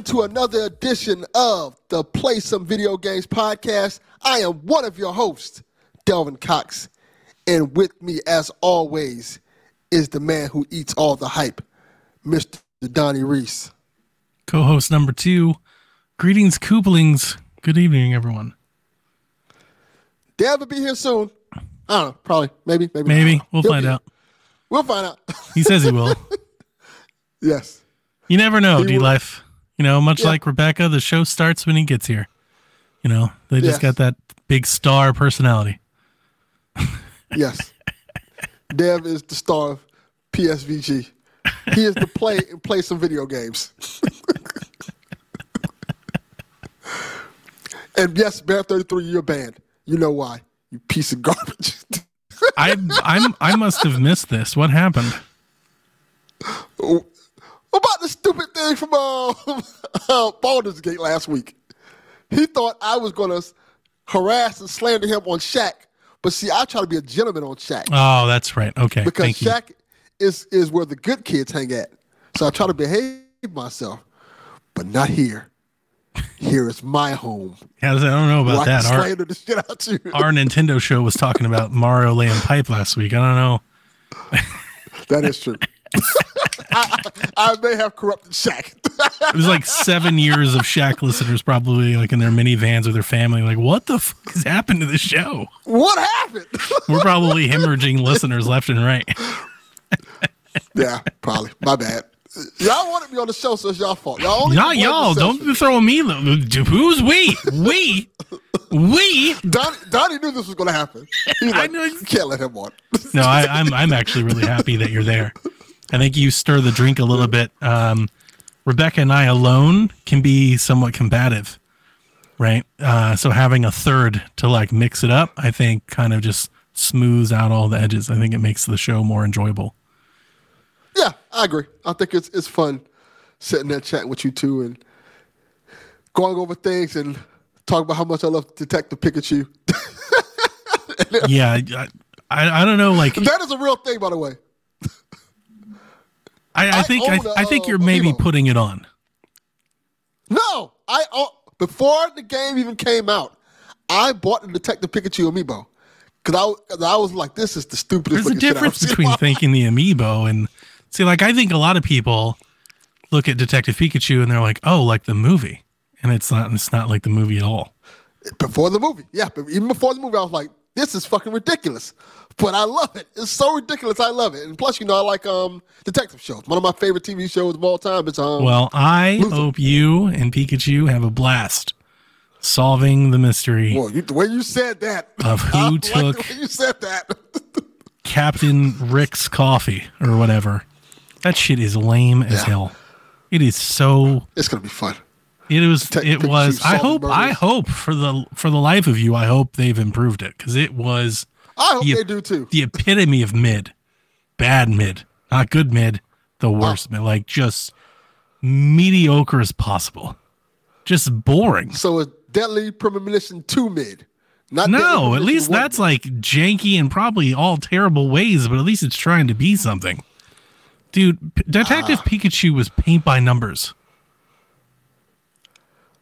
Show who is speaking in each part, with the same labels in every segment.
Speaker 1: Welcome to another edition of the Play Some Video Games podcast. I am one of your hosts, Delvin Cox. And with me, as always, is the man who eats all the hype, Mr. Donnie Reese.
Speaker 2: Co host number two. Greetings, Kooplings. Good evening, everyone.
Speaker 1: Dev will be here soon. I don't know, probably, maybe, maybe.
Speaker 2: Maybe.
Speaker 1: not.
Speaker 2: We'll
Speaker 1: He'll
Speaker 2: find out.
Speaker 1: We'll find out.
Speaker 2: He says he will.
Speaker 1: yes.
Speaker 2: You never know, D. Life. You know, much
Speaker 1: Yeah.
Speaker 2: like Rebecca, the show starts when he gets here. You know, they just
Speaker 1: Yes.
Speaker 2: got that big star personality.
Speaker 1: Yes. Dev is the star of PSVG. He is the play and play some video games. and yes, Bear 33, you're banned. You know why. You piece of garbage.
Speaker 2: I I'm I must have missed this. What happened?
Speaker 1: What about the stupid thing from uh, uh, Baldur's Gate last week? He thought I was going to harass and slander him on Shaq. But see, I try to be a gentleman on Shaq.
Speaker 2: Oh, that's right. Okay.
Speaker 1: because
Speaker 2: Thank you.
Speaker 1: Is is where the good kids hang at. So I try to behave myself, but not here. Here is my home.
Speaker 2: Yeah, I don't know about that. Our,
Speaker 1: the shit out you.
Speaker 2: our Nintendo show was talking about Mario laying pipe last week. I don't know.
Speaker 1: that is true. I, I may have corrupted Shaq.
Speaker 2: It was like seven years of Shaq listeners probably like in their minivans with their family. Like, what the fuck has happened to the show?
Speaker 1: what happened?
Speaker 2: We're probably hemorrhaging listeners left and right.
Speaker 1: yeah, probably. My bad. Y'all wanted me on the show, so it's y'all fault. Y'all only
Speaker 2: Not y'all. Don't be throwing me. Who's we? We? We?
Speaker 1: Donnie, Donnie knew this was going to happen. Was
Speaker 2: I
Speaker 1: like,
Speaker 2: knew-
Speaker 1: you can't let him on.
Speaker 2: No, I, I'm. I'm actually really happy that you're there. I think you stir the drink a little bit. Um, Rebecca and I alone can be somewhat combative, right? Uh, so having a third to like mix it up, I think, kind of just smooths out all the edges. I think it makes the show more enjoyable.
Speaker 1: Yeah, I agree. I think it's it's fun sitting there chatting with you two and going over things and talking about how much I love Detective Pikachu.
Speaker 2: Yeah, I, I, I don't know. Like,
Speaker 1: that is a real thing, by the way.
Speaker 2: I, I think I,
Speaker 1: a,
Speaker 2: I think
Speaker 1: uh,
Speaker 2: you're maybe
Speaker 1: Amiibo.
Speaker 2: putting it on.
Speaker 1: No, I uh, before the game even came out, I bought the Detective Pikachu amiibo because I 'cause I was like, this is the stupidest.
Speaker 2: There's a
Speaker 1: looking shit I've
Speaker 2: difference between thinking the amiibo and see, like I think a lot of people look at Detective Pikachu and they're like, "Oh, like the movie," and it's not. It's not like the movie at all.
Speaker 1: before the movie. Yeah, but even before the movie, I was like, this is fucking ridiculous. But I love it. It's so ridiculous. I love it. And plus, you know, I like um detective shows. One of my favorite TV shows of all time It's um.
Speaker 2: Well, I
Speaker 1: Luther.
Speaker 2: hope you and Pikachu have a blast solving the mystery
Speaker 1: Well, you, the way you said that,
Speaker 2: Of who
Speaker 1: like
Speaker 2: took-
Speaker 1: you said that.
Speaker 2: Captain Rick's coffee or whatever. That shit is lame as hell. It is so
Speaker 1: it's gonna be fun.
Speaker 2: It was. It was. I hope. I hope for the for the life of you. I hope they've improved it because it was
Speaker 1: I hope
Speaker 2: the,
Speaker 1: they do too.
Speaker 2: the epitome of mid, bad mid, not good mid, the worst mid, like just mediocre as possible, just boring.
Speaker 1: So it's Deadly Premonition two mid. Not
Speaker 2: No, at least that's
Speaker 1: mid.
Speaker 2: like janky and probably all terrible ways, but at least it's trying to be something. Dude, Detective
Speaker 1: Ah.
Speaker 2: Pikachu was paint by numbers.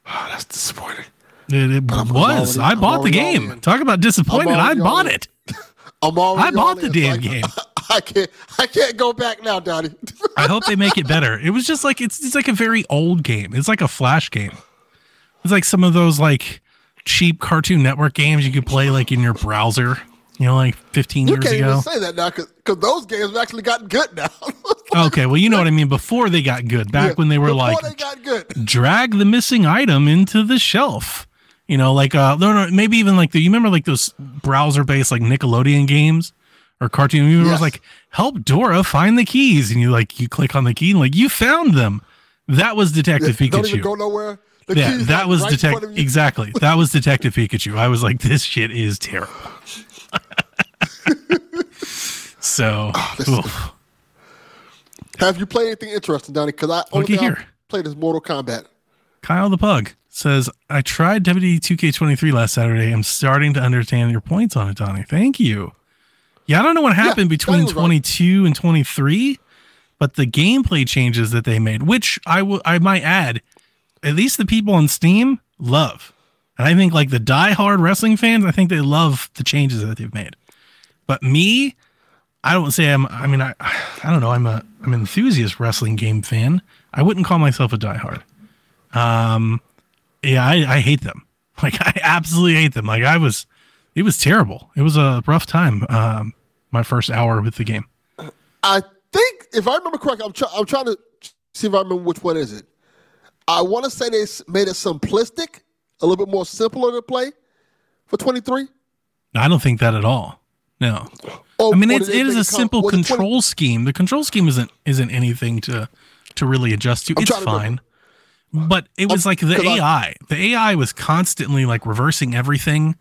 Speaker 1: Oh, that's disappointing.
Speaker 2: It, it was.
Speaker 1: already-
Speaker 2: I bought the game.
Speaker 1: in.
Speaker 2: Talk about disappointed. I bought
Speaker 1: in.
Speaker 2: it.
Speaker 1: I'm already.
Speaker 2: I bought the damn
Speaker 1: Like,
Speaker 2: game.
Speaker 1: I can't. I can't go back now, Donnie.
Speaker 2: I hope they make it better. It was just like it's it's like a very old game. It's like a flash game. It's like some of those like cheap Cartoon Network games you could play like in your browser. You know, like 15
Speaker 1: You
Speaker 2: years ago.
Speaker 1: You can't say that now because those games have actually gotten good now.
Speaker 2: Okay, well, you know what I mean. Before they got good, back
Speaker 1: Yeah,
Speaker 2: when they were like
Speaker 1: they got good.
Speaker 2: drag the missing item into the shelf. You know, like uh, no, no, maybe even like the you remember like those browser based like Nickelodeon games or cartoon. You remember was
Speaker 1: Yes.
Speaker 2: like help Dora find the keys, and you like you click on the key and like you found them. That was Detective Pikachu.
Speaker 1: Don't even go nowhere. The
Speaker 2: Yeah, that was
Speaker 1: right in front of
Speaker 2: detective exactly. That was Detective Pikachu. I was like, this shit is terrible. so,
Speaker 1: oh,
Speaker 2: oof.
Speaker 1: Have you played anything interesting, Donnie? Because I only
Speaker 2: Looky
Speaker 1: thing I
Speaker 2: here.
Speaker 1: played is Mortal Kombat.
Speaker 2: Kyle the Pug says, I tried WWE 2K23 last Saturday. I'm starting to understand your points on it, Donnie. Thank you. Yeah, I don't know what happened
Speaker 1: Donnie
Speaker 2: between
Speaker 1: was right.
Speaker 2: 22 and 23, but the gameplay changes that they made, which I will I might add, at least the people on Steam love. And I think like the die-hard wrestling fans, I think they love the changes that they've made. But me, I don't say I'm I mean I I don't know, I'm a I'm an enthusiast wrestling game fan. I wouldn't call myself a diehard. Um yeah, I, I hate them. Like I absolutely hate them. Like I was it was terrible. It was a rough time. Um my first hour with the game.
Speaker 1: I think if I remember correctly, I'm, I'm trying to see if I remember which one is it. I want to say they made it simplistic, a little bit more simpler to play for 23.
Speaker 2: I don't think that at all. No.
Speaker 1: Or,
Speaker 2: I mean, it's, it is a simple
Speaker 1: was it 20
Speaker 2: control scheme. The control scheme isn't isn't anything to to really adjust to.
Speaker 1: I'm
Speaker 2: it's
Speaker 1: to
Speaker 2: fine, but it was
Speaker 1: Um,
Speaker 2: like the
Speaker 1: 'cause I-
Speaker 2: AI. the AI was constantly like reversing everything,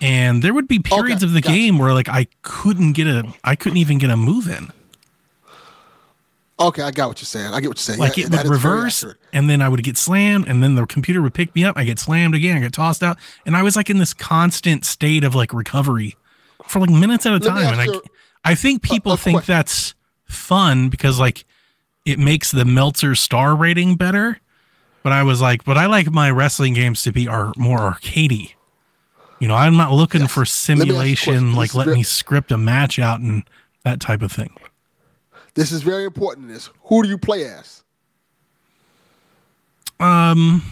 Speaker 2: and there would be periods
Speaker 1: Okay,
Speaker 2: of the
Speaker 1: gotcha.
Speaker 2: game where like I couldn't get a I couldn't even get a move in.
Speaker 1: Okay, I got what you're saying. I get what you're saying.
Speaker 2: Like it
Speaker 1: that
Speaker 2: would reverse, and then I would get slammed, and then the computer would pick me up. I get slammed again. I get tossed out, and I was like in this constant state of like recovery for like minutes at a
Speaker 1: Let
Speaker 2: time. And I, I think people think
Speaker 1: question.
Speaker 2: that's fun because like it makes the Meltzer star rating better. But I was like, but I like my wrestling games to be are more arcadey. You know, I'm not looking for
Speaker 1: me ask you a question.
Speaker 2: simulation,
Speaker 1: This
Speaker 2: like let me script a match out and that type of thing.
Speaker 1: This is very important. in This. Who do you play as?
Speaker 2: Um,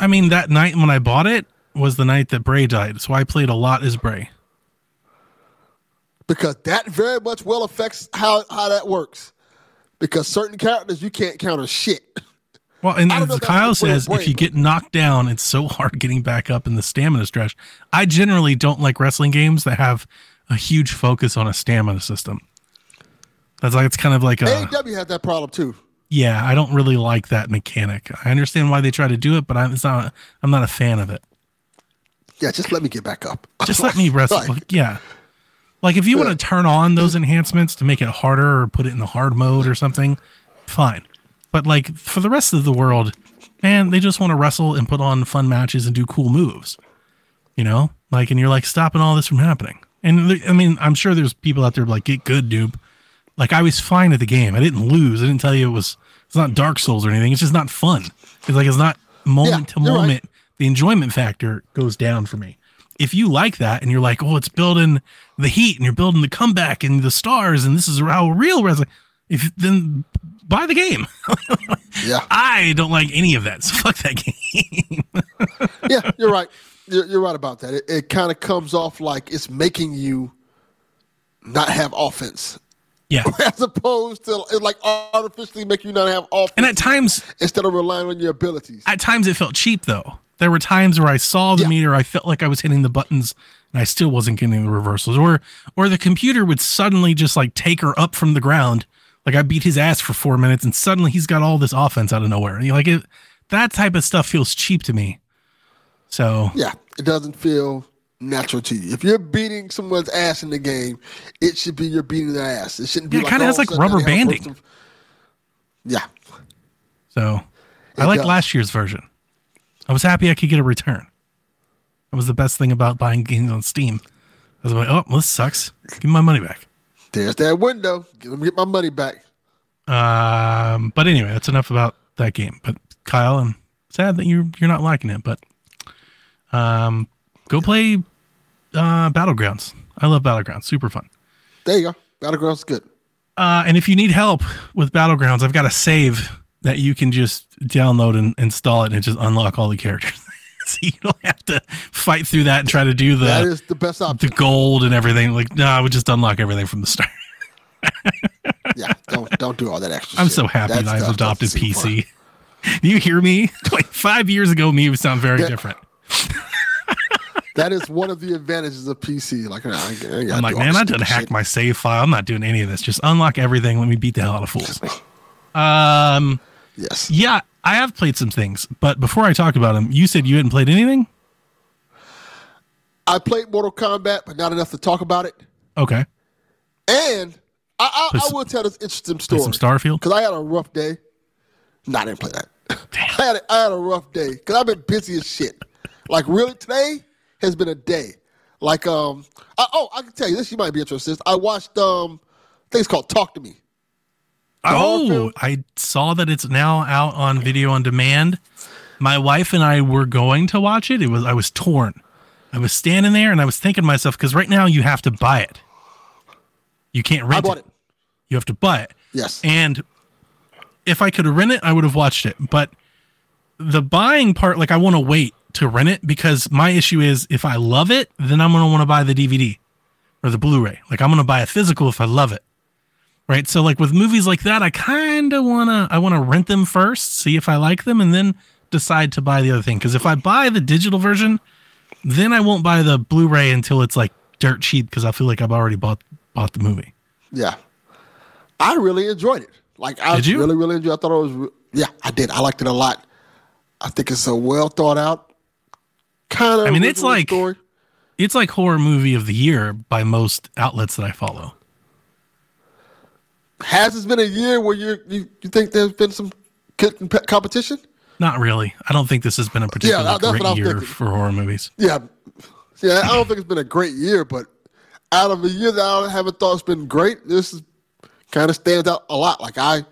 Speaker 2: I mean, that night when I bought it was the night that Bray died, so I played a lot as Bray.
Speaker 1: Because that very much well affects how, how that works. Because certain characters you can't counter shit.
Speaker 2: Well, and
Speaker 1: I
Speaker 2: as
Speaker 1: know if that's
Speaker 2: Kyle says, if you get knocked down, it's so hard getting back up in the stamina stretch. I generally don't like wrestling games that have a huge focus on a stamina system. That's like it's kind of like a
Speaker 1: AEW had that problem too.
Speaker 2: yeah. I don't really like that mechanic. I understand why they try to do it, but I'm it's not. I'm not a fan of it.
Speaker 1: Yeah, just let me get back up.
Speaker 2: Just let me wrestle.
Speaker 1: Like,
Speaker 2: yeah. Like if you want to turn on those enhancements to make it harder or put it in the hard mode or something, fine. But like for the rest of the world, man, they just want to wrestle and put on fun matches and do cool moves. You know? Like and you're like stopping all this from happening. And I mean, I'm sure there's people out there like get good, dude. Like I was fine at the game. I didn't lose. I didn't tell you it was it's not Dark Souls or anything. It's just not fun. It's like it's not moment to
Speaker 1: you're right.
Speaker 2: moment. The enjoyment factor goes down for me. If you like that and you're like, oh, it's building the heat and you're building the comeback and the stars and this is how real wrestling, if then buy the game.
Speaker 1: yeah,
Speaker 2: I don't like any of that. So fuck that game.
Speaker 1: yeah, you're right. You're, you're right about that. It, it kind of comes off like it's making you not have offense,
Speaker 2: yeah.
Speaker 1: as opposed to it like artificially make you not have offense
Speaker 2: And at times
Speaker 1: instead of relying on your abilities.
Speaker 2: at times it felt cheap though. There were times where I saw the
Speaker 1: Yeah.
Speaker 2: meter, I felt like I was hitting the buttons and I still wasn't getting the reversals. Or or the computer would suddenly just like take her up from the ground. Like I beat his ass for four minutes and suddenly he's got all this offense out of nowhere. And you're like it that type of stuff feels cheap to me. So
Speaker 1: Yeah, it doesn't feel natural to you. If you're beating someone's ass in the game, it should be you're beating their ass. It shouldn't be.
Speaker 2: Yeah, it
Speaker 1: like
Speaker 2: kinda has,
Speaker 1: of
Speaker 2: like, rubber
Speaker 1: they have a burst
Speaker 2: banding.
Speaker 1: of- yeah,
Speaker 2: so I like last year's version. I was happy I could get a return. That was the best thing about buying games on Steam. I was like, oh, well, this sucks. Give me my money back.
Speaker 1: there's that window. Let me get my money back.
Speaker 2: Um, but anyway, that's enough about that game. But Kyle, I'm sad that you're you're not liking it. But um, go play uh, Battlegrounds. I love Battlegrounds. Super fun.
Speaker 1: There you go. Battleground's good.
Speaker 2: Uh, and if you need help with Battlegrounds, I've got a save that you can just download and install it and just unlock all the characters. so you don't have to fight through that and try to do
Speaker 1: that
Speaker 2: the
Speaker 1: is the best option.
Speaker 2: the gold and everything. Like, no, I would just unlock everything from the start.
Speaker 1: yeah, don't don't do all that extra.
Speaker 2: I'm
Speaker 1: shit.
Speaker 2: so happy
Speaker 1: That
Speaker 2: that I've adopted
Speaker 1: doesn't seem fun.
Speaker 2: PC. Do you hear me? Like five years ago, me would sound very different.
Speaker 1: That is one of the advantages of PC. Like, I, I
Speaker 2: I'm like, man, I hacked
Speaker 1: shit.
Speaker 2: my save file. I'm not doing any of this. Just unlock everything. Let me beat the hell out of fools. Um,
Speaker 1: Yes.
Speaker 2: yeah, I have played some things, but before I talk about them, you said you hadn't played anything.
Speaker 1: I played Mortal Kombat, but not enough to talk about it.
Speaker 2: Okay,
Speaker 1: And I, I, I will tell this interesting story.
Speaker 2: some Starfield.
Speaker 1: because I had a rough day. No, I didn't play that. I had a, I had a rough day because I've been busy as shit. Like really, today has been a day. Like um, I, oh, I can tell you this. You might be interested. I watched um, things called Talk to Me.
Speaker 2: Oh. I saw that it's now out on video on demand. My wife and I were going to watch it. It was I was torn. I was standing there and I was thinking to myself because right now you have to buy it. You can't
Speaker 1: I
Speaker 2: rent
Speaker 1: bought
Speaker 2: it.
Speaker 1: it.
Speaker 2: You have to buy it.
Speaker 1: Yes.
Speaker 2: And if I could rent it, I would have watched it. But the buying part, like I want to wait to rent it because my issue is if I love it, then I'm gonna want to buy the DVD or the Blu-ray. Like I'm gonna buy a physical if I love it. Right. So like with movies like that, I kinda wanna I wanna rent them first, see if I like them, and then decide to buy the other thing. Because if I buy the digital version, then I won't buy the Blu-ray until it's like dirt cheap because I feel like I've already bought bought the movie.
Speaker 1: Yeah. I really enjoyed it. Like I
Speaker 2: Did you?
Speaker 1: really, really enjoyed. I thought it was. Yeah, I did. I liked it a lot. I think it's a well thought out kind of.
Speaker 2: I mean, it's like-
Speaker 1: story.
Speaker 2: It's like horror movie of the year by most outlets that I follow.
Speaker 1: Has this been a year where you you, you think there's been some competition?
Speaker 2: Not really. I don't think this has been a particularly
Speaker 1: what
Speaker 2: great year
Speaker 1: thinking.
Speaker 2: for horror movies.
Speaker 1: Yeah, yeah. I don't think it's been a great year, but out of a year that I haven't thought it's been great, this is kind of stands out a lot. Like I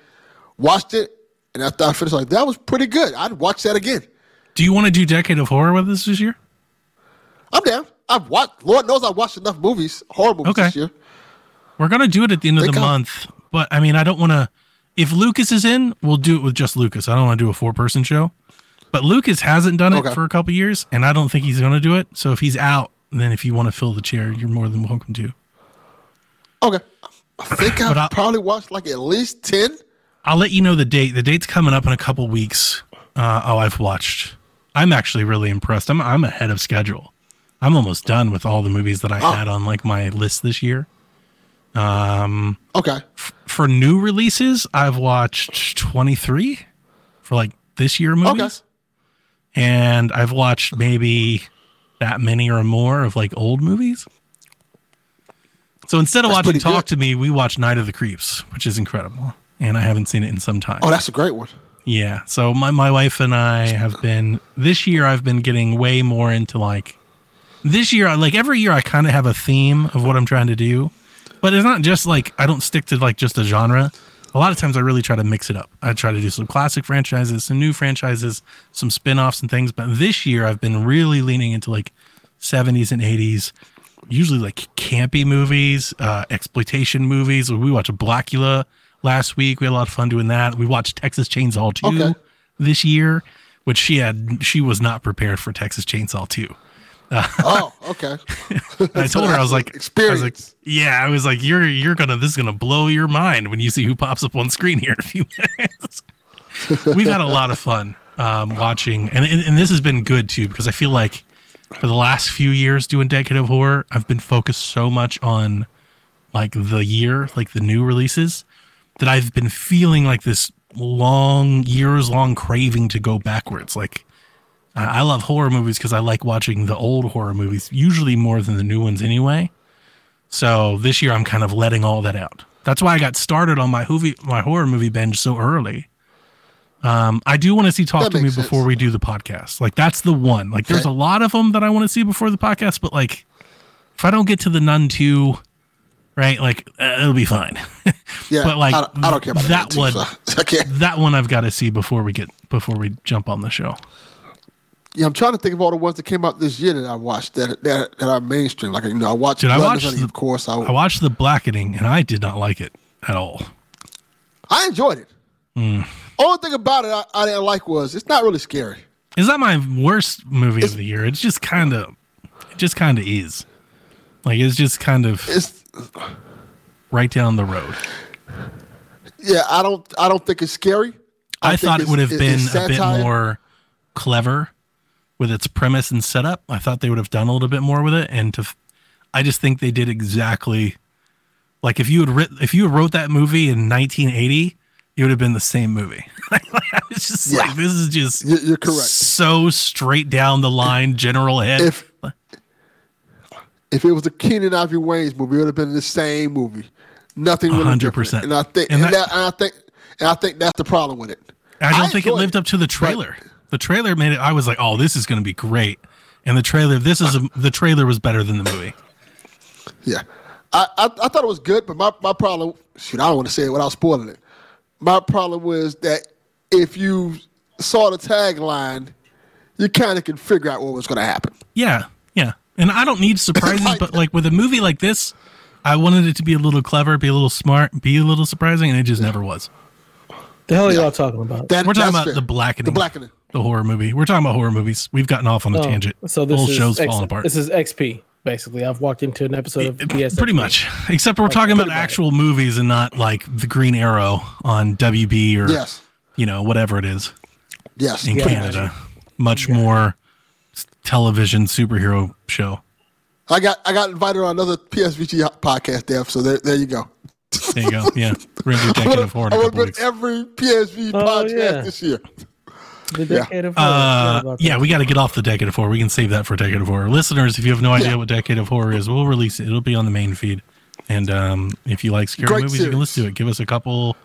Speaker 1: watched it, and after I finished, like that was pretty good. I'd watch that again.
Speaker 2: Do you want to do Decade of Horror with us this year?
Speaker 1: I'm down. I've watched. Lord knows I've watched enough movies, horror movies
Speaker 2: Okay.
Speaker 1: this year.
Speaker 2: We're gonna do it at the end of the
Speaker 1: come-
Speaker 2: month, but I mean, I don't want to. If Lucas is in, we'll do it with just Lucas. I don't want to do a four-person show, but Lucas hasn't done it
Speaker 1: Okay.
Speaker 2: for a couple years, and I don't think he's gonna do it. So if he's out, then if you want to fill the chair, you're more than welcome to.
Speaker 1: Okay. I think I've probably watched like at least ten.
Speaker 2: I'll let you know the date. The date's coming up in a couple weeks. Uh, oh, I've watched. I'm actually really impressed. I'm I'm ahead of schedule. I'm almost done with all the movies that I
Speaker 1: Oh.
Speaker 2: had on like my list this year.
Speaker 1: Um, okay.
Speaker 2: For new releases, I've watched 23 for like this year movies, and I've watched maybe that many or more of like old movies. So instead of
Speaker 1: That's
Speaker 2: watching Talk
Speaker 1: good.
Speaker 2: to Me, we watched Night of the Creeps, which is incredible, and I haven't seen it in some time.
Speaker 1: Oh, that's a great one.
Speaker 2: Yeah. So my, my wife and I have been this year I've been getting way more into like this year I like every year I kind of have a theme of what I'm trying to do. But it's not just like I don't stick to like just a genre. A lot of times I really try to mix it up. I try to do some classic franchises, some new franchises, some spin-offs and things, but this year I've been really leaning into like 70s and 80s, usually like campy movies, uh exploitation movies. We watched Blacula last week. We had a lot of fun doing that. We watched Texas Chainsaw 2
Speaker 1: Okay.
Speaker 2: this year, which she had she was not prepared for Texas Chainsaw 2.
Speaker 1: Oh, okay.
Speaker 2: I told her I was like, I was like,
Speaker 1: Experience.
Speaker 2: yeah, I was like, you're you're gonna this is gonna blow your mind when you see who pops up on screen here in a few minutes. We've had a lot of fun um, watching, and, and and this has been good too because I feel like for the last few years doing Decade of Horror, I've been focused so much on like the year, like the new releases, that I've been feeling like this long, years long craving to go backwards. Like I love horror movies because I like watching the old horror movies, usually more than the new ones anyway. So this year I'm kind of letting all that out. That's why I got started on my movie, my horror movie binge so early. Um, I do want to see Talk
Speaker 1: That
Speaker 2: to Me
Speaker 1: makes
Speaker 2: before we do the podcast. Like that's the one. Like there's a lot of them that I want to see before the podcast, but like if I don't get to the Nun two, right? Like uh, it'll be fine.
Speaker 1: Yeah,
Speaker 2: but, like,
Speaker 1: I, don't- I don't care about
Speaker 2: that one-
Speaker 1: so I can't.
Speaker 2: that one I've got to see before we get before we jump on the show.
Speaker 1: Yeah, I'm trying to think of all the ones that came out this year that I watched that that, that are mainstream. Like you know, I watched.
Speaker 2: Did I watch
Speaker 1: Honey,
Speaker 2: the-
Speaker 1: of course. I,
Speaker 2: I watched the Blackening and I did not like it at all.
Speaker 1: I enjoyed it.
Speaker 2: Hmm.
Speaker 1: Only thing about it I, I didn't like was it's not really scary.
Speaker 2: Is that my worst movie of the year? It's just kind of, it just kind of is. Like it's just kind of
Speaker 1: It's
Speaker 2: right down the road.
Speaker 1: yeah, I don't I don't think it's scary.
Speaker 2: I,
Speaker 1: think
Speaker 2: thought it would have been a bit more clever with its premise and setup. I thought they would have done a little bit more with it, and to, I just think they did exactly like if you had writ, if you wrote that movie in 1980, it would have been the same movie. it's just
Speaker 1: Yeah.
Speaker 2: like this is just
Speaker 1: You- You're correct.
Speaker 2: so straight down the line, general head.
Speaker 1: If if it was a Keenen Ivory Wayans movie, it would have been the same movie. Nothing really
Speaker 2: 100%.
Speaker 1: different. And I think
Speaker 2: And
Speaker 1: and,
Speaker 2: that-
Speaker 1: that, and I think and I think that's the problem with it.
Speaker 2: I don't think it lived up to the trailer. the trailer made it. I was like, "Oh, this is going to be great," and the trailer. This is a, the trailer was better than the movie.
Speaker 1: Yeah. I, I, I thought it was good, but my, my problem, shoot, I don't want to say it without spoiling it. My problem was that if you saw the tagline, you kind of can figure out what was going to happen.
Speaker 2: Yeah, yeah. And I don't need surprises,
Speaker 1: Like-
Speaker 2: but like with a movie like this, I wanted it to be a little clever, be a little smart, be a little surprising, and it just never was.
Speaker 3: The hell are y'all talking about?
Speaker 1: That,
Speaker 2: We're talking about
Speaker 1: fair.
Speaker 2: the blackening,
Speaker 1: The blackening.
Speaker 2: the horror movie. We're talking about horror movies. We've gotten off on the
Speaker 3: Oh,
Speaker 2: tangent.
Speaker 3: So
Speaker 2: the
Speaker 3: this
Speaker 2: whole
Speaker 3: is
Speaker 2: show's
Speaker 3: X-
Speaker 2: falling apart.
Speaker 3: This is XP basically. I've walked into an episode of PS.
Speaker 2: Pretty much, except we're talking about
Speaker 1: pretty much.
Speaker 2: actual movies and not like the Green Arrow on WB or
Speaker 1: Yes.
Speaker 2: you know whatever it is
Speaker 1: Yes.
Speaker 2: in
Speaker 1: pretty
Speaker 2: Canada. Much more s- television superhero show.
Speaker 1: I got I got invited on another PSVG podcast, Dev. So there, there you go.
Speaker 2: There you go. Yeah, we're gonna do
Speaker 1: I'm
Speaker 2: Decade of Horror
Speaker 1: I'm
Speaker 2: a
Speaker 1: put every PSV
Speaker 3: Oh,
Speaker 1: podcast
Speaker 3: yeah.
Speaker 1: this year.
Speaker 3: The decade of horror.
Speaker 2: Uh, yeah, we got to get off the Decade of Horror. We can save that for Decade of Horror. Listeners, if you have no idea
Speaker 1: Yeah.
Speaker 2: what Decade of Horror is, we'll release it. It'll be on the main feed. And um, if you like scary
Speaker 1: Great
Speaker 2: movies, you can
Speaker 1: series.
Speaker 2: listen to it. Give us a couple.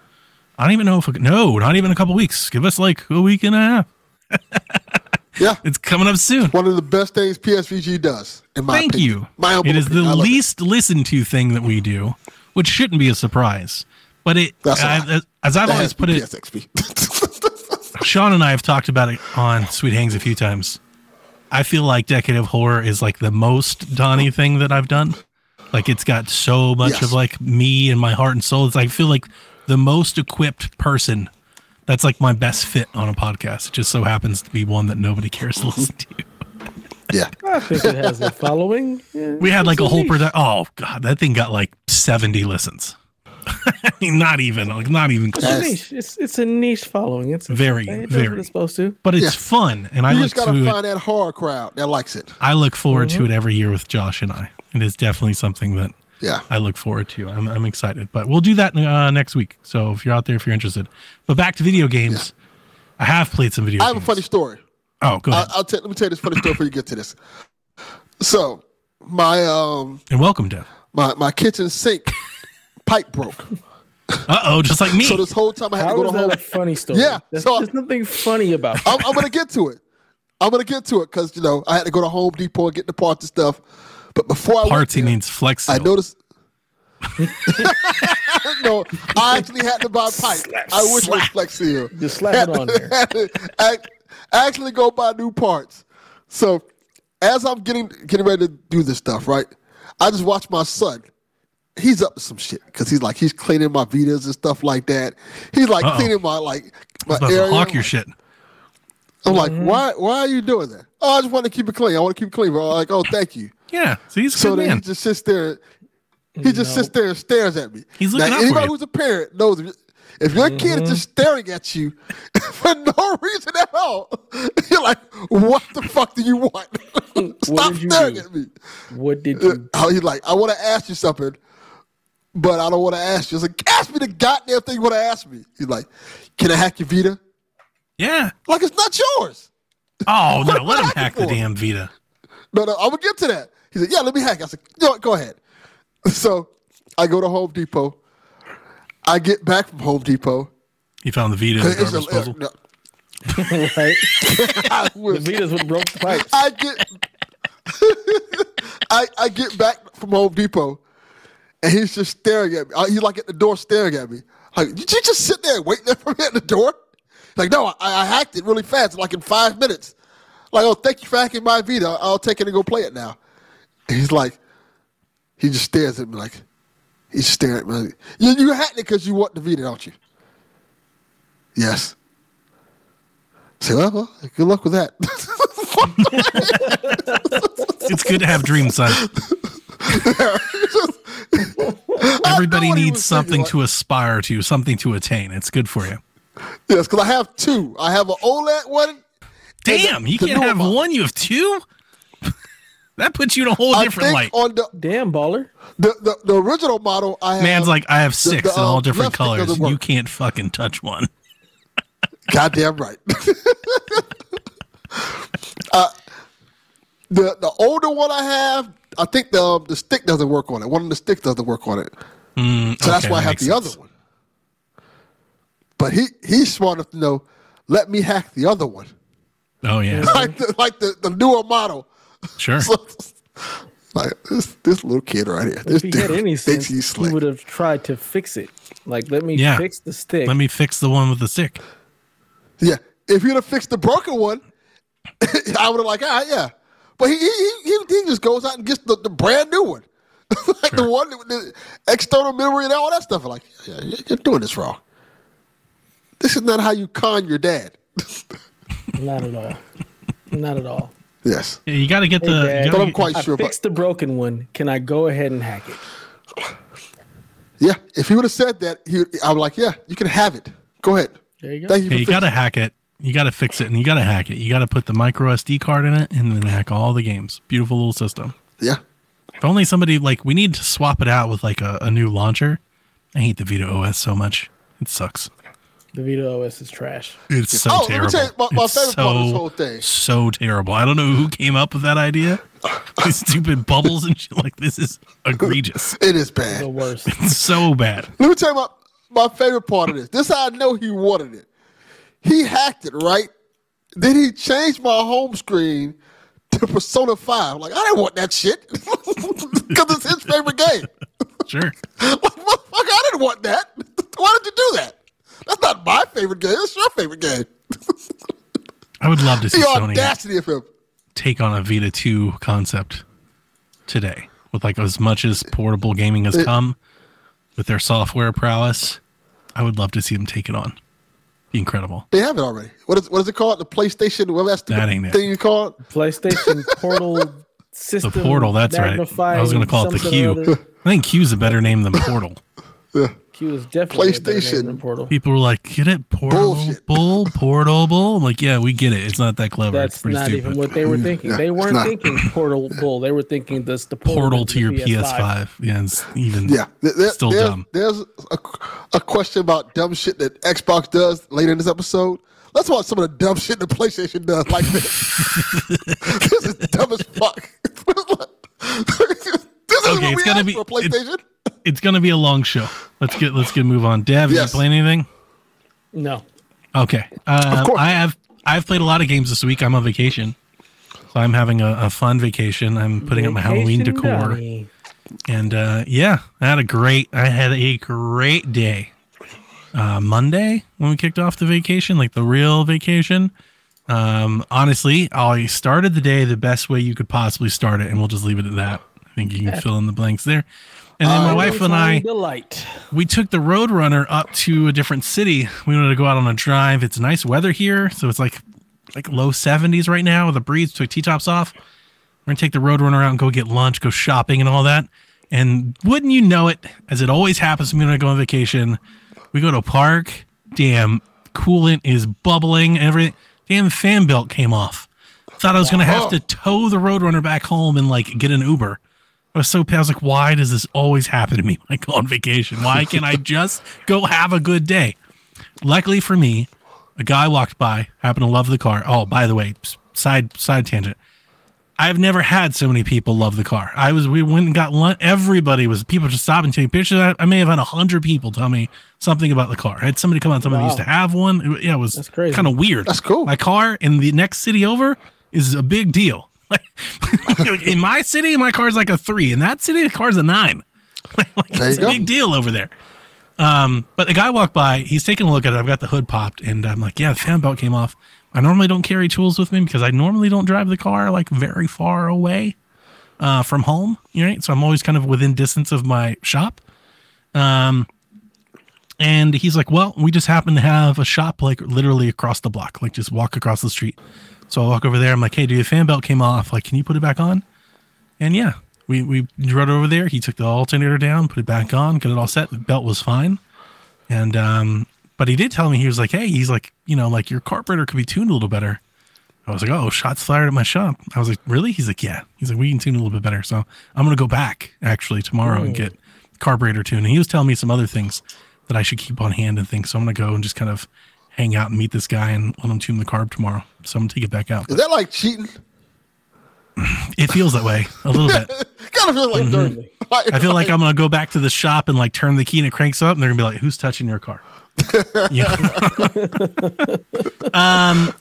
Speaker 2: I don't even know if no, not even a couple weeks. Give us like a week and a half.
Speaker 1: Yeah.
Speaker 2: It's coming up soon.
Speaker 1: One of the best things PSVG does, in my
Speaker 2: Thank
Speaker 1: opinion.
Speaker 2: you.
Speaker 1: My
Speaker 2: It is the
Speaker 1: love it.
Speaker 2: least listened to thing that we do, which shouldn't be a surprise. But it, I- as- I've
Speaker 1: That
Speaker 2: always put it. Sean and I have talked about it on Sweet Hangs a few times. I feel like Decade of Horror is like the most Donnie thing that I've done. Like it's got so much
Speaker 1: Yes.
Speaker 2: of like me and my heart and soul. It's I feel like the most equipped person. That's like my best fit on a podcast. It just so happens to be one that nobody cares to listen to.
Speaker 1: yeah.
Speaker 3: I think it has a following. Yeah,
Speaker 2: We had like a whole
Speaker 3: niche.
Speaker 2: production. Oh god, that thing got like seventy listens. I mean, not even like not even close.
Speaker 3: It's a niche. It's it's a niche following. It's
Speaker 2: Very,
Speaker 3: it
Speaker 2: very.
Speaker 3: what it's supposed to.
Speaker 2: But it's
Speaker 1: Yeah.
Speaker 2: fun, and I
Speaker 1: You
Speaker 2: look
Speaker 1: just gotta
Speaker 2: to it.
Speaker 1: find that horror crowd that likes it.
Speaker 2: I look forward
Speaker 1: Mm-hmm.
Speaker 2: to it every year with Josh and I. It is definitely something that
Speaker 1: Yeah.
Speaker 2: I look forward to. You. I'm, I'm excited, but we'll do that uh, next week. So if you're out there, if you're interested, but back to video games, I have played some video.
Speaker 1: I have a funny story.
Speaker 2: Oh, go
Speaker 1: I,
Speaker 2: ahead
Speaker 1: I'll tell. Let me tell you this funny story before you get to this. So, my um
Speaker 2: and welcome, Dev.
Speaker 1: my my kitchen sink pipe broke.
Speaker 2: Uh oh, just like me.
Speaker 1: So this whole time I had to go
Speaker 3: is
Speaker 1: to
Speaker 3: that
Speaker 1: home.
Speaker 3: a funny story?
Speaker 1: Yeah,
Speaker 3: There's,
Speaker 1: so-
Speaker 3: there's nothing funny about.
Speaker 1: I'm, I'm gonna get to it. I'm gonna get to it because you know I had to go to Home Depot and get the parts and stuff. But before I
Speaker 2: Parts he
Speaker 1: went there,
Speaker 2: means flex.
Speaker 1: I noticed. no, I actually had to buy pipe. I wish it was Flex Seal.
Speaker 3: Just slap it on there.
Speaker 1: Had to act- actually go buy new parts. So as I'm getting getting ready to do this stuff, right? I just watch my son. He's up to some shit because he's like he's cleaning my Vitas and stuff like that. He's like
Speaker 2: Uh-oh.
Speaker 1: cleaning my like my
Speaker 2: about
Speaker 1: area.
Speaker 2: to hawk your shit.
Speaker 1: I'm like, why? Why are you doing that? Oh, I just want to keep it clean. I want to keep it clean. Bro. I'm like, oh, thank you.
Speaker 2: Yeah, so he's a
Speaker 1: So
Speaker 2: good
Speaker 1: then
Speaker 2: man.
Speaker 1: he just sits there. He just sits there and stares at me.
Speaker 2: He's looking
Speaker 1: now,
Speaker 2: out for
Speaker 1: anybody
Speaker 2: you.
Speaker 1: who's a parent knows if, if your kid is just staring at you for no reason at all, you're like, what the fuck do you want? Stop
Speaker 3: did you
Speaker 1: staring
Speaker 3: do?
Speaker 1: at me.
Speaker 3: What did
Speaker 1: Uh,
Speaker 3: you?
Speaker 1: He's like, I want to ask you something, but I don't want to ask you. I was like, ask me the goddamn thing you want to ask me. He's like, can I hack your Vita?
Speaker 2: Yeah.
Speaker 1: Like it's not yours.
Speaker 2: Oh no, let him
Speaker 1: am I
Speaker 2: hack the damn Vita.
Speaker 1: No, no, I'm gonna get to that. He said, "Yeah, let me hack." I said, "You know what? Go ahead." So I go to Home Depot. I get back from Home Depot.
Speaker 2: He found the Vita in the garbage
Speaker 1: a-
Speaker 2: disposal.
Speaker 1: no,
Speaker 3: right?
Speaker 1: I,
Speaker 3: The Vitas would broke the pipes.
Speaker 1: I get, I I get back from Home Depot, and he's just staring at me. He's like at the door staring at me. Like, did you just sit there waiting for me at the door? Like, no, I, I hacked it really fast, like in five minutes. Like, oh, thank you for hacking my Vita. I'll take it and go play it now. And he's like, he just stares at me like, he's staring at me. Like, you, you hacked it because you want the Vita, don't you? Yes. Say, well, well, good luck with that.
Speaker 2: It's good to have dreams, son. Everybody needs something
Speaker 1: thinking,
Speaker 2: to aspire to, something to attain. It's good for you.
Speaker 1: Yes, because I have two. I have an OLED one.
Speaker 2: Damn, you can't have
Speaker 1: model.
Speaker 2: one. You have two. that puts you in a whole
Speaker 1: I
Speaker 2: different light.
Speaker 1: on the,
Speaker 3: Damn baller.
Speaker 1: the, the, the original model, I have.
Speaker 2: Man's like, I have six
Speaker 1: the,
Speaker 2: in all
Speaker 1: um,
Speaker 2: different colors. You can't fucking touch one.
Speaker 1: Goddamn right. uh, the the older one I have, I think the um, the stick doesn't work on it. One of the sticks doesn't work on it,
Speaker 2: Mm,
Speaker 1: so that's why I have the
Speaker 2: sense.
Speaker 1: other one. But he he's smart enough to know. Let me hack the other one,
Speaker 2: Oh yeah,
Speaker 1: like the, like the, the newer model.
Speaker 2: sure.
Speaker 1: So, Like this, this little kid right here. This
Speaker 3: If he had
Speaker 1: dude
Speaker 3: any sense, he
Speaker 1: slick.
Speaker 3: would have tried to fix it. Like, let me
Speaker 2: Yeah.
Speaker 3: fix the stick.
Speaker 2: Let me fix the one with the stick.
Speaker 1: Yeah, if he'd have fixed the broken one, I would have like, ah, yeah. But he he, he he just goes out and gets the, the brand new one, like the one with the external memory and all that stuff. I'm like, yeah, you're- you're doing this wrong. This is not how you con your dad.
Speaker 3: Not at all. Not at all.
Speaker 1: yes,
Speaker 2: Yeah, you got to get
Speaker 3: Hey,
Speaker 2: the.
Speaker 3: Dad.
Speaker 1: but
Speaker 2: gotta
Speaker 1: I'm quite
Speaker 3: I
Speaker 1: sure. But
Speaker 3: fixed the broken one. Can I go ahead and hack it?
Speaker 1: yeah, if he would have said that, he, I'm like, yeah, you can have it. Go ahead.
Speaker 3: There you go.
Speaker 1: Thank you.
Speaker 2: Yeah,
Speaker 1: for
Speaker 2: you got to hack it. You got to fix it, and you got to hack it. You got to put the micro SD card in it, and then hack all the games. Beautiful little system.
Speaker 1: Yeah,
Speaker 2: If only somebody like we need to swap it out with like a, a new launcher. I hate the Vita OS so much. It sucks.
Speaker 3: The Vita OS is trash.
Speaker 2: It's so
Speaker 1: Oh, let me
Speaker 2: terrible.
Speaker 1: tell you my- my
Speaker 2: It's
Speaker 1: favorite part of this whole thing.
Speaker 2: So terrible. I don't know who came up with that idea. These stupid bubbles and shit. Like this is egregious.
Speaker 1: it is bad.
Speaker 3: The worst.
Speaker 2: It's so bad.
Speaker 1: Let me tell you my, my favorite part of this. This how I know he wanted it. He hacked it, right? Then he changed my home screen to Persona 5. Like, I didn't want that shit. Because it's his favorite game.
Speaker 2: Sure.
Speaker 1: Like, motherfucker, I didn't want that. Why did you do that? That's not my favorite game. That's your favorite game.
Speaker 2: I would love to see
Speaker 1: The
Speaker 2: Sony
Speaker 1: audacity of him.
Speaker 2: take on a Vita 2 concept today with like as much as portable gaming has
Speaker 1: It-
Speaker 2: come with their software prowess. I would love to see them take it on. Be incredible.
Speaker 1: They have it already. What is what is it called? The PlayStation, Well, that's the
Speaker 2: That ain't it.
Speaker 1: thing you call it?
Speaker 3: PlayStation Portal System.
Speaker 2: The portal, that's right. I was going to call it the
Speaker 3: Q. I or
Speaker 2: Q.
Speaker 3: other.
Speaker 2: I think Q's a better name than Portal.
Speaker 3: Q is definitely a
Speaker 1: PlayStation.
Speaker 3: than Portal.
Speaker 2: People were like, "Get it, portable,
Speaker 1: Bullshit.
Speaker 2: bull, portable." I'm like, yeah, we get it. It's not that clever.
Speaker 3: That's
Speaker 2: pretty
Speaker 3: not
Speaker 2: stupid.
Speaker 3: even what they were mm, thinking.
Speaker 1: Yeah,
Speaker 3: they weren't
Speaker 1: not.
Speaker 3: thinking portable. They were thinking this the
Speaker 2: Portal to your
Speaker 3: PS5.
Speaker 2: PS5. Yeah, it's even.
Speaker 1: Yeah, there- there-
Speaker 2: Still
Speaker 1: there's,
Speaker 2: dumb.
Speaker 1: There's a, a question about dumb shit that Xbox does later in this episode. Let's watch some of the dumb shit the PlayStation does like this. this is dumb as fuck. this is
Speaker 2: Okay,
Speaker 1: what
Speaker 2: it's
Speaker 1: we
Speaker 2: gonna be-
Speaker 1: for PlayStation.
Speaker 2: It's gonna be a long show. Let's get let's get move on. Dev,
Speaker 1: Yes.
Speaker 2: you playing anything?
Speaker 3: No.
Speaker 2: Okay. Uh,
Speaker 1: course.
Speaker 2: I have I've played a lot of games this week. I'm on vacation, so I'm having a, a fun vacation. I'm putting up my Halloween decor,
Speaker 3: Donnie.
Speaker 2: and uh, yeah, I had a great I had a great day. Uh, Monday when we kicked off the vacation, like the real vacation. Um, honestly, I started the day the best way you could possibly start it, and we'll just leave it at that. I think you can fill in the blanks there. And then um, my wife and I,
Speaker 3: delight.
Speaker 2: we took the Roadrunner up to a different city. We wanted to go out on a drive. It's nice weather here, so it's like like low 70s right now with a breeze. Took T tops off. We're gonna take the Roadrunner out and go get lunch, go shopping, and all that. And wouldn't you know it, as it always happens when I go on vacation, we go to a park. Damn, coolant is bubbling. Every damn fan belt came off. Thought I was gonna have oh. to tow the Roadrunner back home and like get an Uber. I was so pissed. I was like, why does this always happen to me when I go on vacation? Why can't I just go have a good day? Luckily for me, a guy walked by, happened to love the car. Oh, by the way, side side tangent. I've never had so many people love the car. I was we went and got lunch. Everybody was people just stopping taking pictures. I, I may have had a hundred people tell me something about the car. I had somebody come out, somebody
Speaker 3: Wow.
Speaker 2: used to have one. It- yeah, it was kind of weird.
Speaker 1: That's cool.
Speaker 2: My car in the next city over is a big deal. in my city, my car's like a three. In that city, the car's a nine. like, it's a
Speaker 1: go.
Speaker 2: big deal over there. Um, but the guy walked by. He's taking a look at it. I've got the hood popped, and I'm like, "Yeah, the fan belt came off." I normally don't carry tools with me because I normally don't drive the car like very far away uh, from home. Right, so I'm always kind of within distance of my shop. Um, and he's like, "Well, we just happen to have a shop like literally across the block, like just walk across the street." So I walk over there. I'm like, "Hey, dude, the fan belt came off. Like, can you put it back on?" And yeah, we we rode over there. He took the alternator down, put it back on, got it all set. The belt was fine. And um, but he did tell me he was like, "Hey, he's like, you know, like your carburetor could be tuned a little better." I was like, "Oh, shots fired at my shop." I was like, "Really?" He's like, "Yeah." He's like, "We can tune a little bit better." So I'm gonna go back actually tomorrow and get carburetor tuned. And he was telling me some other things that I should keep on hand and things. So I'm gonna go and just kind of hang out and meet this guy and let him tune the carb tomorrow. So I'm gonna take it back out.
Speaker 1: Is that like cheating?
Speaker 2: It feels that way a little bit.
Speaker 1: kind of feels like
Speaker 3: Certainly.
Speaker 2: I feel like I'm gonna go back to the shop and like turn the key and it cranks up, and they're gonna be like, "Who's touching your car?" yeah. um.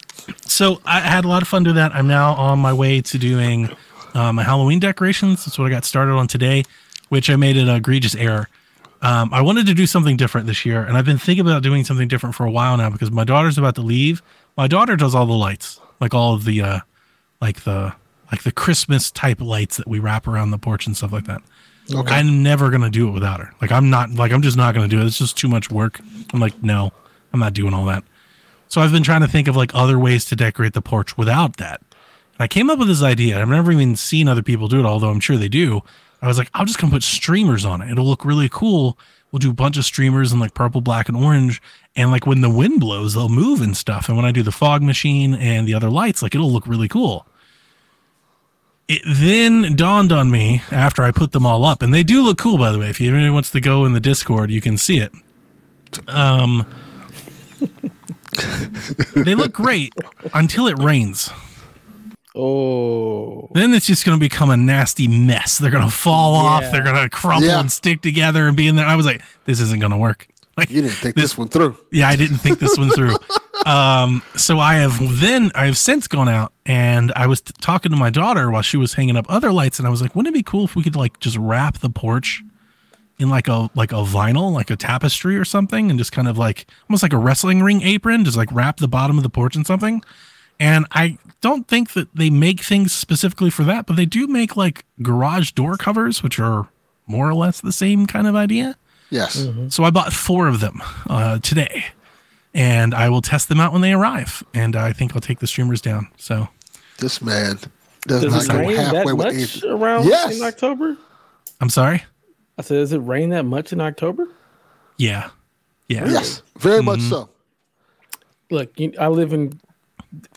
Speaker 2: So I had a lot of fun doing that. I'm now on my way to doing uh, my Halloween decorations. That's what I got started on today, which I made an egregious error. Um, I wanted to do something different this year, and I've been thinking about doing something different for a while now because my daughter's about to leave. My daughter does all the lights, like all of the, uh, like the, like the Christmas type lights that we wrap around the porch and stuff like that.
Speaker 1: Okay.
Speaker 2: I'm never gonna do it without her. Like I'm not, like I'm just not gonna do it. It's just too much work. I'm like, no, I'm not doing all that. So I've been trying to think of like other ways to decorate the porch without that. And I came up with this idea. I've never even seen other people do it, although I'm sure they do. I was like, I'll just come put streamers on it. It'll look really cool. We'll do a bunch of streamers in like purple, black, and orange. And like when the wind blows, they'll move and stuff. And when I do the fog machine and the other lights, like it'll look really cool. It then dawned on me after I put them all up, and they do look cool, by the way. If anybody wants to go in the Discord, you can see it. Um, they look great until it rains.
Speaker 3: Oh,
Speaker 2: Then it's just going to become a nasty mess. They're going to fall off. They're going to crumble
Speaker 1: Yeah.
Speaker 2: and stick together and be in there. I was like, this isn't going to work. Like,
Speaker 1: You didn't think this one through.
Speaker 2: yeah, I didn't think this one through. Um, so I have then I have since gone out and I was t- talking to my daughter while she was hanging up other lights, and I was like, wouldn't it be cool if we could like just wrap the porch in like a like a vinyl, like a tapestry or something, and just kind of like almost like a wrestling ring apron, just like wrap the bottom of the porch in something. And I don't think that they make things specifically for that, but they do make like garage door covers, which are more or less the same kind of idea.
Speaker 1: Yes.
Speaker 2: So I bought four of them uh, today, and I will test them out when they arrive. And I think I'll take the streamers down. So
Speaker 1: This man does,
Speaker 3: does
Speaker 1: not
Speaker 3: it
Speaker 1: go
Speaker 3: rain that
Speaker 1: halfway with
Speaker 3: much
Speaker 1: anything.
Speaker 3: around
Speaker 1: Yes.
Speaker 3: in October?
Speaker 2: I'm sorry.
Speaker 3: I said, does it rain that much in October?
Speaker 2: Yeah, yeah.
Speaker 1: Yes, very much
Speaker 2: Mm-hmm.
Speaker 1: so.
Speaker 3: Look, you, I live in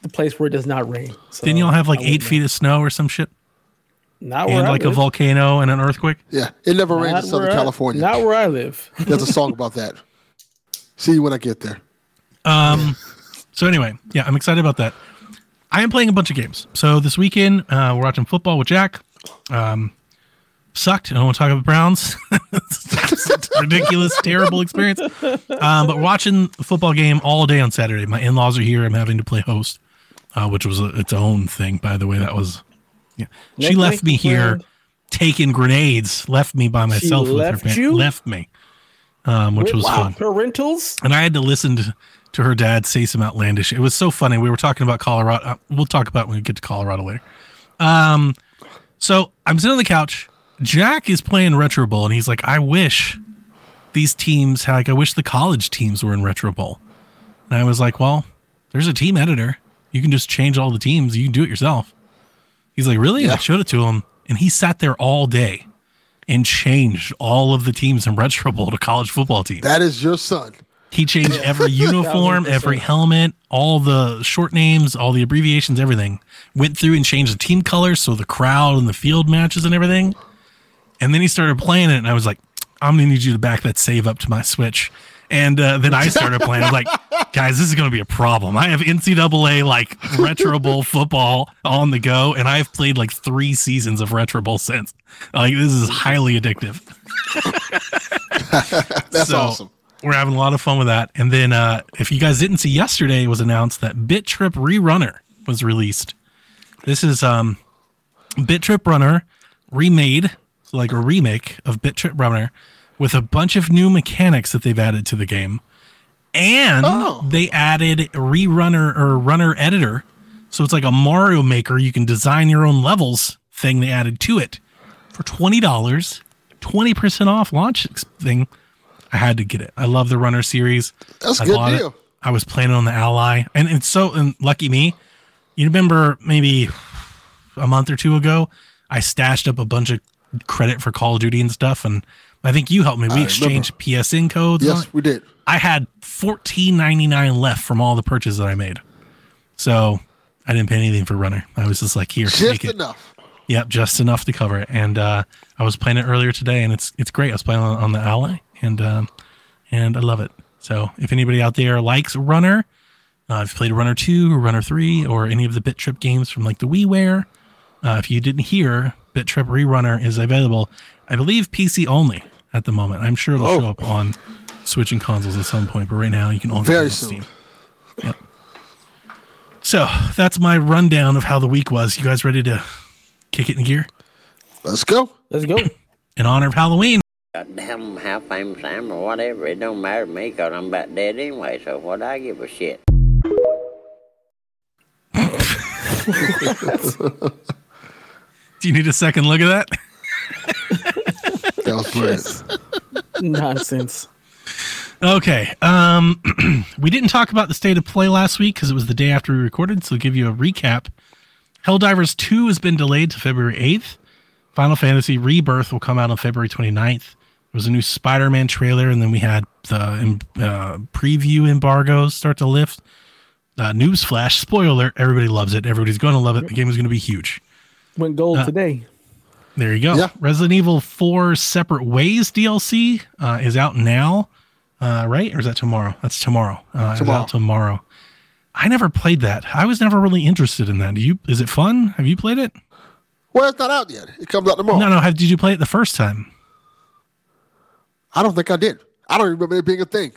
Speaker 3: the place where it does not rain. So
Speaker 2: Didn't y'all have like
Speaker 3: I
Speaker 2: eight
Speaker 3: wouldn't
Speaker 2: feet of snow or some shit,
Speaker 3: know. Not where
Speaker 2: and
Speaker 3: I
Speaker 2: like a volcano and an earthquake?
Speaker 1: Yeah, it never rains
Speaker 3: Not
Speaker 1: in Southern
Speaker 3: I-
Speaker 1: California.
Speaker 3: Not where I live.
Speaker 1: There's a song about that. See you when I get there.
Speaker 2: Um. So anyway, yeah, I'm excited about that. I am playing a bunch of games. So this weekend, uh, we're watching football with Jack. Um, sucked. I don't want to talk about Browns. ridiculous, terrible experience. Um, but watching the football game all day on Saturday. My in-laws are here. I'm having to play host, uh, which was a, its own thing, by the way. That was. Yeah. She left me here, taking grenades. Left me by myself with
Speaker 3: left
Speaker 2: her.
Speaker 3: you?
Speaker 2: Left me, um, which was
Speaker 3: wow,
Speaker 2: fun
Speaker 3: parentals.
Speaker 2: and I had to listen to, to her dad say some outlandish. It was so funny. We were talking about Colorado. Uh, we'll talk about when we get to Colorado later. Um, so I'm sitting on the couch. Jack is playing Retro Bowl, and he's like, "I wish these teams, like, I wish the college teams were in Retro Bowl." And I was like, "Well, there's a team editor. You can just change all the teams. You can do it yourself." He's like, "Really?" And I showed it to him, and he sat there all day and changed all of the teams in Retro Bowl to college football teams.
Speaker 1: That is your son.
Speaker 2: He changed every uniform, every helmet, all the short names, all the abbreviations, everything. Went through and changed the team colors so the crowd and the field matches and everything. And then he started playing it, and I was like, I'm gonna need you to back that save up to my Switch. And uh, then I started playing. I was like, guys, this is gonna be a problem. I have NCAA like Retro Bowl football on the go, and I've played like three seasons of Retro Bowl since. Like this is highly addictive.
Speaker 1: That's
Speaker 2: So,
Speaker 1: awesome.
Speaker 2: We're having a lot of fun with that. And then, uh, if you guys didn't see yesterday, it was announced that Bit Trip Rerunner was released. This is um, Bit Trip Runner remade, like a remake of Bit Trip Runner, with a bunch of new mechanics that they've added to the game, and
Speaker 1: Oh.
Speaker 2: they added Rerunner or Runner Editor, so it's like a Mario Maker. You can design your own levels thing. They added to it for twenty dollars, twenty percent off launch thing. I had to get it. I love the Runner series.
Speaker 1: That's a
Speaker 2: I
Speaker 1: good
Speaker 2: bought it.
Speaker 1: deal.
Speaker 2: I was playing it on the Ally, and it's so and lucky me. You remember maybe a month or two ago, I stashed up a bunch of credit for Call of Duty and stuff, and I think you helped me. We
Speaker 1: I
Speaker 2: exchanged PSN codes.
Speaker 1: Yes, we did.
Speaker 2: I had fourteen ninety nine left from all the purchases that I made, so I didn't pay anything for Runner. I was just like, here,
Speaker 1: Just enough.
Speaker 2: Yep, just enough to cover it. And uh, I was playing it earlier today, and it's it's great. I was playing on, on the Ally, and um, and I love it. So if anybody out there likes Runner, uh, if you played Runner Two or Runner Three or any of the Bit Trip games from like the WiiWare, uh, if you didn't hear, Bit Trip Rerunner is available. I believe PC only at the moment. I'm sure it'll
Speaker 1: Oh.
Speaker 2: show up on Switch and consoles at some point, but right now you can only
Speaker 1: Very
Speaker 2: play it on
Speaker 1: soon.
Speaker 2: Steam. Yep. So that's my rundown of how the week was. You guys ready to kick it in gear
Speaker 1: Let's go.
Speaker 3: Let's go.
Speaker 2: in honor of Halloween.
Speaker 4: Goddamn how famous I am or whatever, it don't matter to me because I'm about dead anyway, so what do I give a shit.
Speaker 2: Do you need a second look at that?
Speaker 1: That was brilliant.
Speaker 3: Nonsense.
Speaker 2: Okay. Um, we didn't talk about the state of play last week because it was the day after we recorded. So, to give you a recap, Helldivers 2 has been delayed to February 8th. Final Fantasy Rebirth will come out on February 29th. There was a new Spider Man trailer, and then we had the uh, preview embargoes start to lift. Uh, Newsflash, spoiler everybody loves it. Everybody's going to love it. The game is going to be huge.
Speaker 3: Went gold today.
Speaker 2: There you go.
Speaker 1: Yeah.
Speaker 2: Resident Evil 4 Separate Ways DLC uh, is out now, uh, right? Or is that tomorrow? That's tomorrow. Uh,
Speaker 1: Tomorrow.
Speaker 2: out tomorrow. I never played that. I was never really interested in that. Do you? Is it fun? Have you played it?
Speaker 1: Well, it's not out yet. It comes out tomorrow.
Speaker 2: No, no. Have, did you play it the first time?
Speaker 1: I don't think I did. I don't remember it being a thing.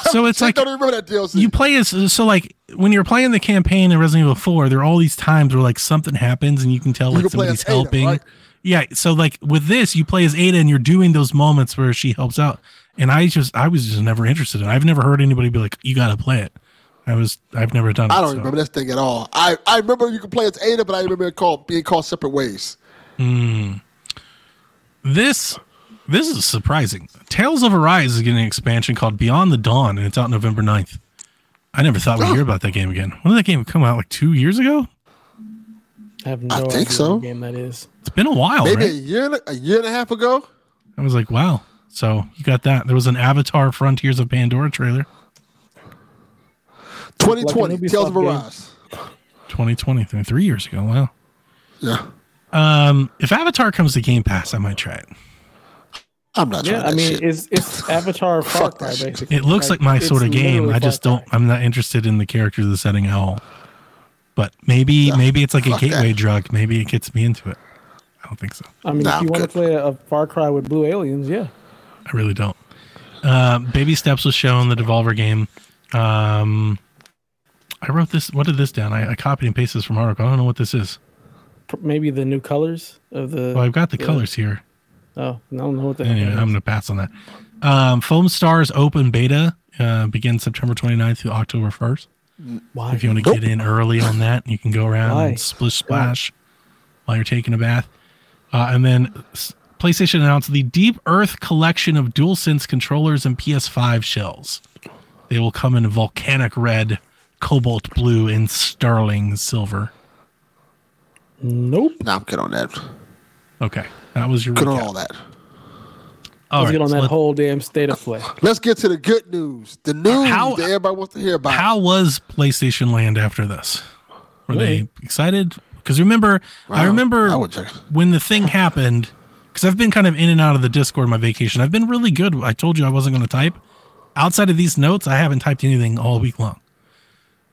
Speaker 2: So it's
Speaker 1: I
Speaker 2: like
Speaker 1: don't remember that DLC.
Speaker 2: you play as so like when you're playing the campaign in Resident Evil 4, there are all these times where like something happens and you can tell
Speaker 1: You
Speaker 2: like
Speaker 1: can
Speaker 2: somebody's
Speaker 1: Ada,
Speaker 2: helping.
Speaker 1: right?
Speaker 2: Yeah, so like with this, you play as Ada and you're doing those moments where she helps out. And I just I was just never interested in. it. I've never heard anybody be like, "You got to play it." I was I've never done it.
Speaker 1: I don't
Speaker 2: so.
Speaker 1: remember this thing at all. I, I remember you can play as Ada, but I remember it called being called separate ways. Hmm.
Speaker 2: This this is surprising. Tales of Arise is getting an expansion called Beyond the Dawn, and it's out November 9th. I never thought we'd hear about that game again. When did that game come out? Like two years ago?
Speaker 3: I have no
Speaker 1: I
Speaker 3: idea
Speaker 1: think so.
Speaker 3: what game that is.
Speaker 2: It's been a while,
Speaker 1: Maybe a year and a, a year and a half ago.
Speaker 2: I was like, wow. So you got that. There was an Avatar Frontiers of Pandora trailer,
Speaker 1: 2020,
Speaker 3: Ubisoft
Speaker 1: Tales of
Speaker 3: game.
Speaker 1: Arise.
Speaker 2: 2020, th- three years ago. Wow.
Speaker 1: Yeah.
Speaker 2: Um, if Avatar comes to Game Pass, I might try it.
Speaker 1: I'm not trying
Speaker 3: Yeah, I mean,
Speaker 1: shit.
Speaker 3: it's it's Avatar Far
Speaker 1: Fuck
Speaker 3: Cry
Speaker 1: that
Speaker 3: basically.
Speaker 2: It looks like, my sort of game. I just don't. I'm not interested in the characters of the setting at all. But maybe,
Speaker 1: Yeah,
Speaker 2: maybe it's like a gateway
Speaker 1: that.
Speaker 2: drug. Maybe it gets me into it. I don't think so.
Speaker 3: I mean,
Speaker 1: Nah,
Speaker 3: if you
Speaker 1: I'm
Speaker 3: want to play a, a Far Cry with blue aliens, yeah.
Speaker 2: I really don't. Uh, Baby Steps was shown the Devolver game. Um, I wrote this. What did this down? I, I copied and pasted this from article. I don't know what this is.
Speaker 3: Maybe the new colors of the.
Speaker 2: Well, I've got the colors here.
Speaker 3: Oh, I don't know what the.
Speaker 2: Anyway,
Speaker 3: heck
Speaker 2: I'm going to pass on that. Um, Foam Stars open beta uh, begins September 29th through October 1st.
Speaker 3: Why?
Speaker 2: If you want to get in early on that, you can go around
Speaker 3: Why?
Speaker 2: and splish splash while you're taking a bath. Uh, and then PlayStation announced the Deep Earth collection of DualSense controllers and PS5 shells. They will come in volcanic red, cobalt blue, and sterling silver.
Speaker 3: Nope.
Speaker 1: nah, I'm good on that.
Speaker 2: Okay, that was your
Speaker 1: Good on all that.
Speaker 2: All
Speaker 3: Let's
Speaker 2: right,
Speaker 3: get on
Speaker 2: so
Speaker 3: that
Speaker 2: let-
Speaker 3: whole damn state of play.
Speaker 1: Let's get to the good news. The news
Speaker 2: How-
Speaker 1: that everybody wants to hear about.
Speaker 2: How was PlayStation Land after this? Were they excited? Because remember, I remember
Speaker 1: I would
Speaker 2: when the thing happened. Because I've been kind of in and out of the Discord my vacation. I've been really good. I told you I wasn't going to type. Outside of these notes, I haven't typed anything all week long.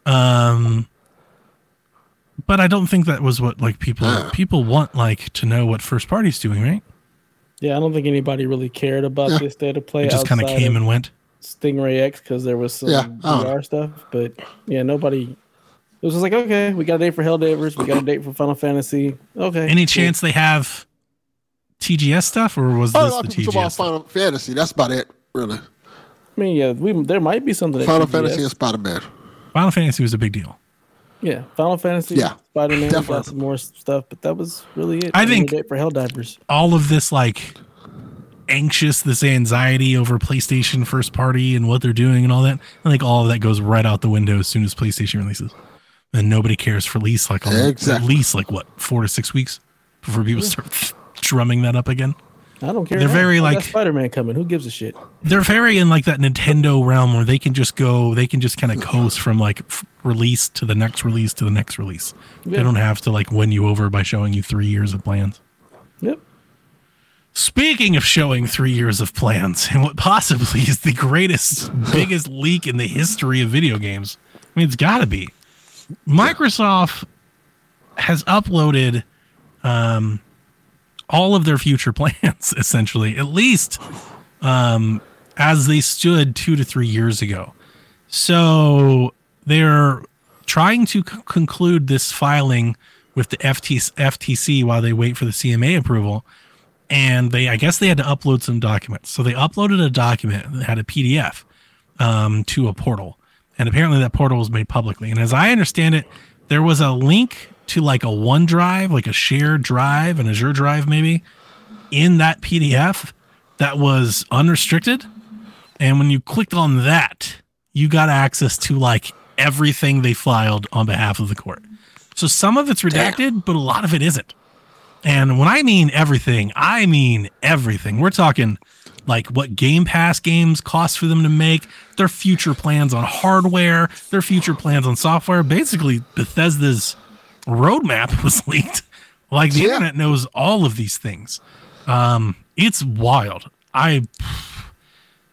Speaker 2: Um, but I don't think that was what like people people want like to know what first party's doing, right?
Speaker 3: Yeah, I don't think anybody really cared about
Speaker 1: Yeah.
Speaker 3: this state of play.
Speaker 2: It just kind of
Speaker 3: outside
Speaker 2: came and went.
Speaker 3: Stingray X because there was some
Speaker 1: Yeah, I don't
Speaker 3: VR stuff, but yeah, nobody. It was just like, okay, we got a date for Helldivers, we got a date for Final Fantasy. Okay,
Speaker 2: Any
Speaker 3: cool.
Speaker 2: chance they have TGS stuff, or was
Speaker 1: Oh,
Speaker 2: this the
Speaker 1: of people talk about
Speaker 2: TGS? stuff?
Speaker 1: Final Fantasy. That's about it, really.
Speaker 3: I mean, yeah, we there might be something. at
Speaker 1: Final
Speaker 3: TGS.
Speaker 1: Fantasy and Spider Man.
Speaker 2: Final Fantasy was a big deal.
Speaker 3: Yeah, Final Fantasy.
Speaker 1: Yeah,
Speaker 3: Spider Man got some more stuff, but that was really it.
Speaker 2: I think-
Speaker 3: date for Helldivers.
Speaker 2: all of this like anxious, this anxiety over PlayStation first party and what they're doing and all that. I think all of that goes right out the window as soon as PlayStation releases. And nobody cares for at least like
Speaker 1: Exactly.
Speaker 2: at least like what four to six weeks before people start drumming that up again.
Speaker 3: I don't care.
Speaker 2: They're
Speaker 3: now.
Speaker 2: very,
Speaker 3: I
Speaker 2: like-
Speaker 3: Spider-Man coming. Who gives a shit?
Speaker 2: They're very in like that Nintendo realm where they can just go, they can just kind of coast from like f- release to the next release to the next release. They don't have to like win you over by showing you three years of plans.
Speaker 3: Yep.
Speaker 2: Speaking of showing three years of plans and what possibly is the greatest, biggest leak in the history of video games, I mean, it's got to be. Microsoft has uploaded um, all of their future plans, essentially, at least um, as they stood two to three years ago. So they're trying to c- conclude this filing with the FTC, FTC while they wait for the CMA approval. And they, I guess they had to upload some documents. So they uploaded a document that had a PDF um, to a portal. And apparently that portal was made publicly. And as I understand it, there was a link to like a OneDrive, like a shared drive, an Azure drive maybe, in that PDF that was unrestricted. And when you clicked on that, you got access to like everything they filed on behalf of the court. So some of it's redacted, but a lot of it isn't. And when I mean everything, I mean everything. We're talking like what Game Pass games cost for them to make, their future plans on hardware, their future plans on software. Basically, Bethesda's roadmap was leaked. Like the
Speaker 1: Yeah.
Speaker 2: internet knows all of these things. Um, it's wild. I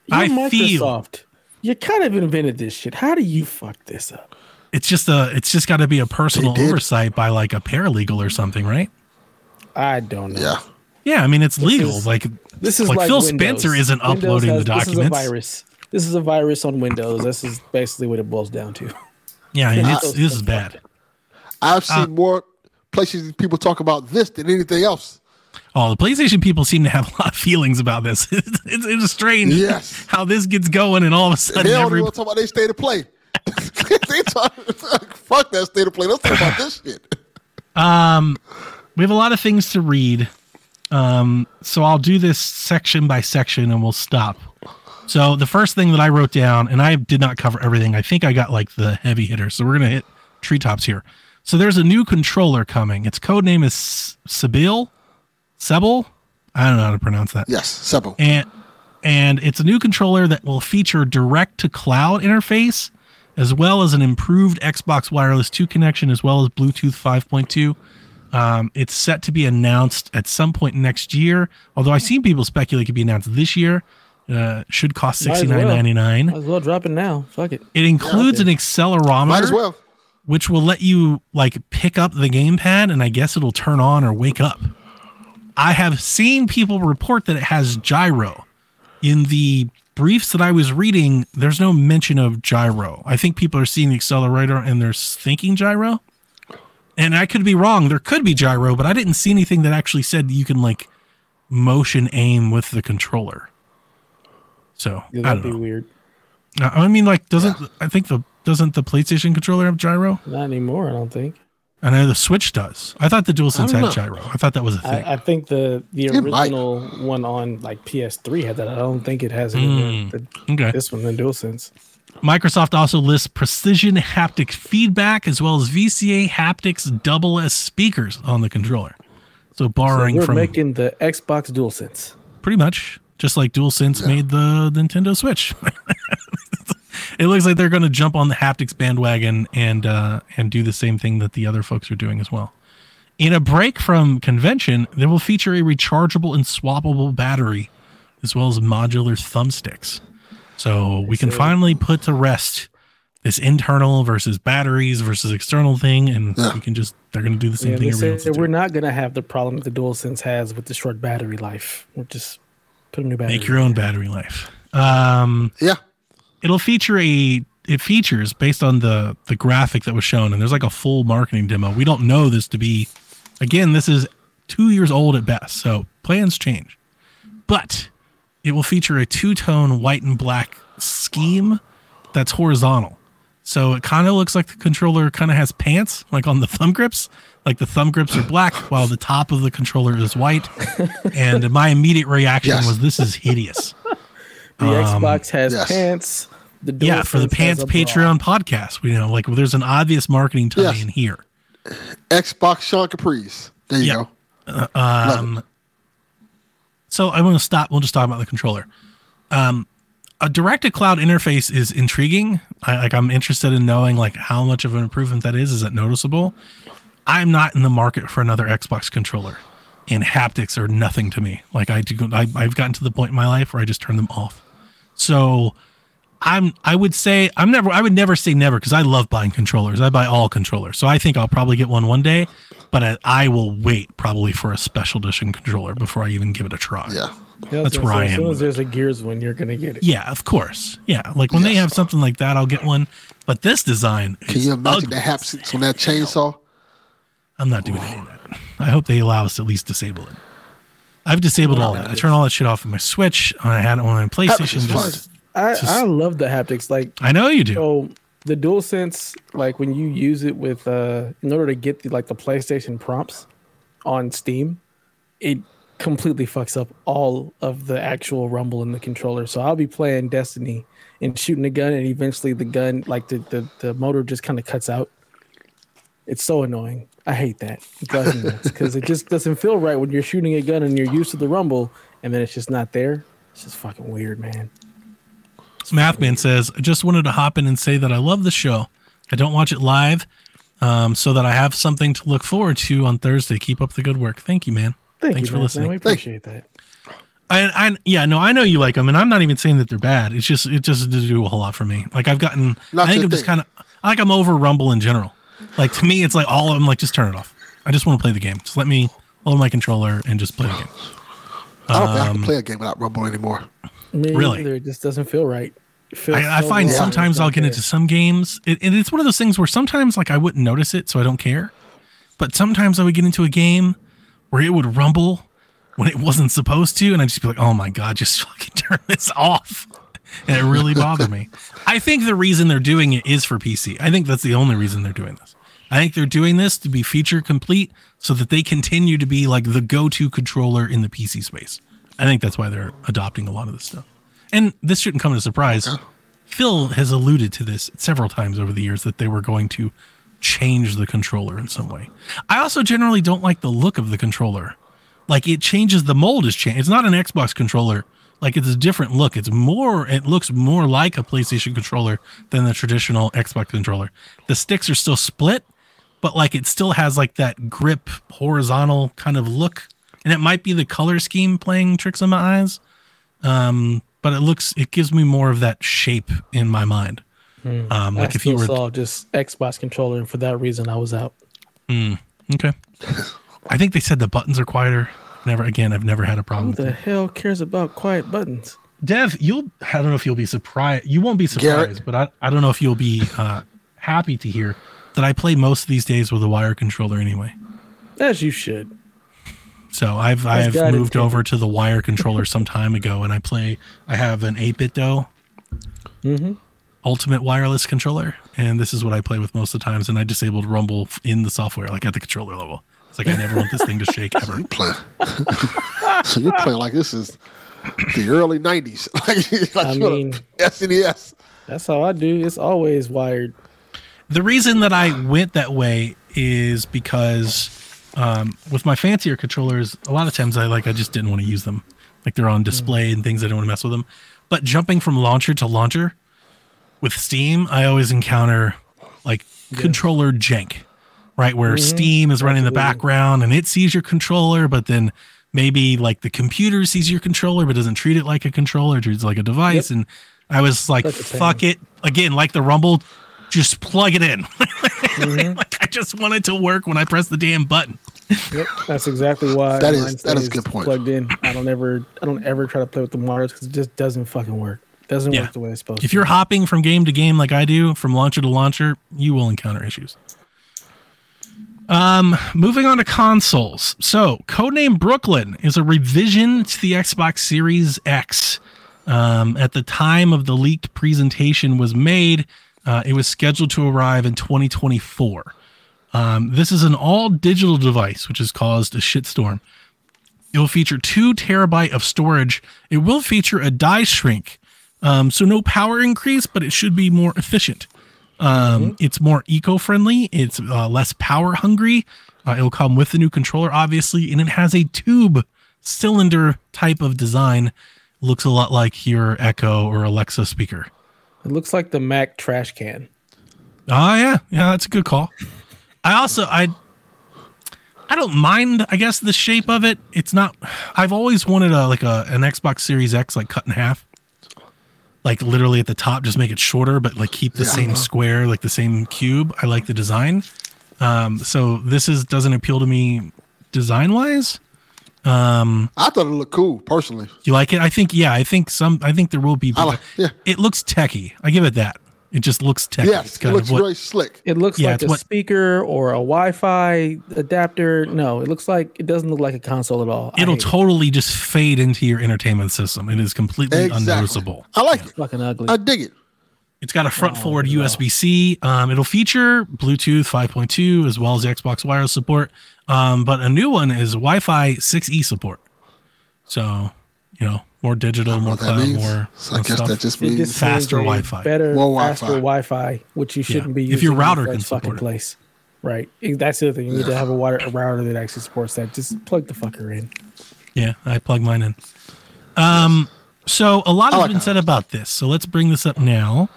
Speaker 3: You're
Speaker 2: I feel-
Speaker 3: You kind of invented this shit. How do you fuck this up?
Speaker 2: it's just a it's just got to be a personal oversight by like a paralegal or something, right?
Speaker 3: I don't know.
Speaker 1: Yeah.
Speaker 2: Yeah, I mean it's legal.
Speaker 3: is-
Speaker 2: like
Speaker 3: This is
Speaker 2: Like,
Speaker 3: like,
Speaker 2: Phil
Speaker 3: Windows.
Speaker 2: Spencer isn't
Speaker 3: Windows
Speaker 2: uploading
Speaker 3: has-
Speaker 2: the documents.
Speaker 3: This is a virus. This is a virus on Windows. This is basically what it boils down to.
Speaker 2: yeah, I mean, it's this is
Speaker 3: is
Speaker 2: bad.
Speaker 1: I've seen more places people talk about this than anything else.
Speaker 2: Oh, the PlayStation people seem to have a lot of feelings about this. it's, it's, it's strange
Speaker 1: Yes.
Speaker 2: how this gets going, and all of a sudden,
Speaker 1: They don't
Speaker 2: every
Speaker 1: want to talk about their state of play. they talk, fuck that state of play. Let's talk about this shit.
Speaker 2: Um, we have a lot of things to read. Um, so I'll do this section by section, and we'll stop. So the first thing that I wrote down, and I did not cover everything. I think I got like the heavy hitters. So we're gonna hit treetops here. So there's a new controller coming. Its code name is Sibyl, Sebel. I don't know how to pronounce that.
Speaker 1: Yes, Sebel.
Speaker 2: and and it's a new controller that will feature direct to cloud interface as well as an improved Xbox Wireless 2 connection as well as Bluetooth 5.2. Um, it's set to be announced at some point next year. Although I've seen people speculate it could be announced this year. Uh, should cost
Speaker 3: Might as well.
Speaker 2: nine ninety nine.
Speaker 3: Might as well drop it now. Fuck it.
Speaker 2: It includes an accelerometer
Speaker 1: Might as well.
Speaker 2: Which will let you like pick up the gamepad and I guess it'll turn on or wake up. I have seen people report that it has gyro. In the briefs that I was reading, there's no mention of gyro. I think people are seeing the accelerator and they're thinking gyro. And I could be wrong. There could be gyro, but I didn't see anything that actually said you can like motion aim with the controller. So
Speaker 3: Yeah,
Speaker 2: I
Speaker 3: that'd
Speaker 2: don't
Speaker 3: be
Speaker 2: know.
Speaker 3: weird.
Speaker 2: I mean, like, doesn't I think the doesn't the PlayStation controller have gyro?
Speaker 3: Not anymore. I don't think.
Speaker 2: I know the Switch does. I thought the DualSense had
Speaker 1: know.
Speaker 2: gyro. I thought that was a thing.
Speaker 3: I, I think the the
Speaker 1: It might.
Speaker 3: original one on like PS3 had that. I don't think it has it in the, the,
Speaker 2: okay.
Speaker 3: this one in DualSense.
Speaker 2: Microsoft also lists precision haptic feedback as well as VCA haptics double S speakers on the controller. So
Speaker 3: So
Speaker 2: borrowing
Speaker 3: we're
Speaker 2: from
Speaker 3: making the Xbox DualSense.
Speaker 2: pretty much just like DualSense made the Nintendo Switch. it looks like they're going to jump on the haptics bandwagon and uh, and do the same thing that the other folks are doing as well. In a break from convention, they will feature a rechargeable and swappable battery, as well as modular thumbsticks. So we can finally put to rest this internal versus batteries versus external thing, and
Speaker 1: Yeah.
Speaker 2: we can just they're going to do the same
Speaker 3: Yeah,
Speaker 2: thing
Speaker 3: they
Speaker 2: everyone else
Speaker 3: we're
Speaker 2: doing.
Speaker 3: not gonna have the problem that the DualSense has with the short battery life. We'll just put a new battery.
Speaker 2: Make your own battery life. Um,
Speaker 1: Yeah.
Speaker 2: It'll feature a it features based on the the graphic that was shown and there's like a full marketing demo. We don't know this to be again this is two years old at best so plans change. But it will feature a two-tone white and black scheme that's horizontal. So it kind of looks like the controller kind of has pants like on the thumb grips. Like the thumb grips are black while the top of the controller is white. And my immediate reaction
Speaker 1: Yes.
Speaker 2: was this is hideous
Speaker 3: The Xbox has
Speaker 1: yes.
Speaker 3: pants. The
Speaker 2: Um, yeah, for the Pants
Speaker 3: has a bra.
Speaker 2: Patreon podcast. We know, like, there's an obvious marketing tie
Speaker 1: Yes.
Speaker 2: in here.
Speaker 1: Xbox Sean Caprice. There you
Speaker 2: Yeah.
Speaker 1: go. Love
Speaker 2: Um, so I'm going to stop. We'll just talk about the controller. Um, a direct to cloud interface is intriguing. I, like, I'm interested in knowing like how much of an improvement that is. Is it noticeable? I'm not in the market for another Xbox controller, and haptics are nothing to me. Like I do, I, I've gotten to the point in my life where I just turn them off. So I'm I would say I'm never I would never say never because I love buying controllers. I buy all controllers. So I think I'll probably get one one day, but I, I will wait probably for a special edition controller before I even give it a try.
Speaker 1: Yeah.
Speaker 3: Yeah,
Speaker 2: That's
Speaker 3: so-
Speaker 2: where
Speaker 3: so
Speaker 2: I
Speaker 3: As soon as there's a Gears one, you're gonna get it.
Speaker 2: Yeah, of course. Yeah, like when they have something like that, I'll get one. But this design,
Speaker 1: Can
Speaker 2: is
Speaker 1: you imagine
Speaker 2: ugly.
Speaker 1: the haptics on that chainsaw?
Speaker 2: I'm not doing any of that. I hope they allow us to at least disable it. I've disabled all that. I turn all that shit off on my Switch. I had it on my PlayStation.
Speaker 1: is.
Speaker 2: Just,
Speaker 3: I,
Speaker 2: Just-
Speaker 3: I love the haptics. Like
Speaker 2: I know you do.
Speaker 3: so the dual sense like when you use it with uh in order to get the like the playstation prompts on steam it completely fucks up all of the actual rumble in the controller so i'll be playing destiny and shooting a gun and eventually the gun like the the, the motor just kind of cuts out it's so annoying i hate that it drives me nuts because it just doesn't feel right when you're shooting a gun and you're used to the rumble and then it's just not there it's just fucking weird man
Speaker 2: Mathman says, I just wanted to hop in and say that I love the show. I don't watch it live, um, so that I have something to look forward to on Thursday. Keep up the good work. Thank you, man.
Speaker 3: Thank
Speaker 2: Thanks
Speaker 3: you,
Speaker 2: for
Speaker 3: man.
Speaker 2: listening.
Speaker 3: We appreciate that.
Speaker 2: I, I, yeah, no, I know you like them, and I'm not even saying that they're bad. It's just, it just doesn't do a whole lot for me. Like I've gotten,
Speaker 1: Not
Speaker 2: I think I'm just kind of, I like I'm over Rumble in general. Like to me, it's like all of them. Like just turn it off. I just want to play the game. Just let me hold my controller and just play the game.
Speaker 1: I don't think I
Speaker 2: Um,
Speaker 1: can play a game without Rumble anymore.
Speaker 3: Me
Speaker 2: Really?
Speaker 3: either. It just doesn't feel right. It feels
Speaker 2: I, I
Speaker 3: so
Speaker 2: find
Speaker 3: wrong.
Speaker 2: sometimes
Speaker 3: It's
Speaker 2: I'll
Speaker 3: not
Speaker 2: get
Speaker 3: there.
Speaker 2: into some games, it, and it's one of those things where sometimes like I wouldn't notice it, so I don't care. But sometimes I would get into a game where it would rumble when it wasn't supposed to, and I'd just be like, "Oh my god, just fucking turn this off," and it really bothered me. I think the reason they're doing it is for PC. I think that's the only reason they're doing this. I think they're doing this to be feature complete, so that they continue to be like the go-to controller in the PC space. I think that's why they're adopting a lot of this stuff. And this shouldn't come as a surprise. Phil has alluded to this several times over the years that they were going to change the controller in some way. I also generally don't like the look of the controller. Like it changes the mold is changed. It's not an Xbox controller. Like it's a different look. It's more it looks more like a PlayStation controller than the traditional Xbox controller. The sticks are still split, but like it still has like that grip horizontal kind of look. And it might be the color scheme playing tricks on my eyes. Um, but it looks it gives me more of that shape in my mind. Um,
Speaker 3: I
Speaker 2: like if you were
Speaker 3: saw just Xbox controller, and for that reason, I was out.
Speaker 2: Mm, okay. I think they said the buttons are quieter. Never again, I've never had a problem
Speaker 3: Who
Speaker 2: with
Speaker 3: the
Speaker 2: them.
Speaker 3: hell cares about quiet buttons?
Speaker 2: Dev, you'll I don't know if you'll be surprised. You won't be surprised,
Speaker 1: Garrett.
Speaker 2: but I, I don't know if you'll be uh, happy to hear that I play most of these days with a wire controller anyway.
Speaker 3: As you should.
Speaker 2: So I've
Speaker 3: As
Speaker 2: I've
Speaker 3: God
Speaker 2: moved
Speaker 3: intended.
Speaker 2: over to the wire controller some time ago, and I play. I have an 8BitDo
Speaker 3: Mm-hmm.
Speaker 2: Ultimate wireless controller, and this is what I play with most of the times. And I disabled Rumble in the software, like at the controller level. It's like I never want this thing to shake ever.
Speaker 1: You playing? so you're playing like this is the early '90s. like, like
Speaker 3: I mean-
Speaker 1: a SNES.
Speaker 3: That's how I do. It's always wired.
Speaker 2: The reason that I went that way is because um, with my fancier controllers, a lot of times I like I just didn't want to use them. Like they're on display and things I don't want to mess with them. But jumping from launcher to launcher with Steam, I always encounter like controller jank, right? Where mm-hmm. Steam is running in the background and it sees your controller, but then maybe like the computer sees your controller but doesn't treat it like a controller, treats it like a device. And I was like,
Speaker 3: Such a pain.
Speaker 2: fuck it. Again, like the Rumble, just plug it in. Mm-hmm. like I just want it to work when I press the damn button.
Speaker 3: Yep, that's exactly why.
Speaker 1: That is-
Speaker 3: mine
Speaker 1: that is a good point.
Speaker 3: Plugged in. I don't ever, I don't ever try to play with the wires because it just doesn't fucking work. Doesn't
Speaker 2: Yeah.
Speaker 3: work the way it's supposed
Speaker 2: If
Speaker 3: to.
Speaker 2: you're hopping from game to game like I do, from launcher to launcher, you will encounter issues. Um, moving on to consoles. So, Codename Brooklyn is a revision to the Xbox Series X. Um, at the time of the leaked presentation was made, uh, it was scheduled to arrive in 2024. Um, this is an all digital device, which has caused a shitstorm. It will feature two terabyte of storage. It will feature a die shrink, um, so no power increase, but it should be more efficient. Um, It's more eco-friendly. It's uh, less power hungry. Uh, it'll come with the new controller, obviously, and it has a tube cylinder type of design. Looks a lot like your Echo or Alexa speaker.
Speaker 3: It looks like the Mac trash can.
Speaker 2: Oh yeah, yeah, that's a good call. I also I I don't mind, I guess, the shape of it. It's not. I've always wanted a like a an Xbox Series X like cut in half, like literally at the top, just make it shorter, but like keep the
Speaker 1: Yeah.
Speaker 2: same square, like the same cube. I like the design. Um, so this is doesn't appeal to me design wise.
Speaker 1: Um, I thought it looked cool personally.
Speaker 2: You like it? I think yeah. I think some. I think there will be.
Speaker 1: Like- yeah.
Speaker 2: It looks techy. I give it that. It just looks techy.
Speaker 1: Yes,
Speaker 2: it's
Speaker 1: it looks
Speaker 2: of what
Speaker 1: really slick.
Speaker 3: It looks
Speaker 2: Yeah,
Speaker 3: like a
Speaker 2: what-
Speaker 3: speaker or a Wi-Fi adapter. No, it looks like it doesn't look like a console at all.
Speaker 2: It'll
Speaker 3: hate it.
Speaker 2: totally just fade into your entertainment system. It is completely
Speaker 1: Exactly.
Speaker 2: unnoticeable.
Speaker 1: I like it.
Speaker 3: fucking ugly.
Speaker 1: I dig it.
Speaker 2: It's got a front
Speaker 3: Oh,
Speaker 2: forward
Speaker 3: no.
Speaker 2: USB C. Um, it'll feature Bluetooth 5.2 as well as Xbox wireless support. Um, but a new one is Wi Fi 6E support. So, you know, more digital, more cloud,
Speaker 1: means?
Speaker 2: more,
Speaker 1: So I guess
Speaker 2: stuff.
Speaker 1: that just means
Speaker 3: just
Speaker 2: faster
Speaker 3: means a
Speaker 2: Wi-Fi.
Speaker 3: better,
Speaker 1: More Wi-Fi.
Speaker 3: Wi-Fi, which you shouldn't be Using
Speaker 2: If
Speaker 3: using
Speaker 2: your
Speaker 3: in the
Speaker 2: router
Speaker 3: first
Speaker 2: can
Speaker 3: fucking
Speaker 2: it.
Speaker 3: place. Right. That's the other thing. You need to have a, water, a router that actually supports that. Just plug the fucker in.
Speaker 2: Yeah, I plug mine in. Um, so a lot has
Speaker 1: like
Speaker 2: been
Speaker 1: how-
Speaker 2: said about this. So let's bring this up now.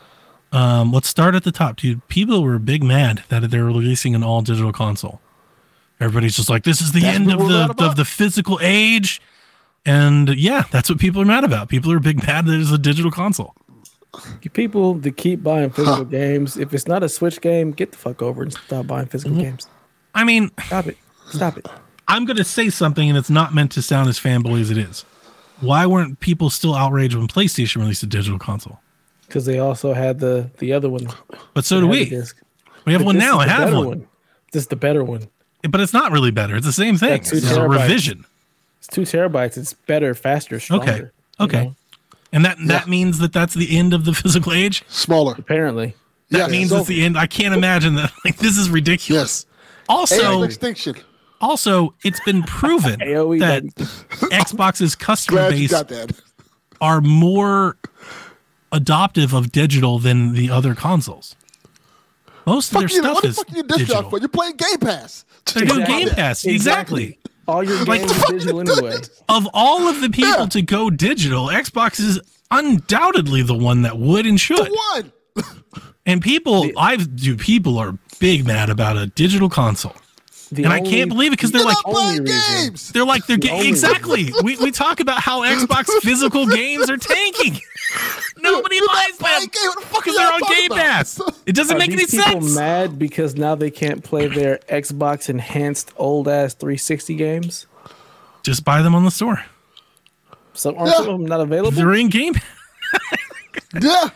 Speaker 2: Um, let's start at the top, dude. People were big mad that they're releasing an all digital console. Everybody's just like, this is the
Speaker 1: That's
Speaker 2: end of the of the physical age. And yeah, that's what people are mad about. People are big mad that it's a digital console.
Speaker 3: You people that keep buying physical games, if it's not a Switch game, get the fuck over and stop buying physical
Speaker 2: Mm-hmm.
Speaker 3: games.
Speaker 2: I mean,
Speaker 3: Stop it. Stop it.
Speaker 2: I'm going to say something, and it's not meant to sound as fanboy as it is. Why weren't people still outraged when PlayStation released a digital console?
Speaker 3: Because they also had the the other one.
Speaker 2: But so
Speaker 3: They
Speaker 2: do we. We have
Speaker 3: But
Speaker 2: one now. I have
Speaker 3: better
Speaker 2: one.
Speaker 3: This is the better one.
Speaker 2: But it's not really better. It's the same thing. It's a
Speaker 3: terabytes.
Speaker 2: revision.
Speaker 3: It's two terabytes. It's better, faster, stronger.
Speaker 2: Okay. Okay.
Speaker 3: know?
Speaker 2: And that that
Speaker 1: Yeah.
Speaker 2: means that that's the end of the physical age.
Speaker 1: smaller.
Speaker 3: Apparently.
Speaker 2: That
Speaker 1: Yes.
Speaker 2: means it's the end. I can't imagine that. Like this is ridiculous.
Speaker 1: Yes.
Speaker 2: Also,
Speaker 1: Age extinction.
Speaker 2: also, it's been proven
Speaker 3: AOE,
Speaker 2: that. Xbox's customer
Speaker 1: Glad
Speaker 2: base
Speaker 1: that.
Speaker 2: are more adoptive of digital than the other consoles. Most of their
Speaker 1: you.
Speaker 2: stuff
Speaker 1: What the
Speaker 2: is
Speaker 1: fuck you dish
Speaker 2: digital.
Speaker 1: for? You're playing Game Pass.
Speaker 2: They're doing Game Pass. Exactly.
Speaker 3: All your
Speaker 2: Like,
Speaker 3: games
Speaker 2: the
Speaker 3: are digital anyway.
Speaker 2: Of all of the people
Speaker 1: Yeah.
Speaker 2: to go digital, Xbox is undoubtedly the one that would and should.
Speaker 1: One.
Speaker 2: And people, I've do people are big mad about a digital console,
Speaker 3: The
Speaker 2: and I can't believe it because they're like,
Speaker 1: not
Speaker 3: only
Speaker 1: games.
Speaker 2: they're like they're
Speaker 3: The
Speaker 2: ga- exactly. we we talk about how Xbox physical games are tanking. Nobody
Speaker 1: You're not
Speaker 2: buys them
Speaker 1: the fuck
Speaker 2: because
Speaker 1: are
Speaker 2: they're
Speaker 1: y'all
Speaker 2: on Game
Speaker 1: about?
Speaker 2: Pass. It doesn't
Speaker 3: Are
Speaker 2: make any
Speaker 3: these people
Speaker 2: sense.
Speaker 3: mad because now they can't play their Xbox enhanced old ass 360 games?
Speaker 2: Just buy them on the store.
Speaker 3: Some aren't
Speaker 1: Yeah.
Speaker 3: some of them not available.
Speaker 2: They're in Game.
Speaker 1: Yeah.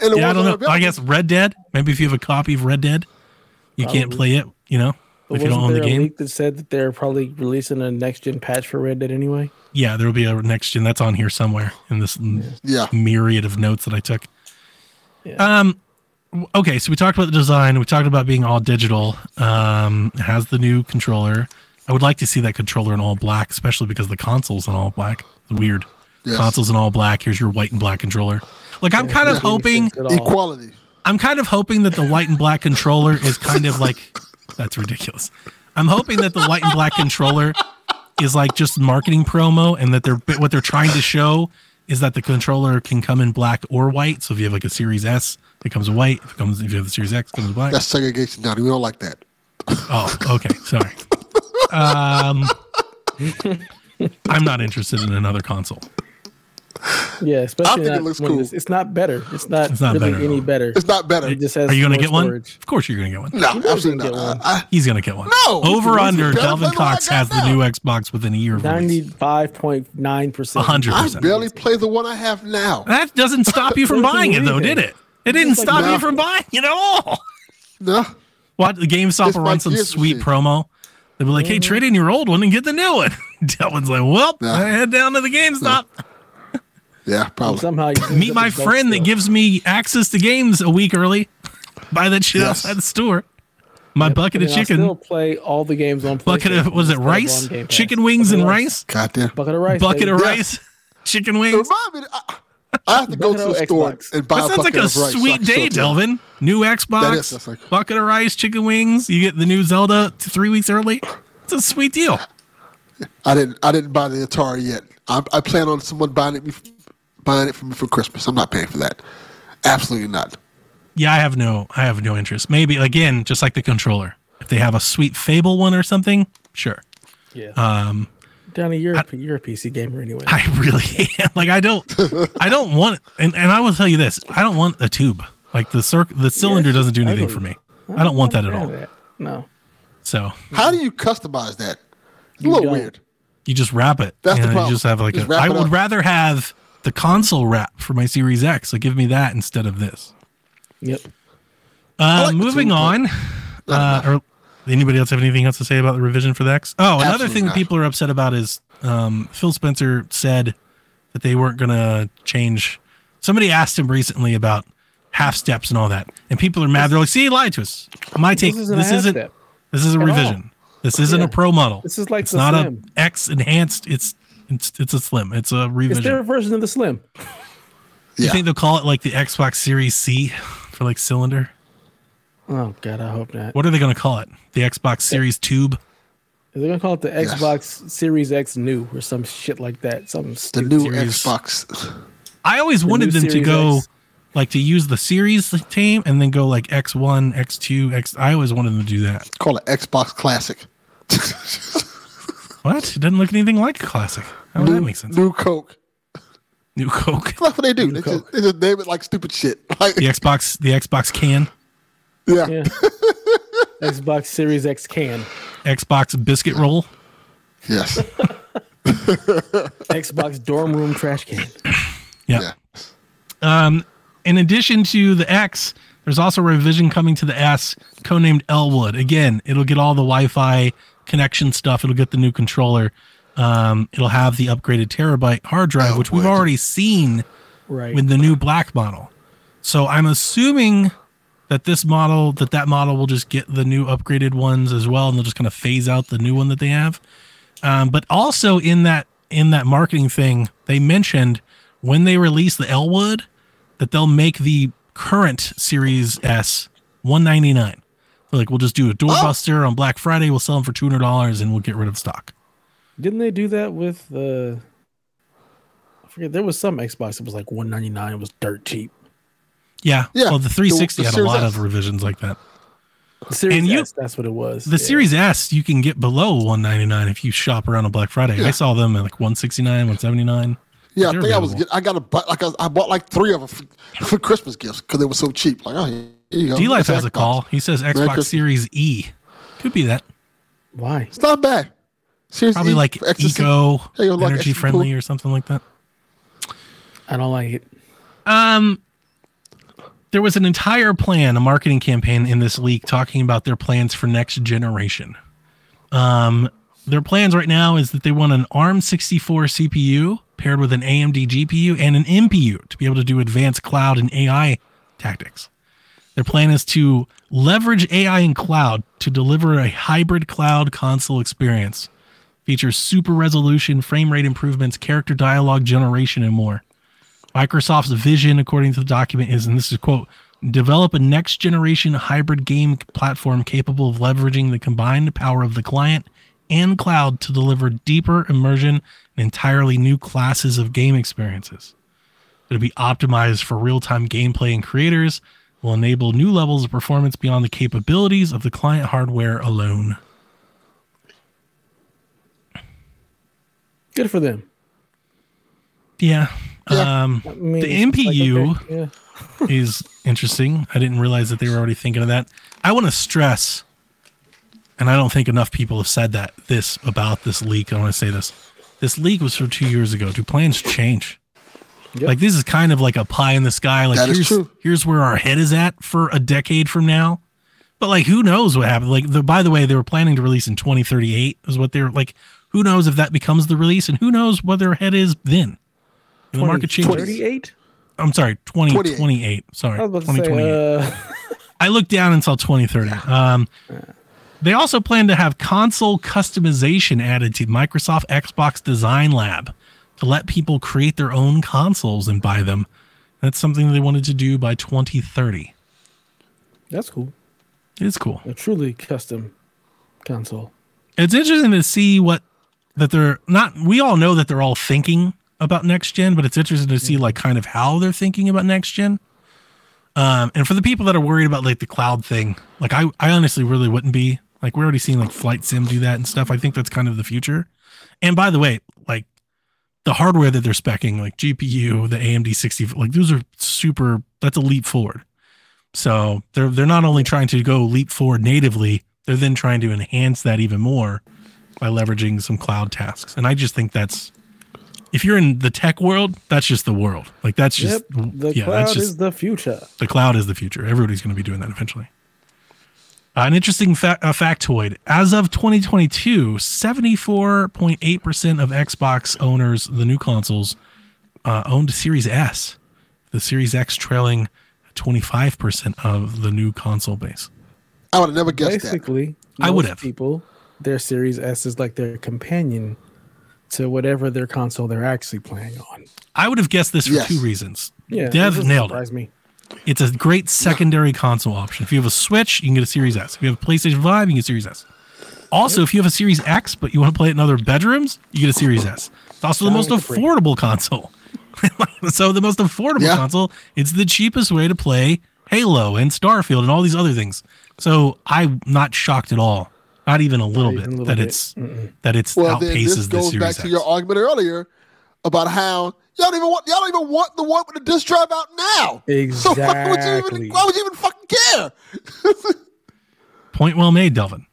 Speaker 1: And
Speaker 2: Yeah, I don't know. I guess Red Dead. Maybe if you have a copy of Red Dead, you can't play it. You know,
Speaker 3: But
Speaker 2: if you don't
Speaker 3: wasn't
Speaker 2: own the
Speaker 3: there a
Speaker 2: game.
Speaker 3: leak that said that they're probably releasing a next gen patch for Red Dead anyway?
Speaker 2: Yeah, there will be a next gen that's on here somewhere in this
Speaker 1: Yeah.
Speaker 2: myriad of notes that I took.
Speaker 3: Yeah.
Speaker 2: Um, okay, so we talked about the design. We talked about being all digital. Um, it has the new controller. I would like to see that controller in all black, especially because the console's in all black. It's weird.
Speaker 1: Yes.
Speaker 2: Console's in all black. Here's your white and black controller. Like I'm kind of hoping.
Speaker 3: sense at all.
Speaker 1: Equality.
Speaker 2: I'm kind of hoping that the white and black controller is kind of like that's ridiculous. I'm hoping that the white and black controller is like just marketing promo and that they're what they're trying to show is that the controller can come in black or white. So if you have like a Series S, it comes white. If it comes if you have the Series X, it comes black.
Speaker 1: That's segregation, Donnie. We don't like that.
Speaker 2: Oh, okay. Sorry. Um I'm not interested in another console.
Speaker 3: Yeah, especially
Speaker 1: think it looks
Speaker 3: when
Speaker 1: cool.
Speaker 3: It's, it's not better. It's not,
Speaker 2: It's not
Speaker 3: really
Speaker 2: better
Speaker 3: any better.
Speaker 1: It's not better.
Speaker 3: It just has
Speaker 2: Are you gonna
Speaker 3: more
Speaker 2: get one? Of course you're gonna get one.
Speaker 1: no,
Speaker 3: You guys
Speaker 1: absolutely
Speaker 3: can
Speaker 1: not.
Speaker 3: get
Speaker 1: I,
Speaker 2: He's gonna get one.
Speaker 1: No!
Speaker 2: Over
Speaker 1: What's
Speaker 2: under Delvin
Speaker 1: than what I
Speaker 2: Cox
Speaker 1: got
Speaker 2: has the new Xbox within a year of release.
Speaker 3: Ninety-five point nine percent.
Speaker 2: hundred percent.
Speaker 1: I barely play the one I have now.
Speaker 2: That doesn't stop you from buying it, though, did it? It didn't
Speaker 3: like
Speaker 2: stop you from buying it at all.
Speaker 1: No.
Speaker 2: What the GameStop
Speaker 1: It's
Speaker 2: will run some sweet
Speaker 1: machine.
Speaker 2: promo. They'll be like, "Hey, mm-hmm. trade in your old one and get the new one." Delvin's like, "Well,
Speaker 1: No.
Speaker 2: I head down to the GameStop,
Speaker 1: Yeah, probably.
Speaker 3: Somehow you
Speaker 2: meet my
Speaker 3: with both
Speaker 2: friend that gives me access to games a week early. Buy that shit
Speaker 1: Yes.
Speaker 2: outside the store. My bucket
Speaker 3: And
Speaker 2: of
Speaker 3: then I'll
Speaker 2: chicken,
Speaker 3: Still play all the games on.
Speaker 2: bucket of was it rice,
Speaker 3: on Game Pass.
Speaker 2: chicken wings
Speaker 3: Bucket
Speaker 2: and
Speaker 3: of
Speaker 2: rice,
Speaker 1: Goddamn.
Speaker 3: Bucket of rice.
Speaker 2: bucket
Speaker 3: baby.
Speaker 2: of
Speaker 1: Yeah.
Speaker 2: rice, chicken
Speaker 1: It
Speaker 2: wings.
Speaker 1: remind me, I, I have to go to
Speaker 3: Bucket
Speaker 1: the
Speaker 3: of
Speaker 1: store
Speaker 3: Xbox.
Speaker 1: and buy
Speaker 2: That
Speaker 1: a
Speaker 2: sounds
Speaker 1: bucket
Speaker 2: like a
Speaker 1: of rice.
Speaker 2: sweet
Speaker 1: can
Speaker 2: day,
Speaker 1: show it.
Speaker 2: Delvin. New Xbox,
Speaker 1: That is, that's like-
Speaker 2: bucket of rice, chicken wings. You get the new Zelda three weeks early. It's a sweet deal.
Speaker 1: I didn't. I didn't buy the Atari yet. I, I plan on someone buying it, bef- buying it for me for Christmas. I'm not paying for that. Absolutely not.
Speaker 2: Yeah, I have no, I have no interest. Maybe again, just like the controller. If they have a sweet Fable one or something, sure.
Speaker 3: Yeah.
Speaker 2: Um,
Speaker 3: Donnie, you're a, you're a PC gamer anyway.
Speaker 2: I really am. Like I don't, I don't want, and, and I will tell you this: I don't want a tube. Like the circ, the cylinder doesn't do anything for me. I don't want that at all.
Speaker 3: that. No.
Speaker 2: So
Speaker 1: How do you customize that? It's a
Speaker 3: You
Speaker 1: little
Speaker 3: don't.
Speaker 1: weird.
Speaker 2: you just wrap it.
Speaker 1: That's the problem.
Speaker 2: You just have like
Speaker 1: Just
Speaker 2: a.
Speaker 1: wrap
Speaker 2: I would rather have the console wrap for my Series X. So give me that instead of this.
Speaker 3: Yep.
Speaker 2: Uh,
Speaker 1: like
Speaker 2: moving on. Uh, or anybody else have anything else to say about the revision for the X? Oh, another
Speaker 1: Absolutely
Speaker 2: thing that people are upset about is um, Phil Spencer said that they weren't going to change. Somebody asked him recently about half steps and all that, and people are mad. They're like, "See, he lied to us." My take:
Speaker 3: This
Speaker 2: this
Speaker 3: isn't a
Speaker 2: isn't. This, is a
Speaker 3: all.
Speaker 2: revision. This isn't
Speaker 3: Yeah.
Speaker 2: a pro model.
Speaker 3: This is like
Speaker 2: it's not
Speaker 3: Slim.
Speaker 2: a X enhanced. It's it's it's a slim. It's a revision.
Speaker 3: It's
Speaker 2: revision.
Speaker 3: their version of the Slim.
Speaker 2: You
Speaker 1: Yeah.
Speaker 2: think they'll call it like the Xbox Series C for like cylinder?
Speaker 3: Oh god, I hope not.
Speaker 2: What are they going to call it? The Xbox Series Tube?
Speaker 3: They're gonna call it the Xbox Series X New or some shit like that. Some
Speaker 1: The new
Speaker 2: Series-
Speaker 1: Xbox.
Speaker 2: I always wanted
Speaker 3: new
Speaker 2: them to go
Speaker 3: X.
Speaker 2: like to use the series team and then go like X1, X2, X. I always wanted them to do that.
Speaker 1: Call it Xbox Classic.
Speaker 2: What? It doesn't look anything like a classic. How
Speaker 1: new,
Speaker 2: that make sense?
Speaker 1: New Coke.
Speaker 2: New Coke.
Speaker 1: That's what they do.
Speaker 3: New
Speaker 1: They
Speaker 3: Coke.
Speaker 1: just, they just name it like stupid shit. Like,
Speaker 2: The Xbox, the Xbox can,
Speaker 1: yeah.
Speaker 3: Yeah. Xbox Series X can.
Speaker 2: Xbox biscuit roll.
Speaker 1: Yes.
Speaker 3: Xbox dorm room trash can.
Speaker 2: Yeah.
Speaker 1: Yeah.
Speaker 2: Um, in addition to the X, there's also a revision coming to the S, codenamed Elwood. Again, it'll get all the Wi-Fi connection stuff. It'll get the new controller. Um, it'll have the upgraded terabyte hard drive, which we've
Speaker 1: Elwood.
Speaker 2: already seen
Speaker 3: Right.
Speaker 2: with the new black model. So I'm assuming that this model, that that model will just get the new upgraded ones as well, and they'll just kind of phase out the new one that they have. Um, but also in that in that marketing thing, they mentioned when they release the Elwood that they'll make the current Series S 199. So like we'll just do a doorbuster on Black Friday. We'll sell them for two hundred dollars, and we'll get rid of stock.
Speaker 3: Didn't they do that with the? I forget. There was some Xbox that was like one ninety nine. It was dirt cheap.
Speaker 2: Yeah,
Speaker 1: Yeah,
Speaker 2: Well, the 360 had a lot
Speaker 1: S.
Speaker 2: of revisions like that.
Speaker 3: The Series
Speaker 2: And you-
Speaker 3: S, that's what it was.
Speaker 2: The
Speaker 3: yeah.
Speaker 2: Series S you can get below 199 if you shop around on Black Friday. I saw them at like 169, 179.
Speaker 1: Yeah, I
Speaker 2: They're
Speaker 1: think I was. Get, I got a bu- like I, I bought like three of them for, for Christmas gifts because they were so cheap. Like, oh, here you go.
Speaker 2: D Life
Speaker 1: It's
Speaker 2: has a call. He says Xbox Series E. Could be that.
Speaker 3: Why?
Speaker 1: It's not bad. Seriously,
Speaker 2: Probably like eco,
Speaker 1: Hey, yo, like
Speaker 2: energy
Speaker 1: extra
Speaker 2: friendly
Speaker 1: cool.
Speaker 2: or something like that.
Speaker 3: I don't like it.
Speaker 2: Um, there was an entire plan, a marketing campaign in this leak talking about their plans for next generation. Um, their plans right now is that they want an ARM64 CPU paired with an AMD GPU and an MPU to be able to do advanced cloud and AI tactics. Their plan is to leverage AI and cloud to deliver a hybrid cloud console experience. Features super resolution, frame rate improvements, character dialogue generation, and more. Microsoft's vision, according to the document, is, and this is quote, develop a next generation hybrid game platform capable of leveraging the combined power of the client and cloud to deliver deeper immersion and entirely new classes of game experiences. It'll be optimized for real time gameplay and creators, will enable new levels of performance beyond the capabilities of the client hardware alone.
Speaker 3: Good for them.
Speaker 2: Yeah.
Speaker 1: Yeah.
Speaker 2: Um,
Speaker 3: I mean,
Speaker 2: The
Speaker 3: MPU like, okay, yeah.
Speaker 2: is interesting. I didn't realize that they were already thinking of that. I want to stress, and I don't think enough people have said that this about this leak. I want to say this. This leak was from two years ago. Do plans change?
Speaker 3: Yep.
Speaker 2: Like this is kind of like a pie in the sky. Like
Speaker 1: That is
Speaker 2: here's
Speaker 1: true.
Speaker 2: here's where our head is at for a decade from now. But like who knows what happened? Like the by the way, they were planning to release in 2038 is what they're like. Who knows if that becomes the release, and who knows what their head is then? And the market changes.
Speaker 3: 38?
Speaker 2: I'm sorry, 2028. Sorry,
Speaker 3: I was about
Speaker 2: 2028.
Speaker 3: say, uh,
Speaker 2: I looked down until 2030. Um, they also plan to have console customization added to Microsoft Xbox Design Lab to let people create their own consoles and buy them. That's something they wanted to do by 2030.
Speaker 3: that's cool.
Speaker 2: It's cool.
Speaker 3: A truly custom console.
Speaker 2: It's interesting to see what that they're not. We all know that they're all thinking about next gen, but it's interesting to see like kind of how they're thinking about next gen. Um, and for the people that are worried about like the cloud thing, like I, I honestly really wouldn't be. Like we're already seeing like Flight Sim do that and stuff. I think that's kind of the future. And by the way, like the hardware that they're specing, like GPU, the AMD 60, like those are super. That's a leap forward. So they're they're not only trying to go leap forward natively, they're then trying to enhance that even more by leveraging some cloud tasks. And I just think that's if you're in the tech world, that's just the world. Like that's just
Speaker 3: Yep, the
Speaker 2: yeah,
Speaker 3: cloud
Speaker 2: that's just
Speaker 3: is the future.
Speaker 2: the cloud is the future. Everybody's going to be doing that eventually. Uh, an interesting fa- uh, factoid: as of 2022, 74.8% of Xbox owners, the new consoles, uh, owned Series S. The Series X trailing 25% of the new console base.
Speaker 1: I would have never guessed that.
Speaker 3: Basically,
Speaker 2: I would have.
Speaker 3: people their Series S is like their companion to whatever their console they're actually playing on.
Speaker 2: I would have guessed this for
Speaker 1: Yes.
Speaker 2: two reasons.
Speaker 3: Yeah,
Speaker 2: Dev
Speaker 3: doesn't
Speaker 2: nailed it.
Speaker 3: me.
Speaker 2: It's a great secondary console option. If you have a Switch, you can get a Series S. If you have a PlayStation 5, you can get a Series S. Also, if you have a Series X, but you want to play it in other bedrooms, you get a Series S. It's also the most affordable console. so the most affordable
Speaker 1: Yeah.
Speaker 2: console, it's the cheapest way to play Halo and Starfield and all these other things. So I'm not shocked at all. Not even a little
Speaker 3: even
Speaker 2: bit
Speaker 3: a little
Speaker 2: that
Speaker 3: bit.
Speaker 2: it's that it's
Speaker 1: Well, then
Speaker 2: outpaces
Speaker 1: this
Speaker 2: the
Speaker 1: goes
Speaker 2: Series
Speaker 1: back
Speaker 2: X.
Speaker 1: to your argument earlier about how y'all don't even want y'all don't even want the one with the disc drive out now. So why would you
Speaker 3: Exactly.
Speaker 1: even why would you even fucking care?
Speaker 2: Point well made, Delvin.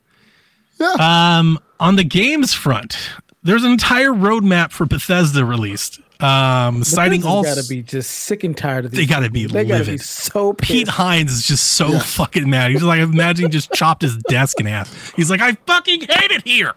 Speaker 1: Yeah.
Speaker 2: Um, on the games front, there's an entire roadmap for Bethesda released, um, citing all.
Speaker 3: got to be just sick and tired of these.
Speaker 2: They gotta be
Speaker 3: people. They gotta be
Speaker 2: livid.
Speaker 3: so
Speaker 2: Pete
Speaker 3: pissed.
Speaker 2: Hines is just so
Speaker 1: Yeah.
Speaker 2: fucking mad. He's like, imagine he just chopped his desk in half. He's like, I fucking hate it here.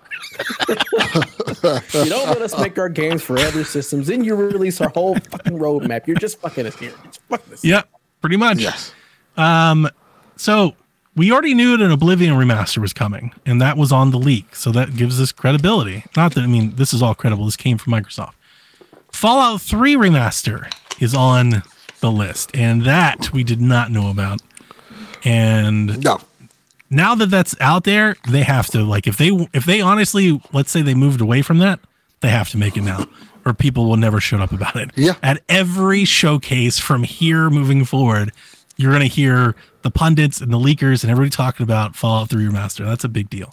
Speaker 3: You don't let us make our games for other systems, then you release our whole fucking roadmap. You're just fucking us here. Just fucking us.
Speaker 2: Yep, pretty much.
Speaker 1: yes.
Speaker 2: Um, so we already knew that an Oblivion remaster was coming, and that was on the leak. So that gives us credibility. Not that I mean this is all credible. This came from Microsoft. Fallout 3 remaster is on the list, and that we did not know about. And
Speaker 1: No.
Speaker 2: now that that's out there, they have to like if they if they honestly let's say they moved away from that, they have to make it now, or people will never shut up about it.
Speaker 1: Yeah.
Speaker 2: At every showcase from here moving forward, you're gonna hear the pundits and the leakers and everybody talking about Fallout 3 remaster. That's a big deal.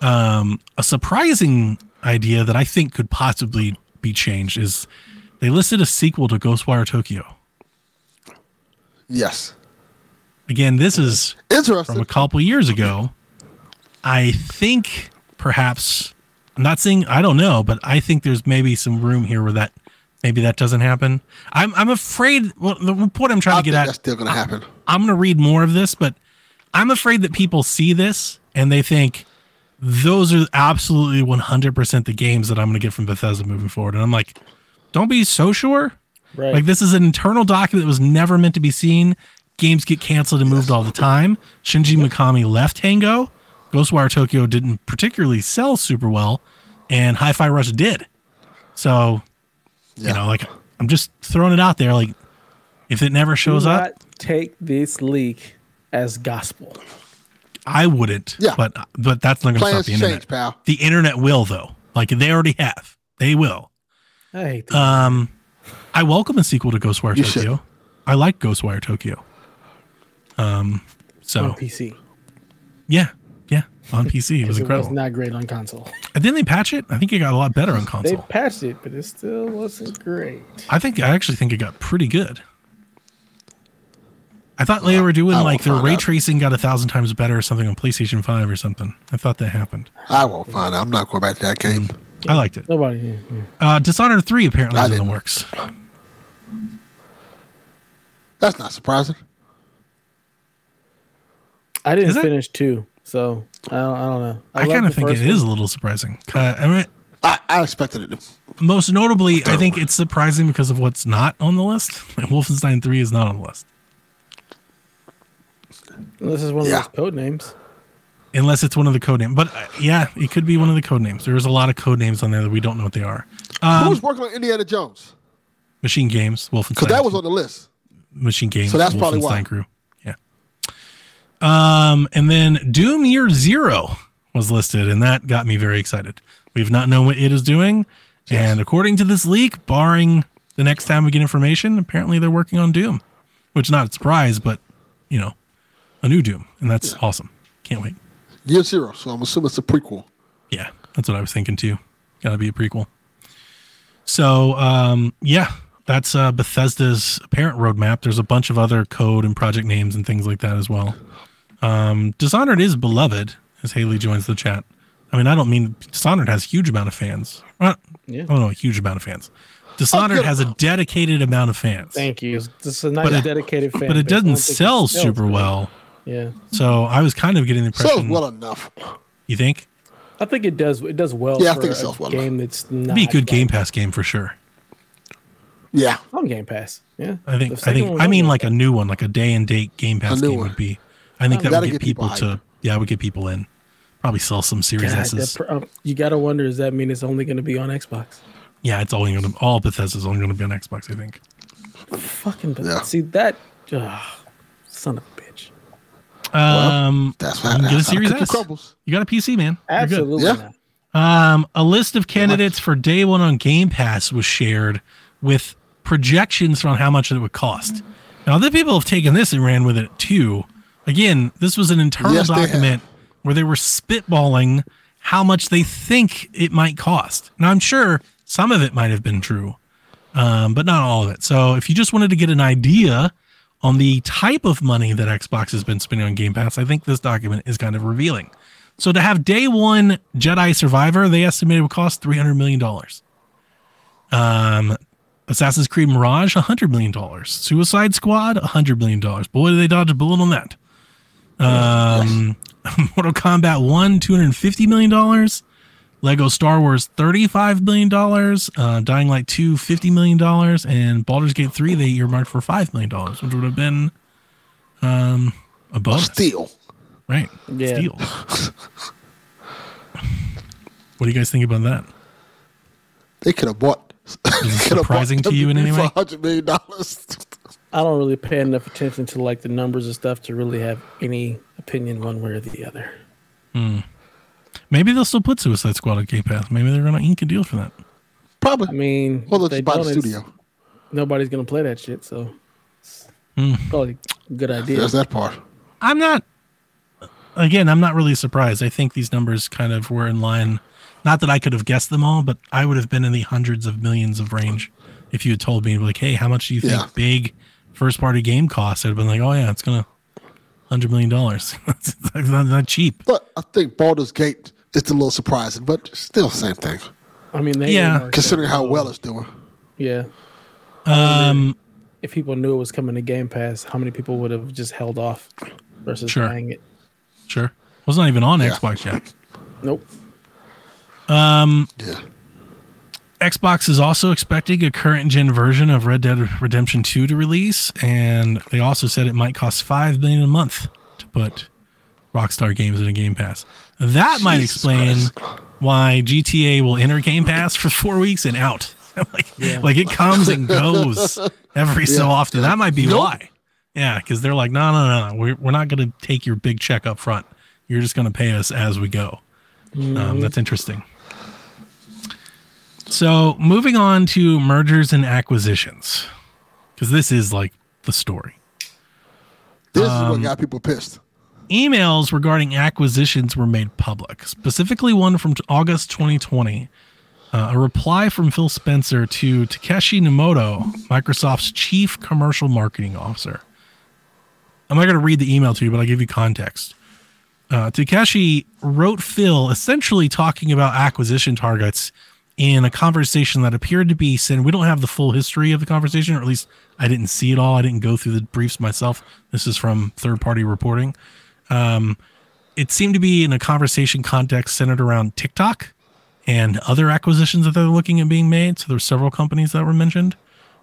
Speaker 2: Um, a surprising idea that I think could possibly be changed is they listed a sequel to Ghostwire Tokyo.
Speaker 1: Yes.
Speaker 2: Again, this is
Speaker 1: Interesting.
Speaker 2: from a couple years ago. I think perhaps I'm not saying I don't know, but I think there's maybe some room here where that maybe that doesn't happen. I'm I'm afraid. Well, the point I'm trying
Speaker 1: I
Speaker 2: to get
Speaker 1: that's
Speaker 2: at.
Speaker 1: still gonna happen.
Speaker 2: I'm going to read more of this, but I'm afraid that people see this and they think those are absolutely 100% the games that I'm going to get from Bethesda moving forward. And I'm like, don't be so sure.
Speaker 3: Right.
Speaker 2: Like this is an internal document that was never meant to be seen. Games get canceled and moved all the time. Shinji Mikami left Tango. Ghostwire Tokyo didn't particularly sell super well, and Hi-Fi Rush did. So,
Speaker 1: Yeah.
Speaker 2: you know, like I'm just throwing it out there. Like, if it never shows up,
Speaker 3: take this leak as gospel.
Speaker 2: I wouldn't.
Speaker 1: Yeah.
Speaker 2: But but that's not going to stop
Speaker 1: Plans
Speaker 2: the
Speaker 1: change,
Speaker 2: internet.
Speaker 1: pal.
Speaker 2: The internet will though. Like they already have. They will.
Speaker 3: I hate this.
Speaker 2: Um, I welcome a sequel to Ghostwire
Speaker 1: You
Speaker 2: Tokyo. I like Ghostwire Tokyo. Um, so
Speaker 3: on PC.
Speaker 2: yeah, yeah, on PC it was
Speaker 3: It was
Speaker 2: incredible.
Speaker 3: not great on console.
Speaker 2: And didn't they patch it? I think it got a lot better on console.
Speaker 3: They patched it, but it still wasn't great.
Speaker 2: I think I actually think it got pretty good. I thought they were doing like
Speaker 1: won't
Speaker 2: their ray
Speaker 1: out.
Speaker 2: tracing got a thousand times better or something on PlayStation Five or something. I thought that happened.
Speaker 1: I won't find out. I'm not going back to that game.
Speaker 2: I liked it.
Speaker 3: Nobody. yeah, yeah.
Speaker 2: Uh, Dishonored three apparently is in the works.
Speaker 1: That's not surprising.
Speaker 3: I didn't finish two, so I don't, I don't know.
Speaker 2: I,
Speaker 3: loved
Speaker 2: kind of think it
Speaker 3: first
Speaker 2: is a little surprising. Uh, I mean,
Speaker 1: I, I expected it to.
Speaker 2: most notably, I think it's surprising because of what's not on the list. Like Wolfenstein 3 is not on the list.
Speaker 3: This is one of
Speaker 1: Yeah.
Speaker 3: those code names.
Speaker 2: Unless it's one of the code names. But uh, yeah, it could be one of the code names. There's a lot of code names on there that we don't know what they are. Um,
Speaker 1: Who's working on Indiana Jones?
Speaker 2: MachineGames, Wolfenstein.
Speaker 1: Because that was on the list.
Speaker 2: MachineGames.
Speaker 1: So that's probably why.
Speaker 2: Wolfenstein Crew. Yeah. Um, and then Doom Year Zero was listed, and that got me very excited. We've not known what it is doing, and according to this leak, barring the next time we get information, apparently they're working on Doom, which is not a surprise, but you know, a new Doom, and that's awesome. Can't wait.
Speaker 1: Year Zero. So I'm assuming it's a prequel.
Speaker 2: Yeah, that's what I was thinking too. Got to be a prequel. So, um, yeah, that's uh, Bethesda's apparent roadmap. There's a bunch of other code and project names and things like that as well. Um, Dishonored is beloved, as Haley joins the chat. I mean, I don't mean Dishonored has a huge amount of fans. Well,
Speaker 3: Yeah.
Speaker 2: I don't know, a huge amount of fans. Dishonored
Speaker 1: good
Speaker 2: has a dedicated amount of fans.
Speaker 3: Thank you. This is a nice
Speaker 2: But it-
Speaker 3: dedicated fan.
Speaker 2: but it
Speaker 3: base. I don't
Speaker 2: doesn't sell
Speaker 3: sells
Speaker 2: super
Speaker 3: good.
Speaker 2: well.
Speaker 3: Yeah,
Speaker 2: So I was kind of getting the impression.
Speaker 1: Sells well enough.
Speaker 2: you think?
Speaker 3: I think it does. It does well.
Speaker 1: Yeah, I think it sells well
Speaker 3: game that's not
Speaker 2: It'd be a good
Speaker 3: like-
Speaker 2: Game Pass game for sure.
Speaker 1: Yeah.
Speaker 3: on Game Pass. Yeah,
Speaker 2: I think. I think. I mean, like a new one, like a day and date Game Pass game
Speaker 1: one.
Speaker 2: would be. I think that
Speaker 1: Gotta
Speaker 2: would get
Speaker 1: get people
Speaker 2: people to. Yeah, would get people in. Probably sell some Series
Speaker 3: God,
Speaker 2: S's.
Speaker 3: pr- um, you gotta wonder: Does that mean it's only going to be on Xbox?
Speaker 2: Yeah, it's only going to all Bethesda's only going to be on Xbox. I think.
Speaker 3: Fucking but
Speaker 1: Yeah.
Speaker 3: see that ugh, son of a bitch.
Speaker 2: Um,
Speaker 1: That's
Speaker 2: you can get a
Speaker 1: That's how the
Speaker 2: Series
Speaker 1: cookie
Speaker 2: S.
Speaker 1: crumbles.
Speaker 2: You got a PC, man.
Speaker 3: Absolutely
Speaker 1: Yeah.
Speaker 2: Um, a list of candidates for day one on Game Pass was shared with projections on how much it would cost. Now, other people have taken this and ran with it too. Again, this was an internal
Speaker 1: Yes, they
Speaker 2: document where they were spitballing how much they think it might cost. Now, I'm sure some of it might have been true, um, but not all of it. So, if you just wanted to get an idea on the type of money that Xbox has been spending on Game Pass, I think this document is kind of revealing. So to have day one Jedi Survivor, they estimated it would cost three hundred million dollars. Um, Assassin's Creed Mirage, hundred million dollars. Suicide Squad, hundred million dollars. Boy, did they dodge a bullet on that. Um, Mortal Kombat One, two hundred fifty million dollars. Lego Star Wars, thirty-five million dollars. Uh, Dying Light 2, 50 million dollars, and Baldur's Gate three they earmarked for five million dollars, which would have been um a bonus,
Speaker 1: Still.
Speaker 2: right?
Speaker 3: Yeah.
Speaker 2: Steal. what do you guys think about that?
Speaker 1: They could have bought.
Speaker 2: Is it surprising to you in any way?
Speaker 1: hundred million dollars.
Speaker 3: I don't really pay enough attention to like the numbers and stuff to really have any opinion one way or the other.
Speaker 2: Maybe they'll still put Suicide Squad on Game Pass. Maybe they're gonna ink a deal for that.
Speaker 1: Probably.
Speaker 3: I mean,
Speaker 1: well, let's
Speaker 3: they
Speaker 1: buy the studio.
Speaker 3: Nobody's gonna play that shit, so it's
Speaker 2: Hmm.
Speaker 3: probably a good idea.
Speaker 1: There's that part.
Speaker 2: I'm not. Again, I'm not really surprised. I think these numbers kind of were in line. Not that I could have guessed them all, but I would have been in the hundreds of millions of range if you had told me like, "Hey, how much do you think
Speaker 1: Yeah.
Speaker 2: big first party game costs?" I'd have been like, "Oh yeah, it's gonna hundred million dollars. That's not, not cheap."
Speaker 1: But I think Baldur's Gate is a little surprising, but still same thing.
Speaker 3: I mean, they
Speaker 2: Yeah.
Speaker 1: Considering how well it's doing.
Speaker 3: Yeah.
Speaker 2: Um,
Speaker 3: If people knew it was coming to Game Pass, how many people would have just held off versus
Speaker 2: Sure.
Speaker 3: buying it?
Speaker 2: sure. Was not even on
Speaker 1: Yeah.
Speaker 2: Xbox yet.
Speaker 3: Nope.
Speaker 2: Um,
Speaker 1: Yeah.
Speaker 2: Xbox is also expecting a current gen version of Red Dead Redemption 2 to release, and they also said it might cost five million a month to put Rockstar games in a Game Pass. That might explain
Speaker 1: Christ.
Speaker 2: why GTA will enter Game Pass for four weeks and out. like, like it comes and goes every so often. That might be
Speaker 1: Nope.
Speaker 2: why. Yeah, because they're like, no, no, no, we're, we're not going to take your big check up front. You're just going to pay us as we go. Um, that's interesting. So, moving on to mergers and acquisitions, because this is like the story.
Speaker 1: This is
Speaker 2: Um,
Speaker 1: what got people pissed.
Speaker 2: Emails regarding acquisitions were made public, specifically one from August 2020. Uh, a reply from Phil Spencer to Takeshi Numoto, Microsoft's chief commercial marketing officer. I'm not going to read the email to you, but I'll give you context. Uh, Takeshi wrote Phil essentially talking about acquisition targets in a conversation that appeared to be sent. We don't have the full history of the conversation, or at least I didn't see it all. I didn't go through the briefs myself. This is from third party reporting. Um, it seemed to be in a conversation context centered around TikTok and other acquisitions that they're looking at being made. So there's several companies that were mentioned.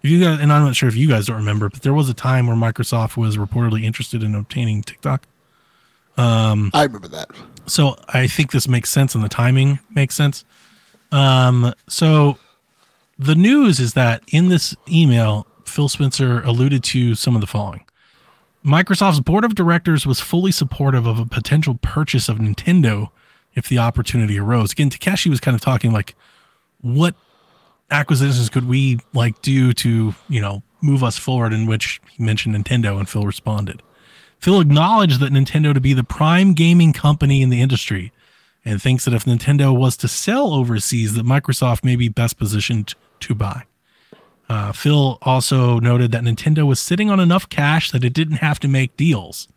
Speaker 2: If you guys, and I'm not sure if you guys don't remember, but there was a time where Microsoft was reportedly interested in obtaining TikTok.
Speaker 1: I remember that.
Speaker 2: So I think this makes sense and the timing makes sense. Um, so the news is that in this email, Phil Spencer alluded to some of the following. Microsoft's board of directors was fully supportive of a potential purchase of Nintendo if the opportunity arose. Again, Takeshi was kind of talking like, what acquisitions could we like do to, you know, move us forward? In which he mentioned Nintendo, and Phil responded. Phil acknowledged that Nintendo to be the prime gaming company in the industry and thinks that if Nintendo was to sell overseas, that Microsoft may be best positioned to buy. Uh, Phil also noted that Nintendo was sitting on enough cash that it didn't have to make deals.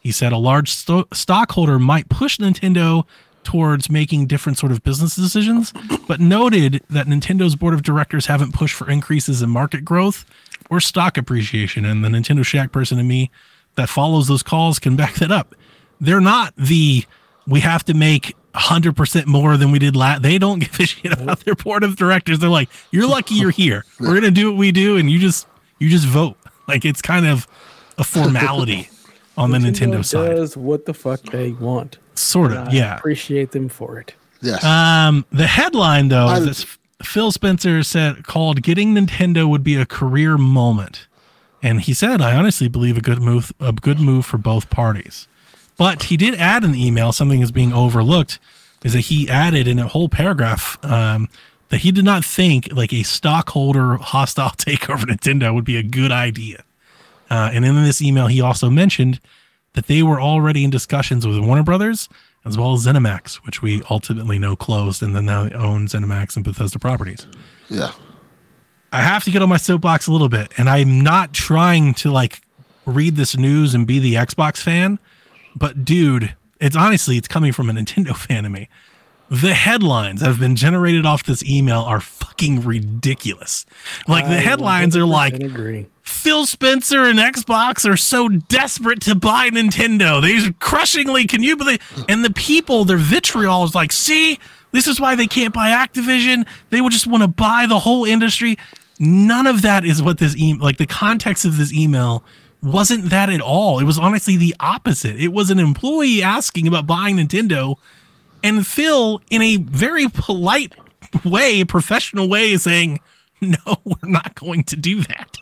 Speaker 2: He said a large sto- stockholder might push Nintendo towards making different sort of business decisions, but noted that Nintendo's board of directors haven't pushed for increases in market growth or stock appreciation. And the Nintendo Shack person in me that follows those calls can back that up. They're not the we have to make 100% more than we did last. They don't give a shit about their board of directors. They're like, you're lucky you're here. We're going to do what we do and you just you just vote. Like it's kind of a formality on the Nintendo side.
Speaker 3: does what the fuck they want.
Speaker 2: Sort
Speaker 3: And
Speaker 2: of,
Speaker 3: I
Speaker 2: yeah.
Speaker 3: Appreciate them for it.
Speaker 1: Yes.
Speaker 2: Um, the headline though
Speaker 1: I-
Speaker 2: is this Phil Spencer said called "Getting Nintendo would be a career moment," and he said, "I honestly believe a good move, a good move for both parties." But he did add in the email something is being overlooked is that he added in a whole paragraph um, that he did not think like a stockholder hostile takeover Nintendo would be a good idea. Uh, and in this email, he also mentioned that they were already in discussions with Warner Brothers as well as ZeniMax, which we ultimately know closed and then now own ZeniMax and Bethesda properties.
Speaker 1: yeah.
Speaker 2: I have to get on my soapbox a little bit, and I'm not trying to like read this news and be the Xbox fan, but dude, it's honestly it's coming from a Nintendo fan to me. The headlines that have been generated off this email are fucking ridiculous. Like the
Speaker 3: I
Speaker 2: headlines are like
Speaker 3: agree.
Speaker 2: Phil Spencer and Xbox are so desperate to buy Nintendo. They crushingly, can you believe? And the people, their vitriol is like, see, this is why they can't buy Activision. They would just want to buy the whole industry. None of that is what this email, like the context of this email wasn't that at all. It was honestly the opposite. It was an employee asking about buying Nintendo, and Phil, in a very polite way, professional way, saying, no, we're not going to do that.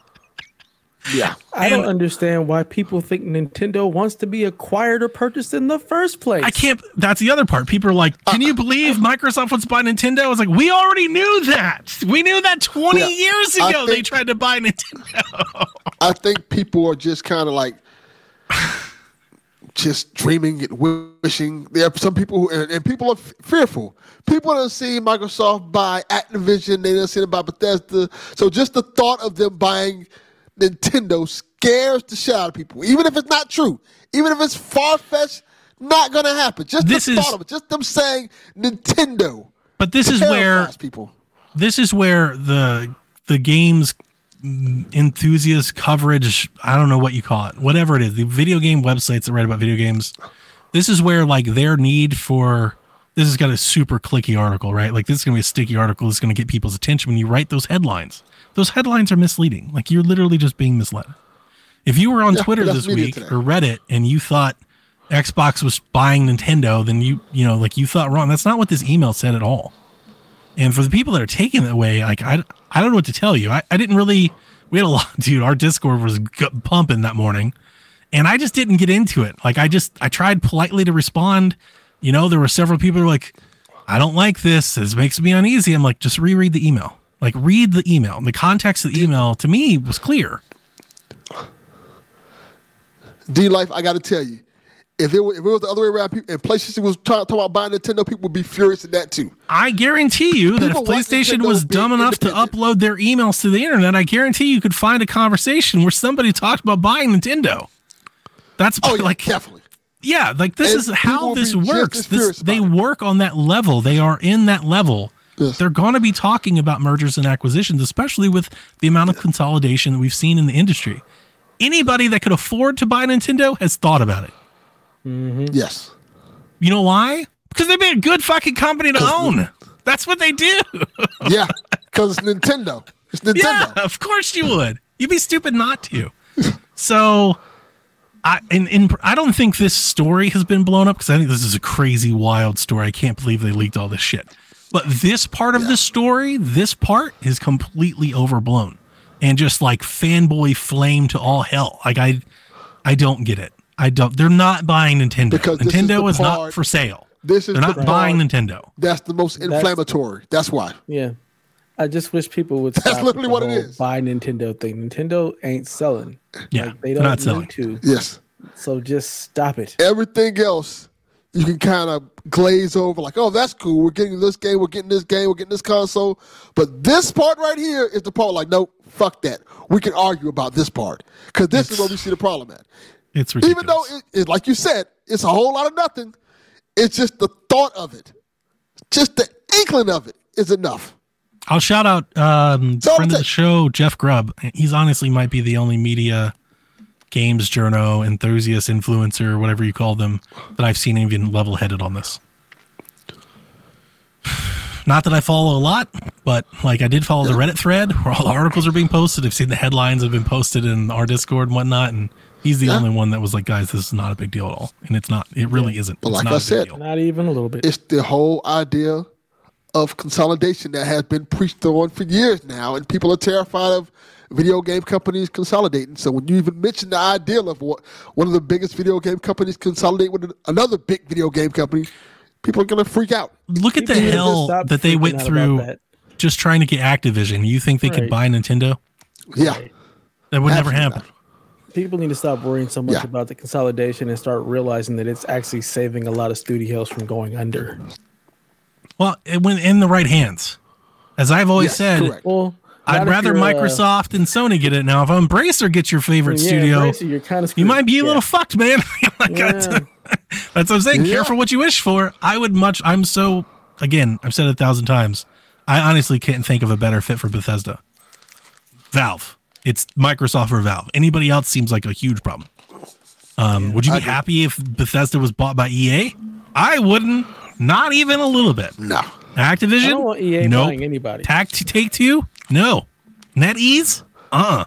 Speaker 1: Yeah.
Speaker 3: I don't understand why people think Nintendo wants to be acquired or purchased in the first place.
Speaker 2: I can't. That's the other part. People are like, "Can you believe Microsoft wants to buy Nintendo?" I was like, "We already knew that. We knew that 20
Speaker 1: Yeah,
Speaker 2: years
Speaker 1: I
Speaker 2: ago. they tried to buy Nintendo."
Speaker 1: I think people are just kind of like just dreaming and wishing. There are some people who, and, and people are f- fearful. People don't see Microsoft buy Activision. They don't see them buy Bethesda. So just the thought of them buying Nintendo scares the shit out of people. Even if it's not true, even if it's far fetched, not gonna happen. Just
Speaker 2: This
Speaker 1: the
Speaker 2: is-
Speaker 1: thought of it, just them saying Nintendo.
Speaker 2: But this is where
Speaker 1: people.
Speaker 2: this is where the the games enthusiast coverage i don't know what you call it whatever it is the video game websites that write about video games this is where like their need for this has got a super clicky article right like this is to be a sticky article that's going to get people's attention when you write those headlines those headlines are misleading like you're literally just being misled if you were on
Speaker 1: Yeah,
Speaker 2: twitter this week
Speaker 1: today.
Speaker 2: or reddit and you thought xbox was buying nintendo then you you know like you thought wrong that's not what this email said at all and for the people that are taking it away, like I, I don't know what to tell you. I, I didn't really. We had a lot, dude. Our Discord was pumping that morning, and I just didn't get into it. Like I just, I tried politely to respond. You know, there were several people who were like, "I don't like this. This makes me uneasy." I'm like, just reread the email. Like read the email. And The context of the email to me was clear.
Speaker 1: D Life, I got to tell you, if it, was, if it was the other way around, people, and PlayStation was talking about buying Nintendo, people would be furious at that too.
Speaker 2: I guarantee you that if
Speaker 1: People want
Speaker 2: PlayStation was dumb enough to upload their emails to the internet, I guarantee you could find a conversation where somebody talked about buying Nintendo. That's
Speaker 1: Oh, yeah,
Speaker 2: like
Speaker 1: definitely.
Speaker 2: Yeah, like this
Speaker 1: And
Speaker 2: is how this works. This, they work on that level. They are in that level.
Speaker 1: Yes.
Speaker 2: They're going to be talking about mergers and acquisitions, especially with the amount of consolidation that we've seen in the industry. Anybody that could afford to buy Nintendo has thought about it. Mm-hmm.
Speaker 1: Yes.
Speaker 2: You know why? Because they'd be a good fucking company to own. That's what they do.
Speaker 1: Yeah, because it's Nintendo. It's Nintendo.
Speaker 2: Yeah, of course you would. You'd be stupid not to. So, I in, in I don't think this story has been blown up because I think this is a crazy, wild story. I can't believe they leaked all this shit. But this part of the story, this part is completely overblown and just like fanboy flame to all hell. Like I, I don't get it. I don't. They're not buying Nintendo.
Speaker 1: Because this is
Speaker 2: Nintendo
Speaker 1: the
Speaker 2: is not for sale.
Speaker 1: This is
Speaker 2: They're not
Speaker 1: the
Speaker 2: buying
Speaker 1: part
Speaker 2: Nintendo.
Speaker 1: That's the most inflammatory. That's why.
Speaker 3: Yeah. I just wish people would.
Speaker 1: That's
Speaker 3: stop with
Speaker 1: literally
Speaker 3: the
Speaker 1: what it
Speaker 3: whole
Speaker 1: is.
Speaker 3: Buy Nintendo thing. Nintendo ain't selling.
Speaker 2: Yeah,
Speaker 3: Like, they don't
Speaker 2: not selling.
Speaker 3: need to.
Speaker 1: Yes.
Speaker 3: So just stop it.
Speaker 1: Everything else, you can kind of glaze over, like, oh, that's cool. We're getting this game. We're getting this game. We're getting this console. But this part right here is the part like, nope, fuck that. We can argue about this part because this is where we see the problem at.
Speaker 2: It's ridiculous.
Speaker 1: Even though, it, it, like you said, it's a whole lot of nothing. It's just the thought of it, just the inkling of it is enough.
Speaker 2: I'll shout out um, friend of the show, Jeff Grubb. He's honestly might be the only media games journo enthusiast influencer, whatever you call them, that I've seen even level headed on this. Not that I follow a lot, but like I did follow the Reddit thread where all the articles are being posted. I've seen the headlines have been posted in our Discord and whatnot, and he's the
Speaker 1: Yeah.
Speaker 2: only one that was like, "Guys, this is not a big deal at all," and it's not. It really isn't.
Speaker 1: But
Speaker 2: It's
Speaker 1: like
Speaker 2: not
Speaker 1: I
Speaker 2: a
Speaker 1: said,
Speaker 2: deal.
Speaker 3: Not even a little bit.
Speaker 1: It's the whole idea of consolidation that has been preached on for years now, and people are terrified of video game companies consolidating. So when you even mention the idea of what one of the biggest video game companies consolidate with another big video game company, people are gonna freak out.
Speaker 2: Look at the
Speaker 3: People need
Speaker 2: hell that they went through just trying to get Activision. You think they could buy Nintendo?
Speaker 1: Yeah,
Speaker 2: That would never
Speaker 1: Absolutely
Speaker 2: happen.
Speaker 3: People need to stop worrying so much
Speaker 1: Yeah.
Speaker 3: about the consolidation and start realizing that it's actually saving a lot of studios from going under.
Speaker 2: Well, it went in the right hands. As I've always
Speaker 1: Yes,
Speaker 2: said,
Speaker 1: correct.
Speaker 3: Well, not
Speaker 2: I'd rather
Speaker 3: you're, uh,
Speaker 2: Microsoft and Sony get it now. If Embracer gets your favorite
Speaker 3: yeah,
Speaker 2: studio,
Speaker 3: Embracer, you're kind of
Speaker 2: you might be a little fucked, man. Like,
Speaker 3: Yeah.
Speaker 2: that's, that's what I'm saying.
Speaker 1: Yeah.
Speaker 2: Careful what you wish for. I would much. I'm so again. I've said it a thousand times. I honestly can't think of a better fit for Bethesda. Valve. It's Microsoft or Valve. Anybody else seems like a huge problem. Um, would you be
Speaker 1: I agree.
Speaker 2: happy if Bethesda was bought by EA? I wouldn't. Not even a little bit.
Speaker 1: no.
Speaker 2: Activision?
Speaker 3: I don't want EA
Speaker 2: nope.
Speaker 3: buying anybody.
Speaker 2: Tac- take two? No. NetEase? Uh.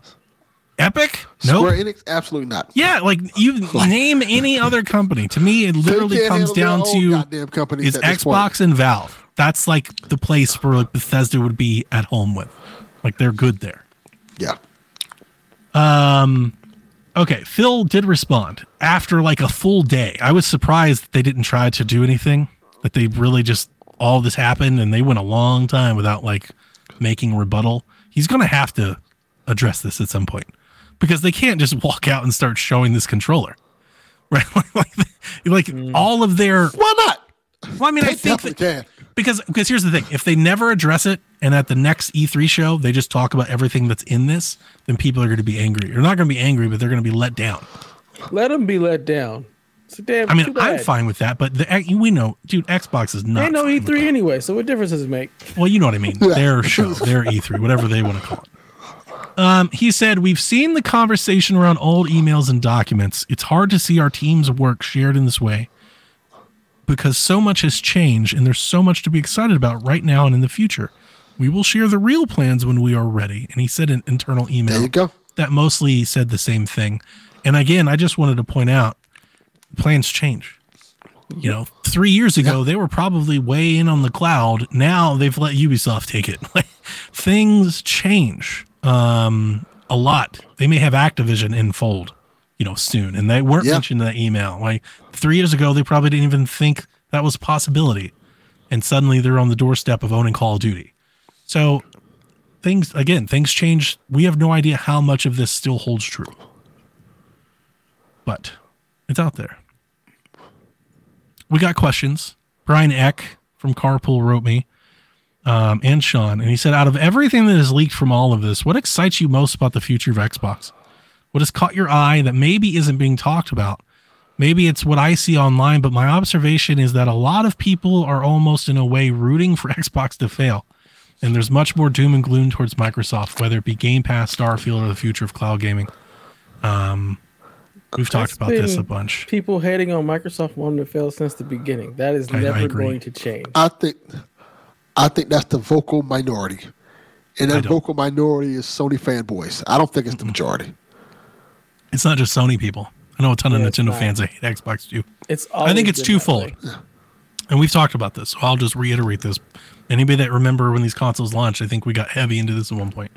Speaker 2: Epic? No.
Speaker 1: Square Enix, absolutely not.
Speaker 2: Yeah, like you name any other company. To me, it literally comes down to
Speaker 1: goddamn companies
Speaker 2: is. Xbox and Valve. That's like the place where like Bethesda would be at home with. Like they're good there.
Speaker 1: Yeah, Um
Speaker 2: Okay, Phil did respond after like a full day. I was surprised that they didn't try to do anything. That they really just all this happened and they went a long time without like making rebuttal. He's going to have to address this at some point because they can't just walk out and start showing this controller. Right? like like, like mm. all of their
Speaker 1: why not?
Speaker 2: well, I mean, I think
Speaker 1: definitely
Speaker 2: that,
Speaker 1: can.
Speaker 2: because because here's the thing: if they never address it, and at the next E3 show they just talk about everything that's in this, then people are going to be angry. They're not going to be angry, but they're going to be let down.
Speaker 3: Let them be let down. It's damn.
Speaker 2: I mean,
Speaker 3: too
Speaker 2: I'm fine with that, but the we know, dude, Xbox is not.
Speaker 3: Ain't
Speaker 2: know
Speaker 3: E3 anyway, so what difference does it make?
Speaker 2: Well, you know what I mean. Their show, their E3, whatever they want to call it. Um, he said, We've seen the conversation around old emails and documents. It's hard to see our team's work shared in this way because so much has changed and there's so much to be excited about right now and in the future. We will share the real plans when we are ready. And he said an internal email
Speaker 1: There you go.
Speaker 2: that mostly said the same thing. And again, I just wanted to point out plans change. You know, three years ago, they were probably way in on the cloud. Now they've let Ubisoft take it. Like, things change um, a lot. They may have Activision in fold, you know, soon. And they weren't
Speaker 1: Yeah.
Speaker 2: mentioned in that email. Like three years ago, they probably didn't even think that was a possibility. And suddenly they're on the doorstep of owning Call of Duty. So things, again, things change. We have no idea how much of this still holds true. But it's out there. We got questions. Brian Eck from Carpool wrote me, um, and Sean, and he said, out of everything that is leaked from all of this, what excites you most about the future of Xbox? What has caught your eye that maybe isn't being talked about? Maybe it's what I see online, but my observation is that a lot of people are almost in a way rooting for Xbox to fail. And there's much more doom and gloom towards Microsoft, whether it be Game Pass, Starfield, or the future of cloud gaming. Um, we've talked about this a bunch.
Speaker 3: People hating on Microsoft wanting to fail since the beginning. That is
Speaker 2: I- I
Speaker 3: never
Speaker 2: agree.
Speaker 3: going to change.
Speaker 1: I think, I think that's the vocal minority, and that vocal minority is Sony fanboys. I don't think it's the mm-hmm. majority.
Speaker 2: It's not just Sony people. I know a ton
Speaker 3: Yeah,
Speaker 2: of Nintendo
Speaker 3: not.
Speaker 2: fans that hate Xbox too.
Speaker 3: It's
Speaker 2: I think it's
Speaker 3: it's
Speaker 2: twofold.
Speaker 3: way.
Speaker 2: And we've talked about this, so I'll just reiterate this. Anybody that remember when these consoles launched, I think we got heavy into this at one point.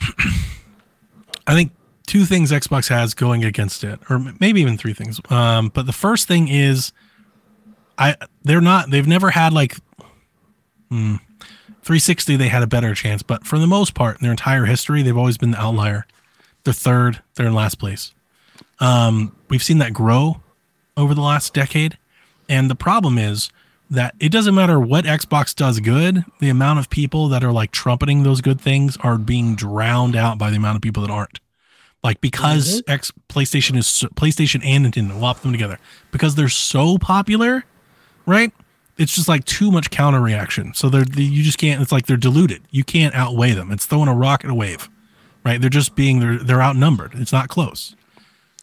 Speaker 2: I think two things Xbox has going against it, or maybe even three things. Um, but the first thing is, I they're not they've never had like hmm, 360. They had a better chance, but for the most part, in their entire history, they've always been the outlier. They're third. They're in last place. Um, we've seen that grow over the last decade. And the problem is that it doesn't matter what Xbox does good, the amount of people that are like trumpeting those good things are being drowned out by the amount of people that aren't. Like because X PlayStation is so, PlayStation and Nintendo, put them together because they're so popular, right? It's just like too much counter reaction. So they're you just can't. It's like they're diluted. You can't outweigh them. It's throwing a rock at a wave, right? They're just being they're they're outnumbered. It's not close.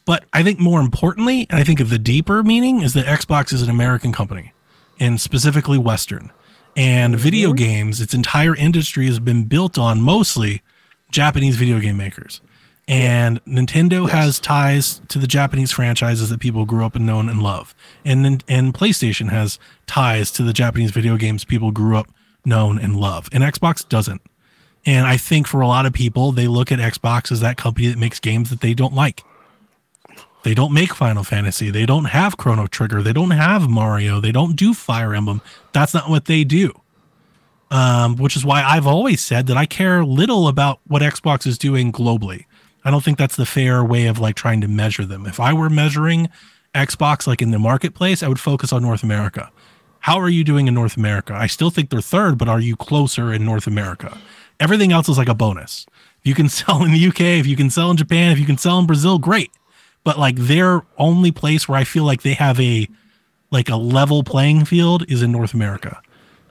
Speaker 2: But I think more importantly, and I think of the deeper meaning is that Xbox is an American company, and specifically Western. And mm-hmm. video games, its entire industry has been built on mostly Japanese video game makers. And Nintendo has ties to the Japanese franchises that people grew up and known and love. And and PlayStation has ties to the Japanese video games people grew up, known and love. And Xbox doesn't. And I think for a lot of people, they look at Xbox as that company that makes games that they don't like. They don't make Final Fantasy. They don't have Chrono Trigger. They don't have Mario. They don't do Fire Emblem. That's not what they do. Um, which is why I've always said that I care little about what Xbox is doing globally. I don't think that's the fair way of like trying to measure them. If I were measuring Xbox like in the marketplace, I would focus on North America. How are you doing in North America? I still think they're third, but are you closer in North America? Everything else is like a bonus. If you can sell in the UK, if you can sell in Japan, if you can sell in Brazil, great. But like their only place where I feel like they have a like a level playing field is in North America.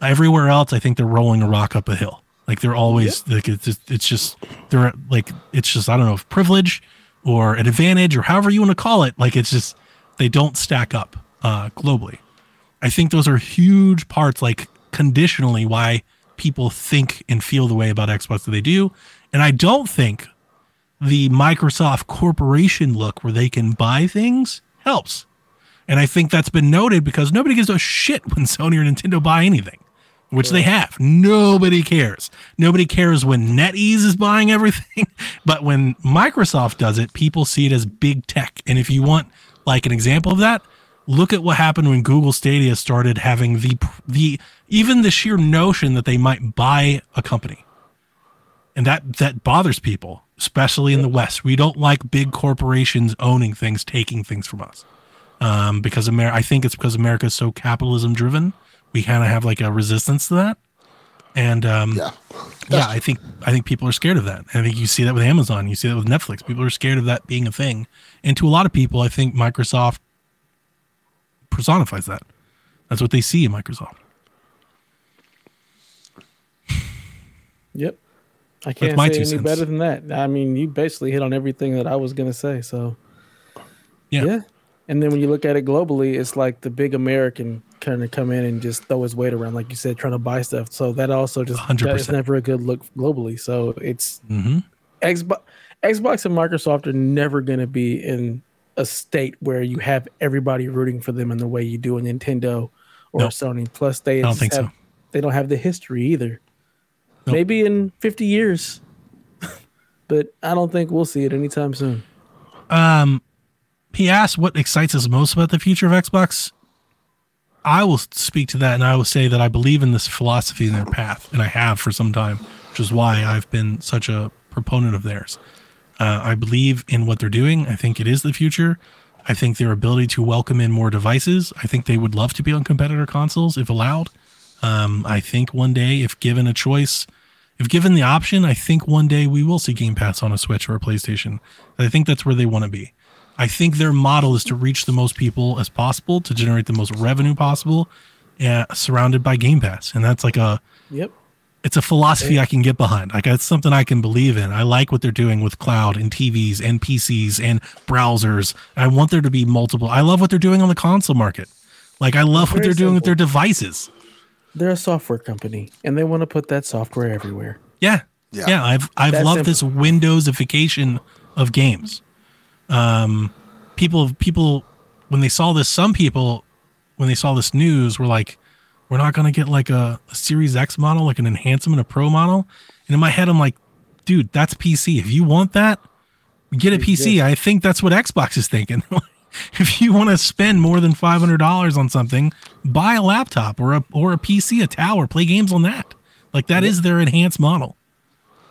Speaker 2: Everywhere else, I think they're rolling a rock up a hill. Like they're always like it's just, it's just they're like it's just I don't know if privilege or an advantage or however you want to call it. Like it's just they don't stack up uh, globally. I think those are huge parts, like conditionally, why people think and feel the way about Xbox that they do. And I don't think the Microsoft corporation look where they can buy things helps. And I think that's been noted because nobody gives a shit when Sony or Nintendo buy anything, which they have. Nobody cares. Nobody cares when NetEase is buying everything. But when Microsoft does it, people see it as big tech. And if you want like an example of that, look at what happened when Google Stadia started having the the even the sheer notion that they might buy a company and that that bothers people especially in the west we don't like big corporations owning things taking things from us um, because Amer- i think it's because america is so capitalism driven we kind of have like a resistance to that and um,
Speaker 1: Yeah.
Speaker 2: yeah i think i think people are scared of that i think you see that with amazon you see that with netflix people are scared of that being a thing and to a lot of people i think microsoft personifies that that's what they see in microsoft
Speaker 3: Yep. I can't
Speaker 2: my
Speaker 3: say any
Speaker 2: cents.
Speaker 3: better than that. I mean, you basically hit on everything that I was gonna say. So
Speaker 2: yeah,
Speaker 3: And then when you look at it globally, it's like the big American kind of come in and just throw his weight around, like you said, trying to buy stuff. So that also just that is
Speaker 2: 100%.
Speaker 3: never a good look globally. So it's
Speaker 2: hmm
Speaker 3: Xbox, Xbox and Microsoft are never going to be in a state where you have everybody rooting for them in the way you do in Nintendo or
Speaker 2: Nope.
Speaker 3: Sony. Plus, they
Speaker 2: don't think so.
Speaker 3: have, They don't have the history either.
Speaker 2: Nope.
Speaker 3: Maybe in 50 years, but I don't think we'll see it anytime soon.
Speaker 2: Um, he asked what excites us most about the future of Xbox. I will speak to that, and I will say that I believe in this philosophy and their path, and I have for some time, which is why I've been such a proponent of theirs. Uh, I believe in what they're doing. I think it is the future. I think their ability to welcome in more devices. I think they would love to be on competitor consoles if allowed. Um, I think one day, if given a choice, if given the option, I think one day we will see Game Pass on a Switch or a PlayStation. I think that's where they want to be. I think their model is to reach the most people as possible to generate the most revenue possible, uh, surrounded by Game Pass, and that's like a
Speaker 3: Yep.
Speaker 2: it's a philosophy I can get behind. Like it's something I can believe in. I like what they're doing with cloud and TVs and PCs and browsers. I want there to be multiple. I love what they're doing on the console market. Like I love what they're doing with their devices.
Speaker 3: They're a software company and they want to put that software everywhere.
Speaker 2: Yeah.
Speaker 1: Yeah.
Speaker 2: Yeah. I've I've
Speaker 3: That
Speaker 2: loved
Speaker 3: simple.
Speaker 2: this Windowsification of games. Um people people when they saw this, some people when they saw this news were like, We're not gonna get like a, a Series X model, like an enhancement, a pro model. And in my head, I'm like, dude, that's PC. If you want that, get a PC. I think that's what Xbox is thinking. if you want to spend more than five hundred dollars on something, buy a laptop or a or a PC, a tower, play games on that. Like that is their enhanced model.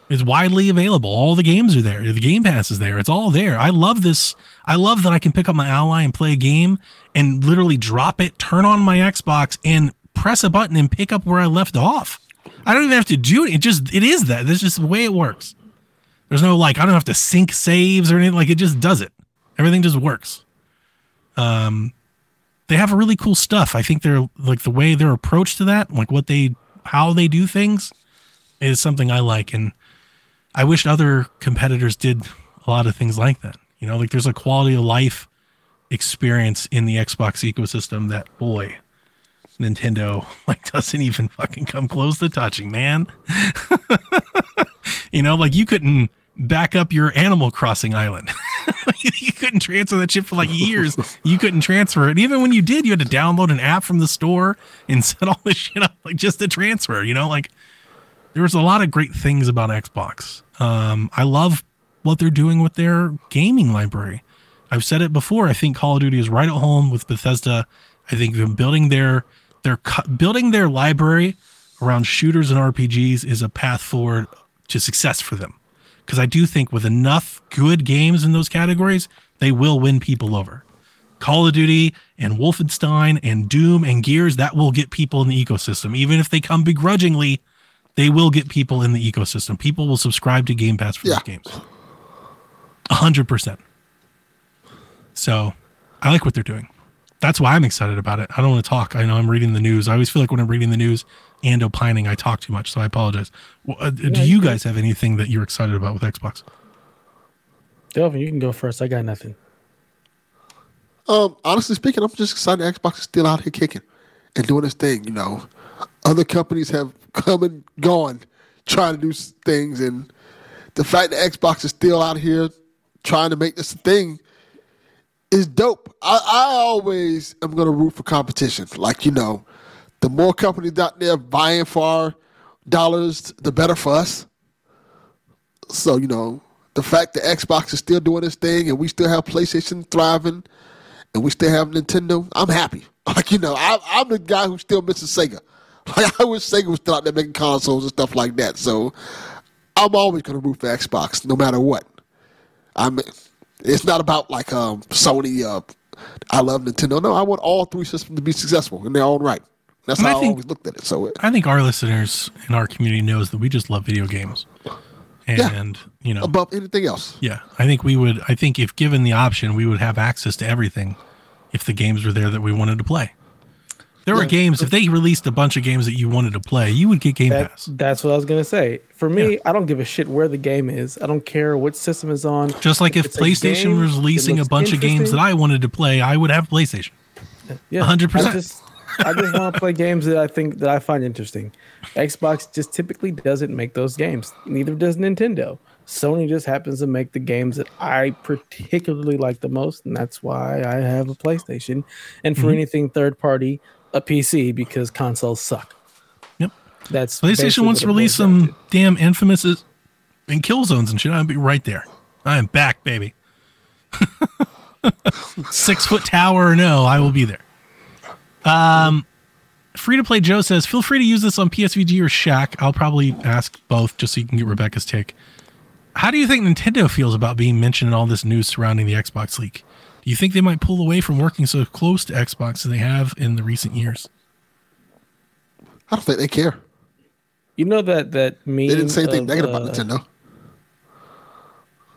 Speaker 2: It's widely available. All the games are there. The Game Pass is there. It's all there. I love this. I love that I can pick up my Ally and play a game and literally drop it, turn on my Xbox, and press a button and pick up where I left off. I don't even have to do it. It just it is that. That's just the way it works. There's no like I don't have to sync saves or anything. Like it just does it. Everything just works. Um, they have really cool stuff. I think they're like the way their approach to that, like what they how they do things, is something I like, and I wish other competitors did a lot of things like that. You know, like there's a quality of life experience in the Xbox ecosystem that boy, Nintendo like doesn't even fucking come close to touching, man. you know, like you couldn't back up your Animal Crossing island. you couldn't transfer that shit for like years. You couldn't transfer it. Even when you did, you had to download an app from the store and set all this shit up like just to transfer, you know, like there was a lot of great things about Xbox. Um, I love what they're doing with their gaming library. I've said it before. I think Call of Duty is right at home with Bethesda. I think building their their building their library around shooters and RPGs is a path forward to success for them. Because I do think with enough good games in those categories, they will win people over. Call of Duty and Wolfenstein and Doom and Gears that will get people in the ecosystem. Even if they come begrudgingly, they will get people in the ecosystem. People will subscribe to Game Pass for
Speaker 1: Yeah.
Speaker 2: those games. A hundred percent. So I like what they're doing. That's why I'm excited about it. I don't want to talk. I know I'm reading the news. I always feel like when I'm reading the news and opining, I talk too much. So I apologize. Well, uh, do
Speaker 3: you
Speaker 2: you guys have anything that you're excited about with Xbox?
Speaker 3: Delvin, you can go first. I got nothing.
Speaker 1: Um, honestly speaking, I'm just excited Xbox is still out here kicking and doing its thing. You know, other companies have come and gone trying to do things, and the fact that Xbox is still out here trying to make this thing is dope. I, I always am going to root for competition. Like you know, the more companies out there vying for our dollars, the better for us. So you know, the fact that Xbox is still doing this thing, and we still have PlayStation thriving and we still have Nintendo, I'm happy. Like, you know, I, I'm the guy who still misses Sega. Like, I wish Sega was still out there making consoles and stuff like that. So I'm always going to root for Xbox no matter what. I mean, it's not about like um, Sony, uh, I love Nintendo. No, I want all three systems to be successful in their own right. That's
Speaker 2: And
Speaker 1: how
Speaker 2: I
Speaker 1: I,
Speaker 2: think-
Speaker 1: always looked at it. So, it,
Speaker 2: I think our listeners in our community knows that we just love video games. And, you know,
Speaker 1: above anything else.
Speaker 2: yeah, I think we would, I think if given the option, we would have access to everything if the games were there that we wanted to play. There were games, if they released a bunch of games that you wanted to play, you would get Game
Speaker 3: That,
Speaker 2: Pass.
Speaker 3: that's what I was gonna say. For me, I don't give a shit where the game is. I don't care what system is on.
Speaker 2: Just like if
Speaker 3: a
Speaker 2: PlayStation
Speaker 3: game
Speaker 2: was releasing a bunch of games that I wanted to play, I would have PlayStation.
Speaker 3: yeah,
Speaker 2: 100%.
Speaker 3: I just, I just want to play games that I think that I find interesting. Xbox just typically doesn't make those games. Neither does Nintendo. Sony just happens to make the games that I particularly like the most, and that's why I have a PlayStation. And for
Speaker 2: Mhm.
Speaker 3: anything third party, a PC because consoles suck.
Speaker 2: Yep.
Speaker 3: That's
Speaker 2: PlayStation wants to release some
Speaker 3: to.
Speaker 2: damn Infamous and Killzones and shit. I'll be right there. I am back, baby. Six foot tower or no, I will be there. Um, free to play Joe says, feel free to use this on PSVG or Shack. I'll probably ask both just so you can get Rebecca's take. How do you think Nintendo feels about being mentioned in all this news surrounding the Xbox leak? Do you think they might pull away from working so close to Xbox as they have in the recent years?
Speaker 1: I don't think they care.
Speaker 3: You know that that meme.
Speaker 1: They didn't say anything
Speaker 3: of,
Speaker 1: negative
Speaker 3: uh,
Speaker 1: about Nintendo.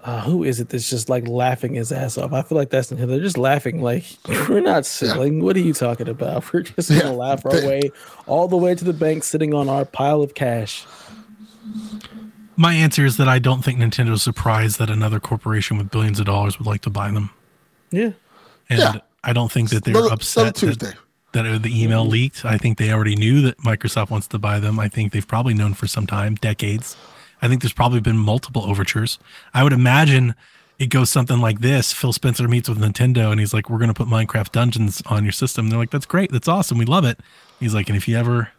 Speaker 3: uh, who is it that's just like laughing his ass off? I feel like that's Nintendo. They're just laughing like we're not selling. What are you talking about? We're just gonna
Speaker 1: Yeah,
Speaker 3: laugh our way all the way to the bank, sitting on our pile of cash.
Speaker 2: My answer is that I don't think Nintendo's surprised that another corporation with billions of dollars would like to buy them.
Speaker 3: Yeah,
Speaker 2: And
Speaker 1: Yeah.
Speaker 2: I don't think that they're
Speaker 1: Another-
Speaker 2: upset
Speaker 1: another Tuesday.
Speaker 2: that, that the email mm-hmm. leaked. I think they already knew that Microsoft wants to buy them. I think they've probably known for some time, decades. I think there's probably been multiple overtures. I would imagine it goes something like this. Phil Spencer meets with Nintendo and he's like, We're gonna put Minecraft Dungeons on your system. they're like, That's great, that's awesome, we love it. He's like, and if you ever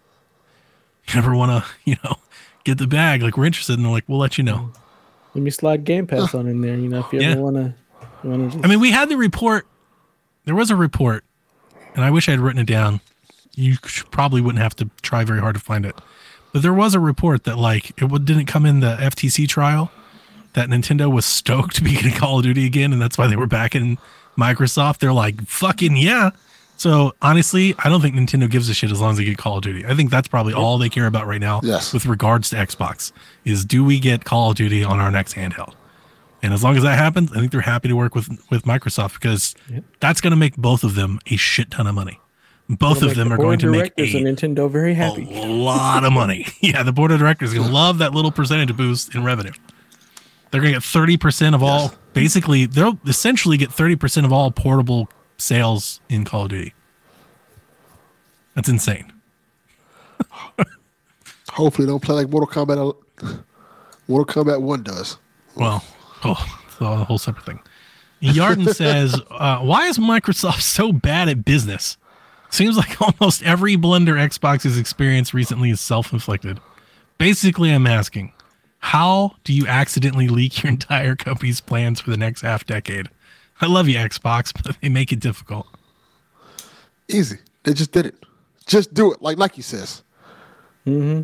Speaker 2: you ever wanna, you know, get the bag, like we're interested, and they're like, We'll let you know.
Speaker 3: let me slide Game Pass on in there. You know, if you
Speaker 2: Yeah.
Speaker 3: ever wanna, you wanna. Just,
Speaker 2: I mean, we had the report. There was a report, and I wish I had written it down. You probably wouldn't have to try very hard to find it. But there was a report that, like, it didn't come in the FTC trial that Nintendo was stoked to be getting Call of Duty again, and that's why they were back in Microsoft. They're like, fucking yeah. So honestly, I don't think Nintendo gives a shit as long as they get Call of Duty. I think that's probably all they care about right now
Speaker 1: Yes.
Speaker 2: with regards to Xbox is do we get Call of Duty on our next handheld? And as long as that happens, I think they're happy to work with with Microsoft because that's going to make both of them a shit ton of money. Both
Speaker 3: It'll
Speaker 2: of them
Speaker 3: the
Speaker 2: are going to make a,
Speaker 3: Nintendo very happy.
Speaker 2: a lot of money. Yeah, the board of directors is going to love that little percentage boost in revenue. They're going to get 30% of all, basically, they'll essentially get 30% of all portable sales in Call of Duty. That's insane.
Speaker 1: Hopefully, they don't play like Mortal Kombat. Mortal Kombat One does.
Speaker 2: Well, oh, it's a whole separate thing. Yarden says, uh, "Why is Microsoft so bad at business? Seems like almost every blunder Xbox has experienced recently is self-inflicted. Basically, I'm asking, how do you accidentally leak your entire company's plans for the next half decade? I love you, Xbox, but they make it difficult.
Speaker 1: Easy. They just did it. Just do it, like Nike says. yeah.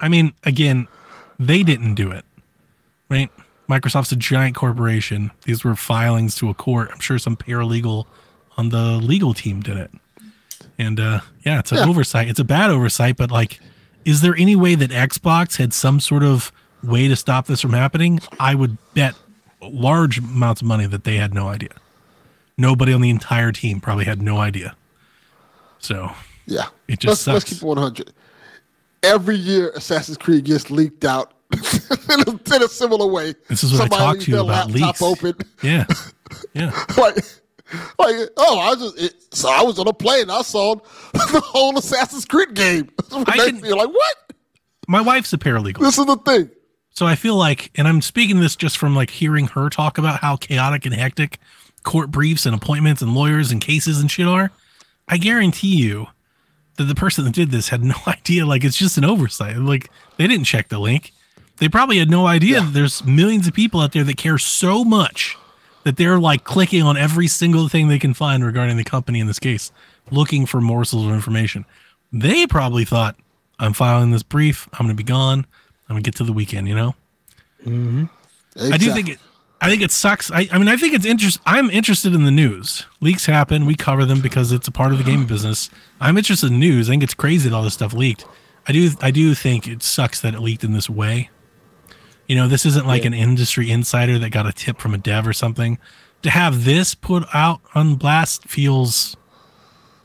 Speaker 2: I mean, again, they didn't do it, right? Microsoft's a giant corporation. These were filings to a court. I'm sure some paralegal on the legal team did it. And uh, yeah, it's an
Speaker 1: Yeah.
Speaker 2: oversight. It's a bad oversight, but like, is there any way that Xbox had some sort of way to stop this from happening? I would bet large amounts of money that they had no idea. Nobody on the entire team probably had no idea. So
Speaker 1: Yeah.
Speaker 2: It just
Speaker 1: let's, let's
Speaker 2: sucks.
Speaker 1: keep 100. Every year, Assassin's Creed gets leaked out in, a, in a similar way.
Speaker 2: This is what I
Speaker 1: Somebody
Speaker 2: talked
Speaker 1: leaves
Speaker 2: to you about leaks.
Speaker 1: open.
Speaker 2: yeah, yeah.
Speaker 1: like, like, oh, I just it, so I was on a plane. I saw the whole Assassin's Creed game.
Speaker 2: I can-
Speaker 1: feel like what?
Speaker 2: My wife's a paralegal.
Speaker 1: This is the thing.
Speaker 2: So I feel like, and I'm speaking this just from like hearing her talk about how chaotic and hectic court briefs and appointments and lawyers and cases and shit are. I guarantee you that the person that did this had no idea. Like it's just an oversight. Like they didn't check the link. They probably had no idea that there's millions of people out there that care so much that they're like clicking on every single thing they can find regarding the company in this case, looking for morsels of information. They probably thought, I'm filing this brief. I'm going to be gone. I'm going to get to the weekend, you know? Mm-hmm. I do think it. I think it sucks. I, I mean, I think it's interest. I'm interested in the news. Leaks happen. We cover them because it's a part of the gaming business. I'm interested in news. I think it's crazy that all this stuff leaked. I do. I do think it sucks that it leaked in this way. You know, this isn't like an industry insider that got a tip from a dev or something. To have this put out on blast feels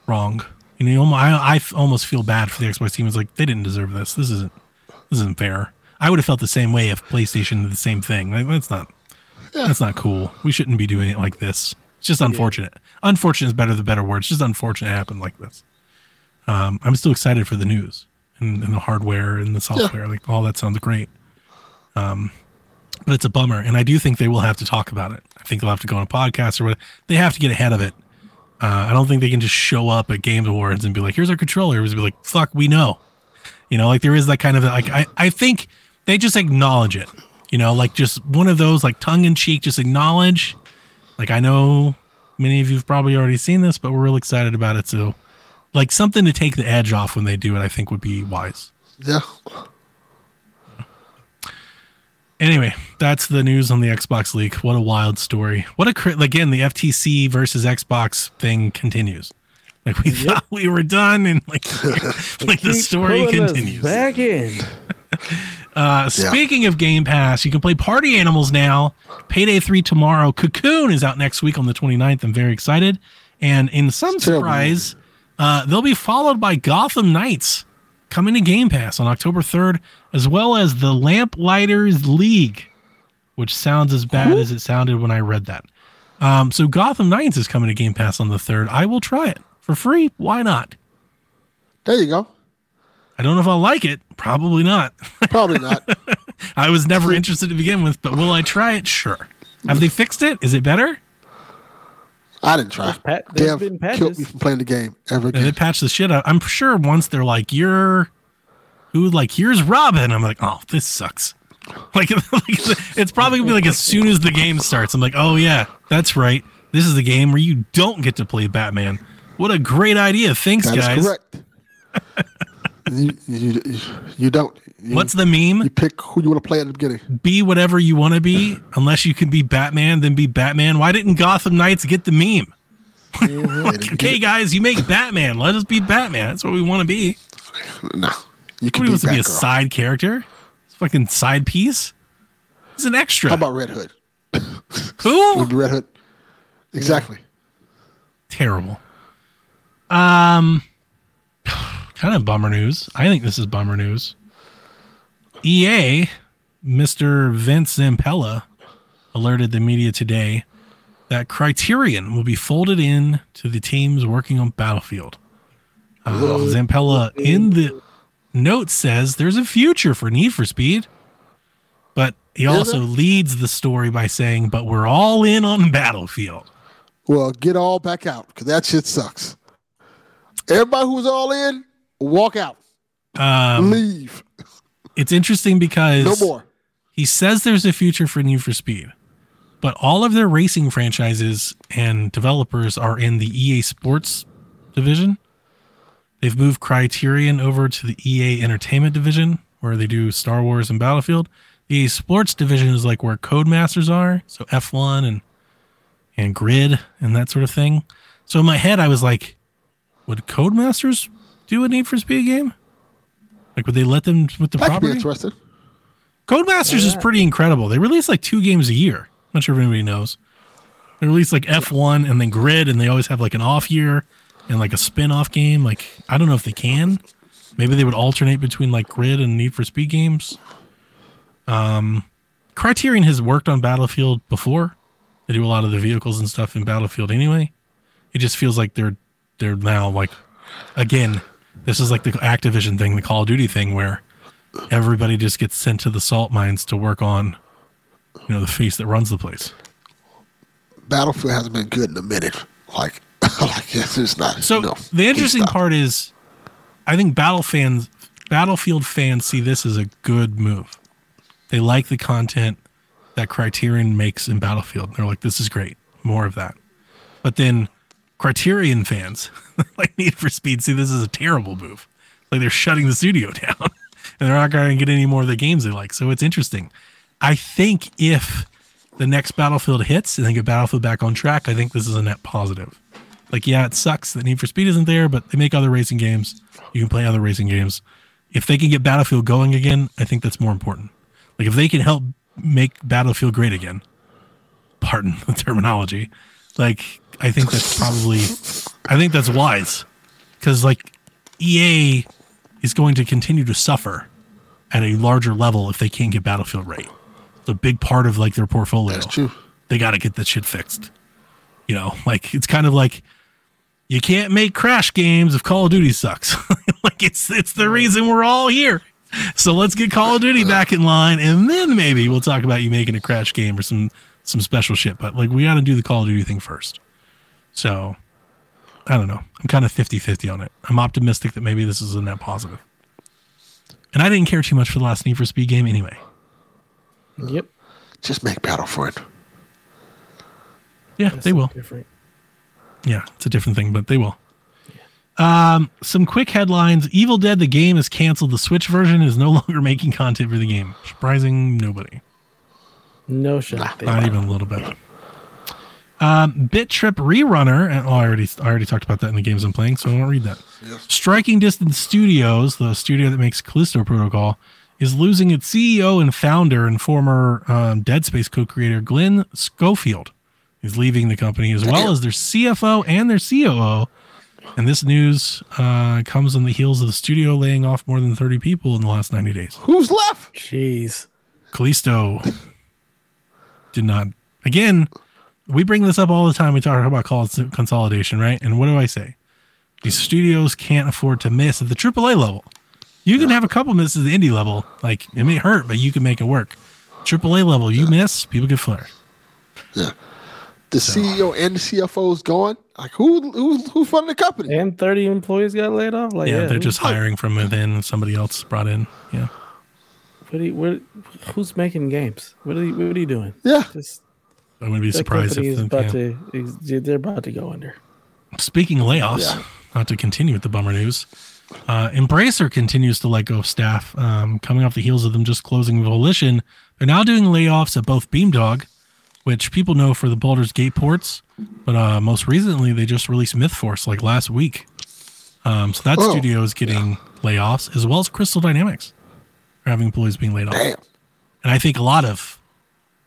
Speaker 2: wrong. You know, you I, I almost feel bad for the Xbox team. It's like they didn't deserve this. This isn't. This isn't fair. I would have felt the same way if PlayStation did the same thing. Like, that's not. That's not cool. We shouldn't be doing it like this. It's just unfortunate. Unfortunate is better the better word. It's just unfortunate it happened like this. Um, I'm still excited for the news and, and the hardware and the software. Like all that sounds great. Um, but it's a bummer, and I do think they will have to talk about it. I think they'll have to go on a podcast or what. They have to get ahead of it. Uh, I don't think they can just show up at Games Awards and be like, "Here's our controller." It be like, "Fuck, we know." You know, like there is that kind of like I, I think they just acknowledge it. You know, like just one of those like tongue in cheek, just acknowledge. Like I know many of you've probably already seen this, but we're real excited about it. So, like something to take the edge off when they do it, I think would be wise.
Speaker 1: Yeah.
Speaker 2: Anyway, that's the news on the Xbox leak. What a wild story. What a cri- again the FTC versus Xbox thing continues. Like we thought we were done, and like like the story continues.
Speaker 3: Back in.
Speaker 2: Uh, speaking of Game Pass, you can play Party Animals now. Payday 3 tomorrow. Cocoon is out next week on the 29th. I'm very excited. And in some surprise, uh, they'll be followed by Gotham Knights coming to Game Pass on October 3rd, as well as the Lamplighters League, which sounds as bad as it sounded when I read that. Um, so Gotham Knights is coming to Game Pass on the 3rd. I will try it for free. Why not?
Speaker 1: There you go.
Speaker 2: I don't know if I'll like it. Probably not.
Speaker 1: Probably not.
Speaker 2: I was never interested to begin with, but will I try it? Sure. Have they fixed it? Is it better?
Speaker 1: I didn't try.
Speaker 3: pat- there's
Speaker 1: Dev
Speaker 3: been
Speaker 1: killed me from playing the game ever
Speaker 2: And they
Speaker 1: again.
Speaker 2: patched the shit out. I'm sure once they're like, "You're who?" Like, here's Robin. I'm like, "Oh, this sucks." Like, like it's probably gonna be like as soon as the game starts. I'm like, "Oh yeah, that's right. This is the game where you don't get to play Batman." What a great idea! Thanks,
Speaker 1: That is
Speaker 2: guys.
Speaker 1: correct. you, you, you, don't. You,
Speaker 2: What's the meme?
Speaker 1: you pick who you want to play at the beginning?
Speaker 2: Be whatever you want to be, unless you can be Batman. Then be Batman. Why didn't Gotham Knights get the meme? Okay, guys, you make Batman. Let us be Batman. That's what we want to be.
Speaker 1: No, you can
Speaker 2: Nobody
Speaker 1: be
Speaker 2: wants to be a side character. It's a fucking side piece. He's an extra.
Speaker 1: How about Red Hood?
Speaker 2: Who?
Speaker 1: Red Hood. Exactly.
Speaker 2: terrible. Um, kind of bummer news. I think this is bummer news. EA, Mr. Vince Zampella, alerted the media today that Criterion will be folded in to the teams working on Battlefield. Uh, Zampella in the note says there's a future for Need for Speed, but he also leads the story by saying, "But we're all in on Battlefield."
Speaker 1: Well, get all back out because that shit sucks. Everybody who's all in, walk out,
Speaker 2: Um,
Speaker 1: leave.
Speaker 2: it's interesting because
Speaker 1: No more.
Speaker 2: he says there's a future for Need for Speed, but all of their racing franchises and developers are in the EA Sports division. They've moved Criterion over to the EA Entertainment division where they do Star Wars and Battlefield. The EA Sports division is like where Codemasters are, so F1 and and Grid and that sort of thing. So in my head, I was like, would Codemasters do a Need for Speed game? Like, would they let them with the
Speaker 1: That could be
Speaker 2: property?
Speaker 1: interesting.
Speaker 2: Codemasters is pretty incredible. They release like two games a year. I'm Not sure if anybody knows. They release like F1 and then Grid, and they always have like an off year and like a spin off game. Like, I don't know if they can. Maybe they would alternate between like Grid and Need for Speed games. Um, Criterion has worked on Battlefield before. They do a lot of the vehicles and stuff in Battlefield anyway. It just feels like they're they're now like again, this is like the Activision thing, the Call of Duty thing where everybody just gets sent to the salt mines to work on you know the face that runs the place.
Speaker 1: Battlefield hasn't been good in a minute. Like, like it's just not.
Speaker 2: so
Speaker 1: no,
Speaker 2: the interesting part is i think battle fans battlefield fans see this as a good move. They like the content that criterion makes in battlefield. They're like this is great. More of that. But then criterion fans like need for speed. See this is a terrible move. Like they're shutting the studio down and they're not going to get any more of the games they like. So it's interesting. I think if the next battlefield hits and they get battlefield back on track i think this is a net positive. Like yeah it sucks that need for speed isn't there but they make other racing games. You can play other racing games. If they can get battlefield going again i think that's more important. Like if they can help make battlefield great again pardon the terminology like i think that's probably i think that's wise because like ea is going to continue to suffer at a larger level if they can't get battlefield right it's a big part of like their portfolio
Speaker 1: That's true.
Speaker 2: they got to get that shit fixed. You know, like it's kind of like you can't make crash games if Call of Duty sucks. like it's it's the reason we're all here. So let's get Call of Duty back in line, and then maybe we'll talk about you making a crash game or some some special shit. But like we got to do the Call of Duty thing first. So I don't know. I'm kind of 50-50 on it. I'm optimistic that maybe this is a net positive. And I didn't care too much for the last Need for Speed game anyway.
Speaker 3: Yep.
Speaker 1: Just make battle for it.
Speaker 2: Yeah,
Speaker 3: That's
Speaker 2: they will.
Speaker 3: Different.
Speaker 2: Yeah, it's a different thing, but they will. Um, some quick headlines: Evil Dead the game is canceled. The Switch version is no longer making content for the game. Surprising nobody,
Speaker 3: No shot.
Speaker 2: not even a little bit. Um, Bit Trip Rerunner, and oh, I already I already talked about that in the games I'm playing, so I won't read that. Striking Distance Studios, the studio that makes Callisto Protocol, is losing its CEO and founder and former um, Dead Space co-creator Glenn Schofield. He's leaving the company as well as their CFO and their COO. And this news uh, comes on the heels of the studio laying off more than 30 people in the last 90 days.
Speaker 1: Who's left?
Speaker 3: Jeez.
Speaker 2: Callisto did not. Again, we bring this up all the time. We talk about cons- consolidation, right? And what do I say? These studios can't afford to miss at the AAA level. You can have a couple misses at the indie level. Like, it may hurt, but you can make it work. AAA level, you miss, people get flared.
Speaker 1: Yeah. The CEO uh, and the CFO is gone. Like who who who funded the company?
Speaker 3: And 30 employees got laid off. Like,
Speaker 2: yeah,
Speaker 3: yeah,
Speaker 2: they're just hiring from within. Somebody else brought in. Yeah.
Speaker 3: What are you, what, who's making games? What are you, what are you doing?
Speaker 1: Yeah.
Speaker 3: Just
Speaker 2: I wouldn't be surprised if. the-
Speaker 3: about
Speaker 2: yeah.
Speaker 3: to. They're about to go under.
Speaker 2: Speaking of layoffs,
Speaker 1: Yeah.
Speaker 2: not to continue with the bummer news, uh, Embracer continues to let go of staff, um, coming off the heels of them just closing Volition. They're now doing layoffs at both Beamdog, which people know for the Baldur's Gate ports, but uh, most recently they just released Myth Force like last week. Um, so that
Speaker 1: Oh,
Speaker 2: studio is getting layoffs as well as Crystal Dynamics are having employees being laid off.
Speaker 1: Damn.
Speaker 2: And I think a lot of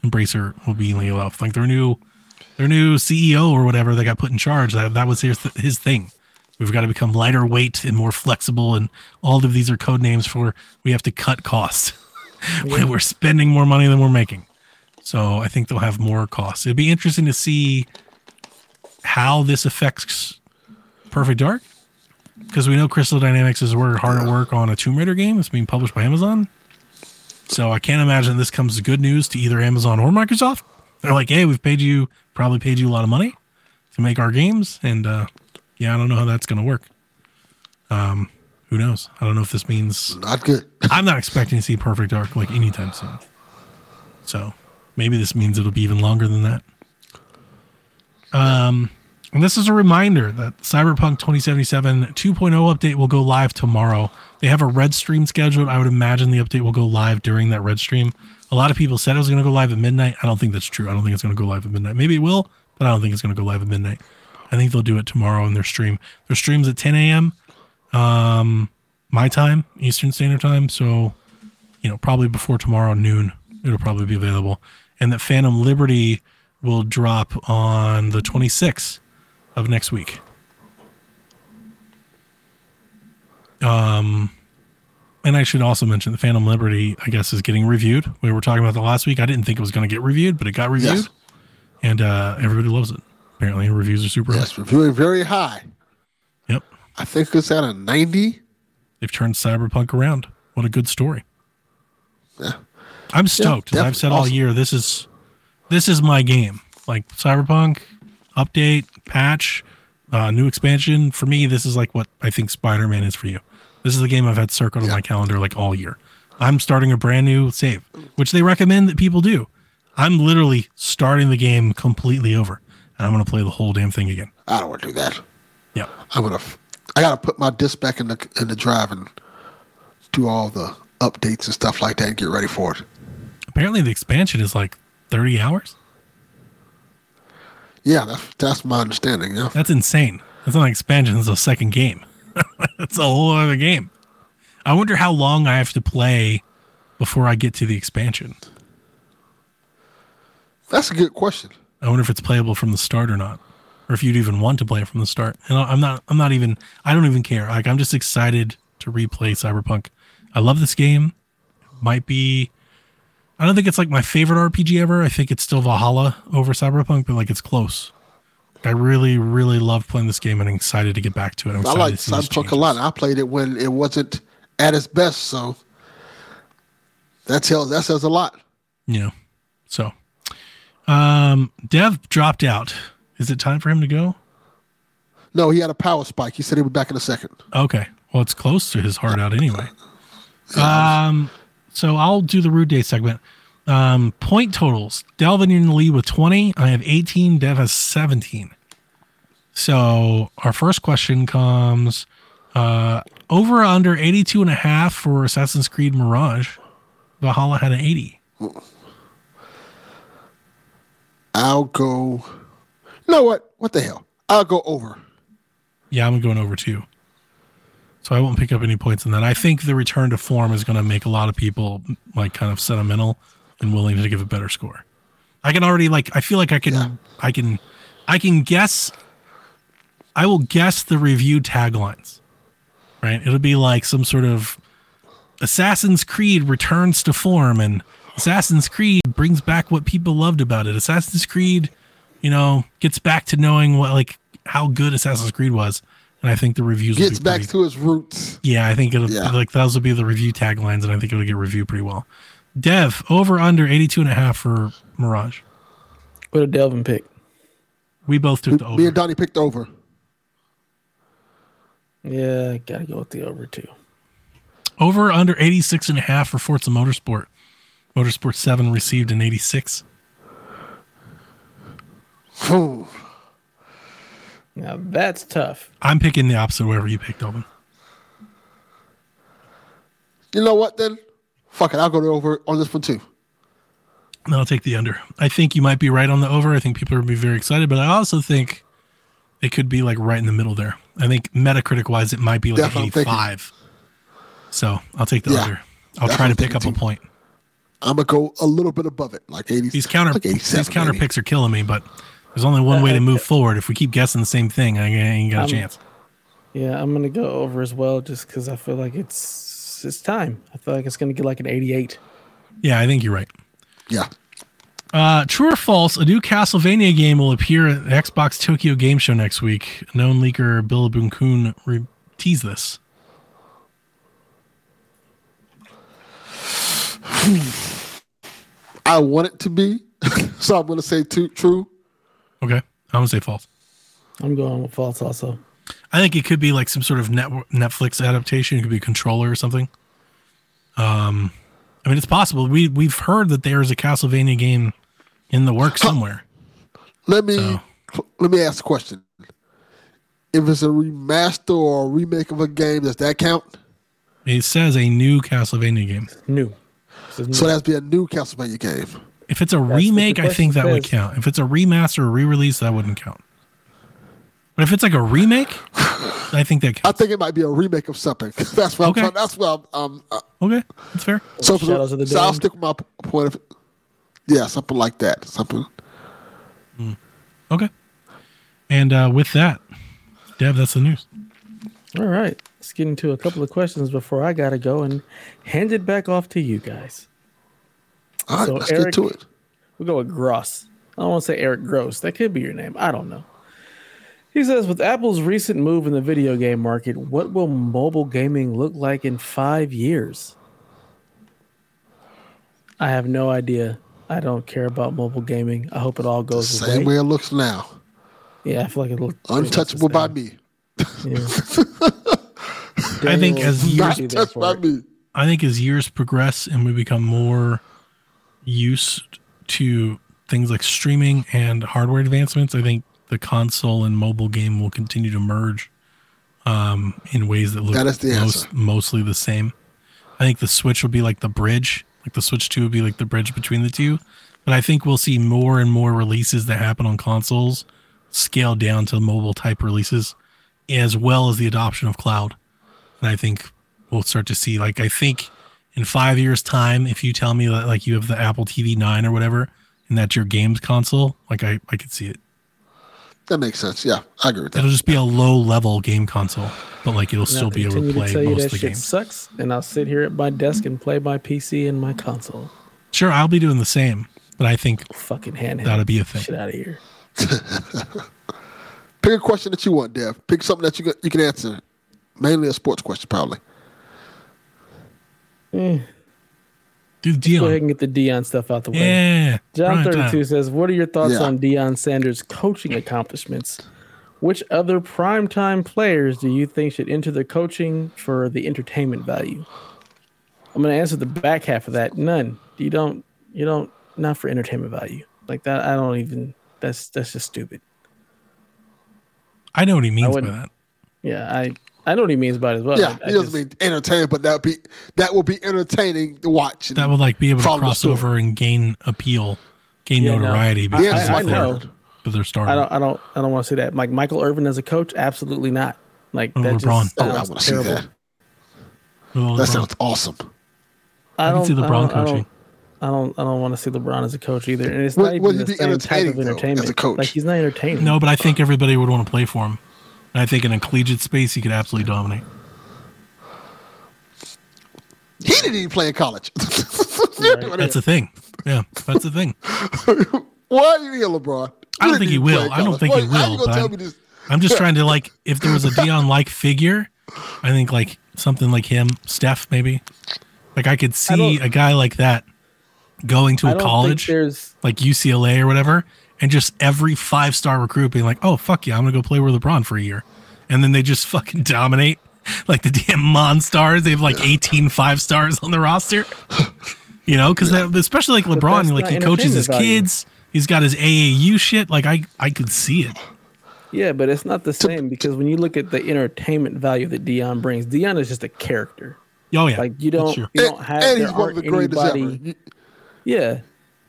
Speaker 2: Embracer will be laid off. Like their new their new CEO or whatever that got put in charge, that, that was his, his thing. We've got to become lighter weight and more flexible. And all of these are code names for we have to cut costs. we're spending more money than we're making. So I think they'll have more costs. It'd be interesting to see how this affects Perfect Dark. Because we know Crystal Dynamics is work hard at work on a Tomb Raider game that's being published by Amazon. So I can't imagine this comes as good news to either Amazon or Microsoft. They're like, hey, we've paid you, probably paid you a lot of money to make our games. And uh, yeah, I don't know how that's going to work. Um, who knows? I don't know if this means
Speaker 1: Not good.
Speaker 2: I'm not expecting to see Perfect Dark like anytime soon. So maybe this means it'll be even longer than that. Um, and this is a reminder that Cyberpunk 2077 2.0 update will go live tomorrow. They have a red stream scheduled. I would imagine the update will go live during that red stream. A lot of people said it was going to go live at midnight. I don't think that's true. I don't think it's going to go live at midnight. Maybe it will, but I don't think it's going to go live at midnight. I think they'll do it tomorrow in their stream. Their stream's at 10 a.m. Um, my time, Eastern Standard Time. So, you know, probably before tomorrow noon, it'll probably be available. And that Phantom Liberty will drop on the 26th of next week. Um, and I should also mention the Phantom Liberty, I guess, is getting reviewed. We were talking about the last week. I didn't think it was going to get reviewed, but it got reviewed,
Speaker 1: Yes.
Speaker 2: and uh, everybody loves it. Apparently, reviews are super.
Speaker 1: Yes, reviewing very high.
Speaker 2: Yep,
Speaker 1: I think it's at a 90.
Speaker 2: they've turned Cyberpunk around. What a good story.
Speaker 1: Yeah.
Speaker 2: I'm stoked. As I've said all year, this is this is my game. Like Cyberpunk update, patch, uh, new expansion. For me, this is like what I think Spider Man is for you. This is the game I've had circled on my calendar like all year. I'm starting a brand new save, which they recommend that people do. I'm literally starting the game completely over, and I'm going to play the whole damn thing again.
Speaker 1: I don't want to do that.
Speaker 2: Yeah,
Speaker 1: I'm gonna. I gotta put my disc back in the in the drive and do all the updates and stuff like that and get ready for it.
Speaker 2: apparently the expansion is like 30 hours.
Speaker 1: Yeah, that's that's my understanding. Yeah.
Speaker 2: That's insane. That's not an expansion. It's a second game. That's a whole other game. I wonder how long I have to play before I get to the expansion.
Speaker 1: That's a good question.
Speaker 2: I wonder if it's playable from the start or not, or if you'd even want to play it from the start. And I'm not. I'm not even. I don't even care. Like I'm just excited to replay Cyberpunk. I love this game. Might be. I don't think it's like my favorite RPG ever. I think it's still Valhalla over Cyberpunk, but like it's close. I really, really love playing this game and I'm excited to get back to it. I'm
Speaker 1: I like Cyberpunk a lot. I played it when it wasn't at its best, so that tells that says a lot.
Speaker 2: Yeah. So, um, Dev dropped out. Is it time for him to go?
Speaker 1: No, he had a power spike. He said he'd be back in a second.
Speaker 2: Okay. Well, it's close to his heart out anyway. Um, so I'll do the rude day segment. Um, point totals. Delvin in the lead with 20. I have 18. Dev has 17. So our first question comes uh, over or under 82 and a half for Assassin's Creed Mirage. Valhalla had an 80.
Speaker 1: I'll go. You know what? What the hell? I'll go over.
Speaker 2: Yeah, I'm going over two. So I won't pick up any points in that. I think the return to form is going to make a lot of people like kind of sentimental and willing to give a better score. I can already like I feel like I can
Speaker 1: Yeah.
Speaker 2: I can I can guess I will guess the review taglines. Right? It'll be like some sort of Assassin's Creed returns to form and Assassin's Creed brings back what people loved about it. Assassin's Creed, you know, gets back to knowing what like how good Assassin's Creed was. And I think the reviews will
Speaker 1: Gets
Speaker 2: be
Speaker 1: back
Speaker 2: pretty-
Speaker 1: to his roots.
Speaker 2: yeah, I think it'll
Speaker 1: Yeah.
Speaker 2: like those will be the review taglines, and I think it'll get reviewed pretty well. Dev over under 82 and a half for Mirage.
Speaker 3: What did Delvin pick?
Speaker 2: We both took the
Speaker 1: Me
Speaker 2: over.
Speaker 1: and Donnie picked over.
Speaker 3: Yeah, gotta go with the over two.
Speaker 2: Over under 86 and a half for Forza Motorsport. Motorsport 7 received an 86.
Speaker 1: Phew.
Speaker 3: Now that's tough.
Speaker 2: I'm picking the opposite wherever you picked, Alvin.
Speaker 1: You know what then? Fuck it. I'll go to over on this one too.
Speaker 2: No, I'll take the under. I think you might be right on the over. I think people are going to be very excited, but I also think it could be like right in the middle there. I think Metacritic wise, it might be like
Speaker 1: That's what I'm
Speaker 2: 85. So I'll take the
Speaker 1: Yeah.
Speaker 2: under. I'll
Speaker 1: That's
Speaker 2: try
Speaker 1: what
Speaker 2: to
Speaker 1: I'm
Speaker 2: pick up a point.
Speaker 1: I'm gonna go a little bit above it, like 80.
Speaker 2: These counter
Speaker 1: like
Speaker 2: these counter
Speaker 1: maybe.
Speaker 2: picks are killing me, but there's only one way to move forward. If we keep guessing the same thing, I ain't got a
Speaker 3: Um,
Speaker 2: chance.
Speaker 3: Yeah, I'm gonna go over as well, just because I feel like it's it's time. I feel like it's gonna get like an 88.
Speaker 2: Yeah, I think you're right.
Speaker 1: Yeah.
Speaker 2: Uh, true or false? A new Castlevania game will appear at the Xbox Tokyo Game Show next week. Known leaker Billbil-kun re- teased this.
Speaker 1: I want it to be, so I'm gonna say two, true.
Speaker 2: Okay, I'm gonna say false.
Speaker 3: I'm going with false also.
Speaker 2: I think it could be like some sort of net- Netflix adaptation. It could be a controller or something. Um, I mean, it's possible. We we've heard that there is a Castlevania game in the works somewhere.
Speaker 1: Let me
Speaker 2: So-
Speaker 1: let me ask a question. If it's a remaster or a remake of a game, does that count?
Speaker 2: It says a new Castlevania game.
Speaker 3: New. This is new.
Speaker 1: So that's be a new Castlevania game.
Speaker 2: If it's a
Speaker 3: what the
Speaker 2: remake, I think that would count. If it's a remaster or re-release, that wouldn't count. But if it's like a remake, I think that
Speaker 1: I think it might be a remake of something. that's what
Speaker 2: Okay.
Speaker 1: I'm trying. That's what I'm. Um, uh,
Speaker 2: Okay, that's fair.
Speaker 1: so, for
Speaker 3: Shadows of the
Speaker 1: so I'll stick with my point of. Yeah, something like that. Something.
Speaker 2: Okay. And uh, with that, Dev, that's the news.
Speaker 3: All right. Let's get into a couple of questions before I gotta go and hand it back off to you guys.
Speaker 1: All right,
Speaker 3: So,
Speaker 1: let's
Speaker 3: Eric-
Speaker 1: get to it.
Speaker 3: We'll go with Gross. I don't want to say Eric Gross. That could be your name. I don't know. He says, with Apple's recent move in the video game market, what will mobile gaming look like in five years? I have no idea. I don't care about mobile gaming. I hope it all goes
Speaker 1: Same
Speaker 3: away.
Speaker 1: way it looks now.
Speaker 3: Yeah, I feel like it looks pretty much the
Speaker 1: Untouchable by me.
Speaker 3: Yeah.
Speaker 2: I think as years-
Speaker 3: be
Speaker 1: Not
Speaker 3: there
Speaker 1: touched
Speaker 3: for
Speaker 1: by me.
Speaker 2: I think as years progress and we become more used to things like streaming and hardware advancements, I think the console and mobile game will continue to merge um, in ways that look
Speaker 1: That is the
Speaker 2: most,
Speaker 1: answer.
Speaker 2: mostly the same. I think the Switch will be like the bridge, like the Switch 2 would be like the bridge between the two. But I think we'll see more and more releases that happen on consoles scale down to mobile type releases, as well as the adoption of cloud. And I think we'll start to see, like, I think in five years' time, if you tell me that, like, you have the Apple TV 9 or whatever, and that's your games console, like, I, I could see it.
Speaker 1: That makes sense. Yeah, I agree with that.
Speaker 2: It'll just be a low level game console, but like, it'll still be able to
Speaker 3: continue
Speaker 2: play
Speaker 3: tell you
Speaker 2: most
Speaker 3: that
Speaker 2: of the
Speaker 3: shit
Speaker 2: games.
Speaker 3: sucks, and I'll sit here at my desk and play my PC and my console.
Speaker 2: Sure, I'll be doing the same, but I think
Speaker 3: Fucking handheld.
Speaker 2: That'll be a thing.
Speaker 3: Shit out of here.
Speaker 1: Pick a question that you want, Dev. Pick something that you can, you can answer. Mainly a sports question, probably. Mm.
Speaker 2: do the
Speaker 3: Go ahead and get the Deion stuff out the way.
Speaker 2: Yeah.
Speaker 3: John
Speaker 2: prime time.
Speaker 3: 32 says, What are your thoughts
Speaker 1: Yeah.
Speaker 3: on Deion Sanders' coaching accomplishments? Which other primetime players do you think should enter the coaching for the entertainment value? I'm going to answer the back half of that. None. You don't, you don't, not for entertainment value. Like that, I don't even, that's, that's just stupid.
Speaker 2: I know what he means by that.
Speaker 3: Yeah, I, I know what he means by it as well.
Speaker 1: yeah,
Speaker 3: I, I
Speaker 1: he doesn't
Speaker 3: just-
Speaker 1: mean entertaining, but that be that will be entertaining to watch.
Speaker 2: That would like be able to cross over and gain appeal, gain
Speaker 3: Yeah,
Speaker 2: notoriety
Speaker 3: I-
Speaker 2: because
Speaker 1: Yeah,
Speaker 2: of
Speaker 1: I
Speaker 2: their,
Speaker 3: know.
Speaker 2: of their star.
Speaker 3: I don't, I don't, I don't want to say that. Like Michael Irvin as a coach, absolutely not. Like
Speaker 2: Oh,
Speaker 3: that
Speaker 2: LeBron.
Speaker 3: just
Speaker 1: Oh, I want to see
Speaker 3: terrible.
Speaker 1: that.
Speaker 2: Well,
Speaker 1: That sounds awesome.
Speaker 3: I,
Speaker 2: I
Speaker 3: don't
Speaker 2: see LeBron
Speaker 3: I don't, I
Speaker 2: coaching.
Speaker 3: don't, I don't. I don't want to see LeBron as a coach either. And it's
Speaker 1: Would-
Speaker 3: not even
Speaker 1: would
Speaker 3: the same type of
Speaker 1: entertaining, though, as a
Speaker 3: entertainment.
Speaker 1: coach?
Speaker 3: Like he's not entertaining.
Speaker 2: No, but I think everybody would want to play for him. And I think in a collegiate space, he could absolutely dominate.
Speaker 1: He didn't even play in college.
Speaker 3: Right.
Speaker 2: That's the thing. Yeah, that's the thing.
Speaker 1: Why are you here, LeBron?
Speaker 2: I don't think he will. I don't think he
Speaker 1: Why- how
Speaker 2: will, but I'm- I'm just trying to like, if there was a Deion like figure, I think like something like him, Steph maybe. Like I could see
Speaker 3: don't-
Speaker 2: a guy like that going to a college like UCLA or whatever, and just every five star recruit being like, "Oh fuck yeah, I'm gonna go play with LeBron for a year," and then they just fucking dominate. Like the damn Monstars, they have like 18 five stars on the roster. You know, because especially like LeBron, like
Speaker 3: uh,
Speaker 2: he coaches his
Speaker 3: entertainment value.
Speaker 2: kids. He's got his AAU shit. Like I, I could see it.
Speaker 3: Yeah, but it's not the same because when you look at the entertainment value that Deion brings, Deion is just a character.
Speaker 2: Oh yeah,
Speaker 3: Like you don't, you don't have.
Speaker 1: and
Speaker 3: there
Speaker 1: he's one of the greatest
Speaker 3: anybody-
Speaker 1: ever.
Speaker 3: Yeah,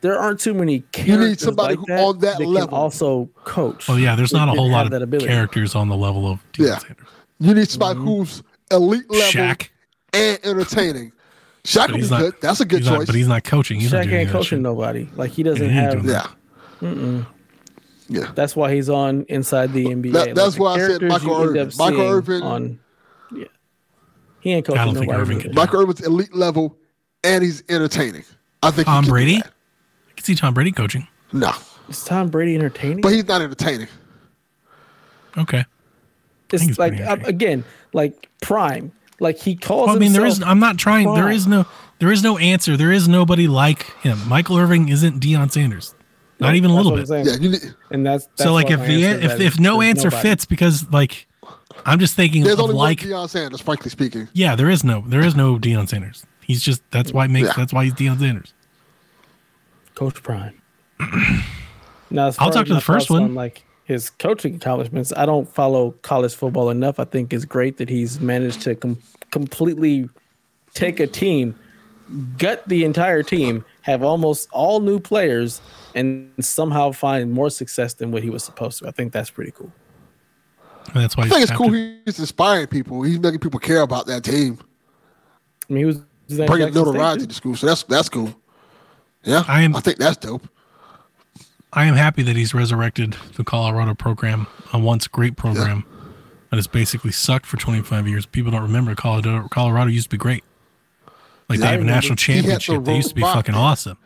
Speaker 3: there aren't too many characters
Speaker 1: somebody
Speaker 3: like
Speaker 1: who-
Speaker 3: that
Speaker 1: on that
Speaker 3: can
Speaker 1: level.
Speaker 3: also coach.
Speaker 2: Oh yeah, there's not a whole
Speaker 3: have
Speaker 2: lot
Speaker 3: that
Speaker 2: of
Speaker 3: ability.
Speaker 2: characters on the level of Deion
Speaker 1: Yeah.
Speaker 2: Sanders.
Speaker 1: You need somebody mm-hmm. who's elite level
Speaker 2: Shaq,
Speaker 1: and entertaining. Shaq would be
Speaker 2: not.
Speaker 1: good. That's a good choice.
Speaker 2: Not, but he's not coaching. He's not
Speaker 3: Shaq
Speaker 2: doing
Speaker 3: ain't coaching
Speaker 2: shit.
Speaker 3: nobody. Like he doesn't
Speaker 2: he ain't
Speaker 3: have.
Speaker 2: doing
Speaker 1: yeah. Yeah.
Speaker 3: That's why he's on inside the NBA.
Speaker 1: That- that's
Speaker 3: the
Speaker 1: why I said
Speaker 3: characters
Speaker 1: Michael
Speaker 3: you end
Speaker 1: Irvin.
Speaker 3: up
Speaker 1: Michael
Speaker 3: seeing
Speaker 1: Irvin-
Speaker 3: On, yeah, he ain't coaching
Speaker 2: I don't think
Speaker 3: nobody.
Speaker 2: Irvin
Speaker 3: really.
Speaker 1: Michael Irvin's elite level and he's entertaining. I think he
Speaker 2: Tom
Speaker 1: can do
Speaker 2: Brady.
Speaker 1: That.
Speaker 2: Can see Tom Brady coaching.
Speaker 1: No.
Speaker 3: Is Tom Brady entertaining?
Speaker 1: But he's not entertaining.
Speaker 2: Okay.
Speaker 3: it's like
Speaker 2: pretty entertaining.
Speaker 3: again, like prime. Like he calls.
Speaker 2: Well, I mean, there is. I'm not trying. There
Speaker 3: prime.
Speaker 2: is no. There is no answer. There is nobody like him. Michael Irvin isn't Deion Sanders. Not even a little bit.
Speaker 1: Yeah, you need,
Speaker 3: And that's, that's
Speaker 2: so like if the
Speaker 3: answer
Speaker 2: if if no answer
Speaker 3: nobody.
Speaker 2: fits because like I'm just thinking
Speaker 1: there's
Speaker 2: of
Speaker 1: only
Speaker 2: like
Speaker 1: Deion Sanders, frankly speaking.
Speaker 2: yeah there is no there is no Deion Sanders. He's just that's why it makes
Speaker 1: Yeah.
Speaker 2: that's why he's Deion Sanders.
Speaker 3: Coach Prime. now,
Speaker 2: I'll talk to the first one.
Speaker 3: on, like his coaching accomplishments, I don't follow college football enough. I think it's great that he's managed to com- completely take a team, gut the entire team, have almost all new players, and somehow find more success than what he was supposed to. I think that's pretty cool.
Speaker 2: And that's why
Speaker 1: I think it's
Speaker 2: captain.
Speaker 1: cool he's inspiring people. He's making people care about that team.
Speaker 3: I mean, he was he was at
Speaker 1: Bringing
Speaker 3: Jackson State,
Speaker 1: notoriety
Speaker 3: too.
Speaker 1: to school. So that's that's cool. Yeah.
Speaker 2: I am-
Speaker 1: I think that's dope.
Speaker 2: I am happy that he's resurrected the Colorado program, a once great program that has basically sucked for 25 years. People don't remember Colorado. Colorado used to be great. Like they
Speaker 1: Yeah, I
Speaker 2: have a national
Speaker 1: had the
Speaker 2: championship. They used to be fucking
Speaker 1: then.
Speaker 2: awesome.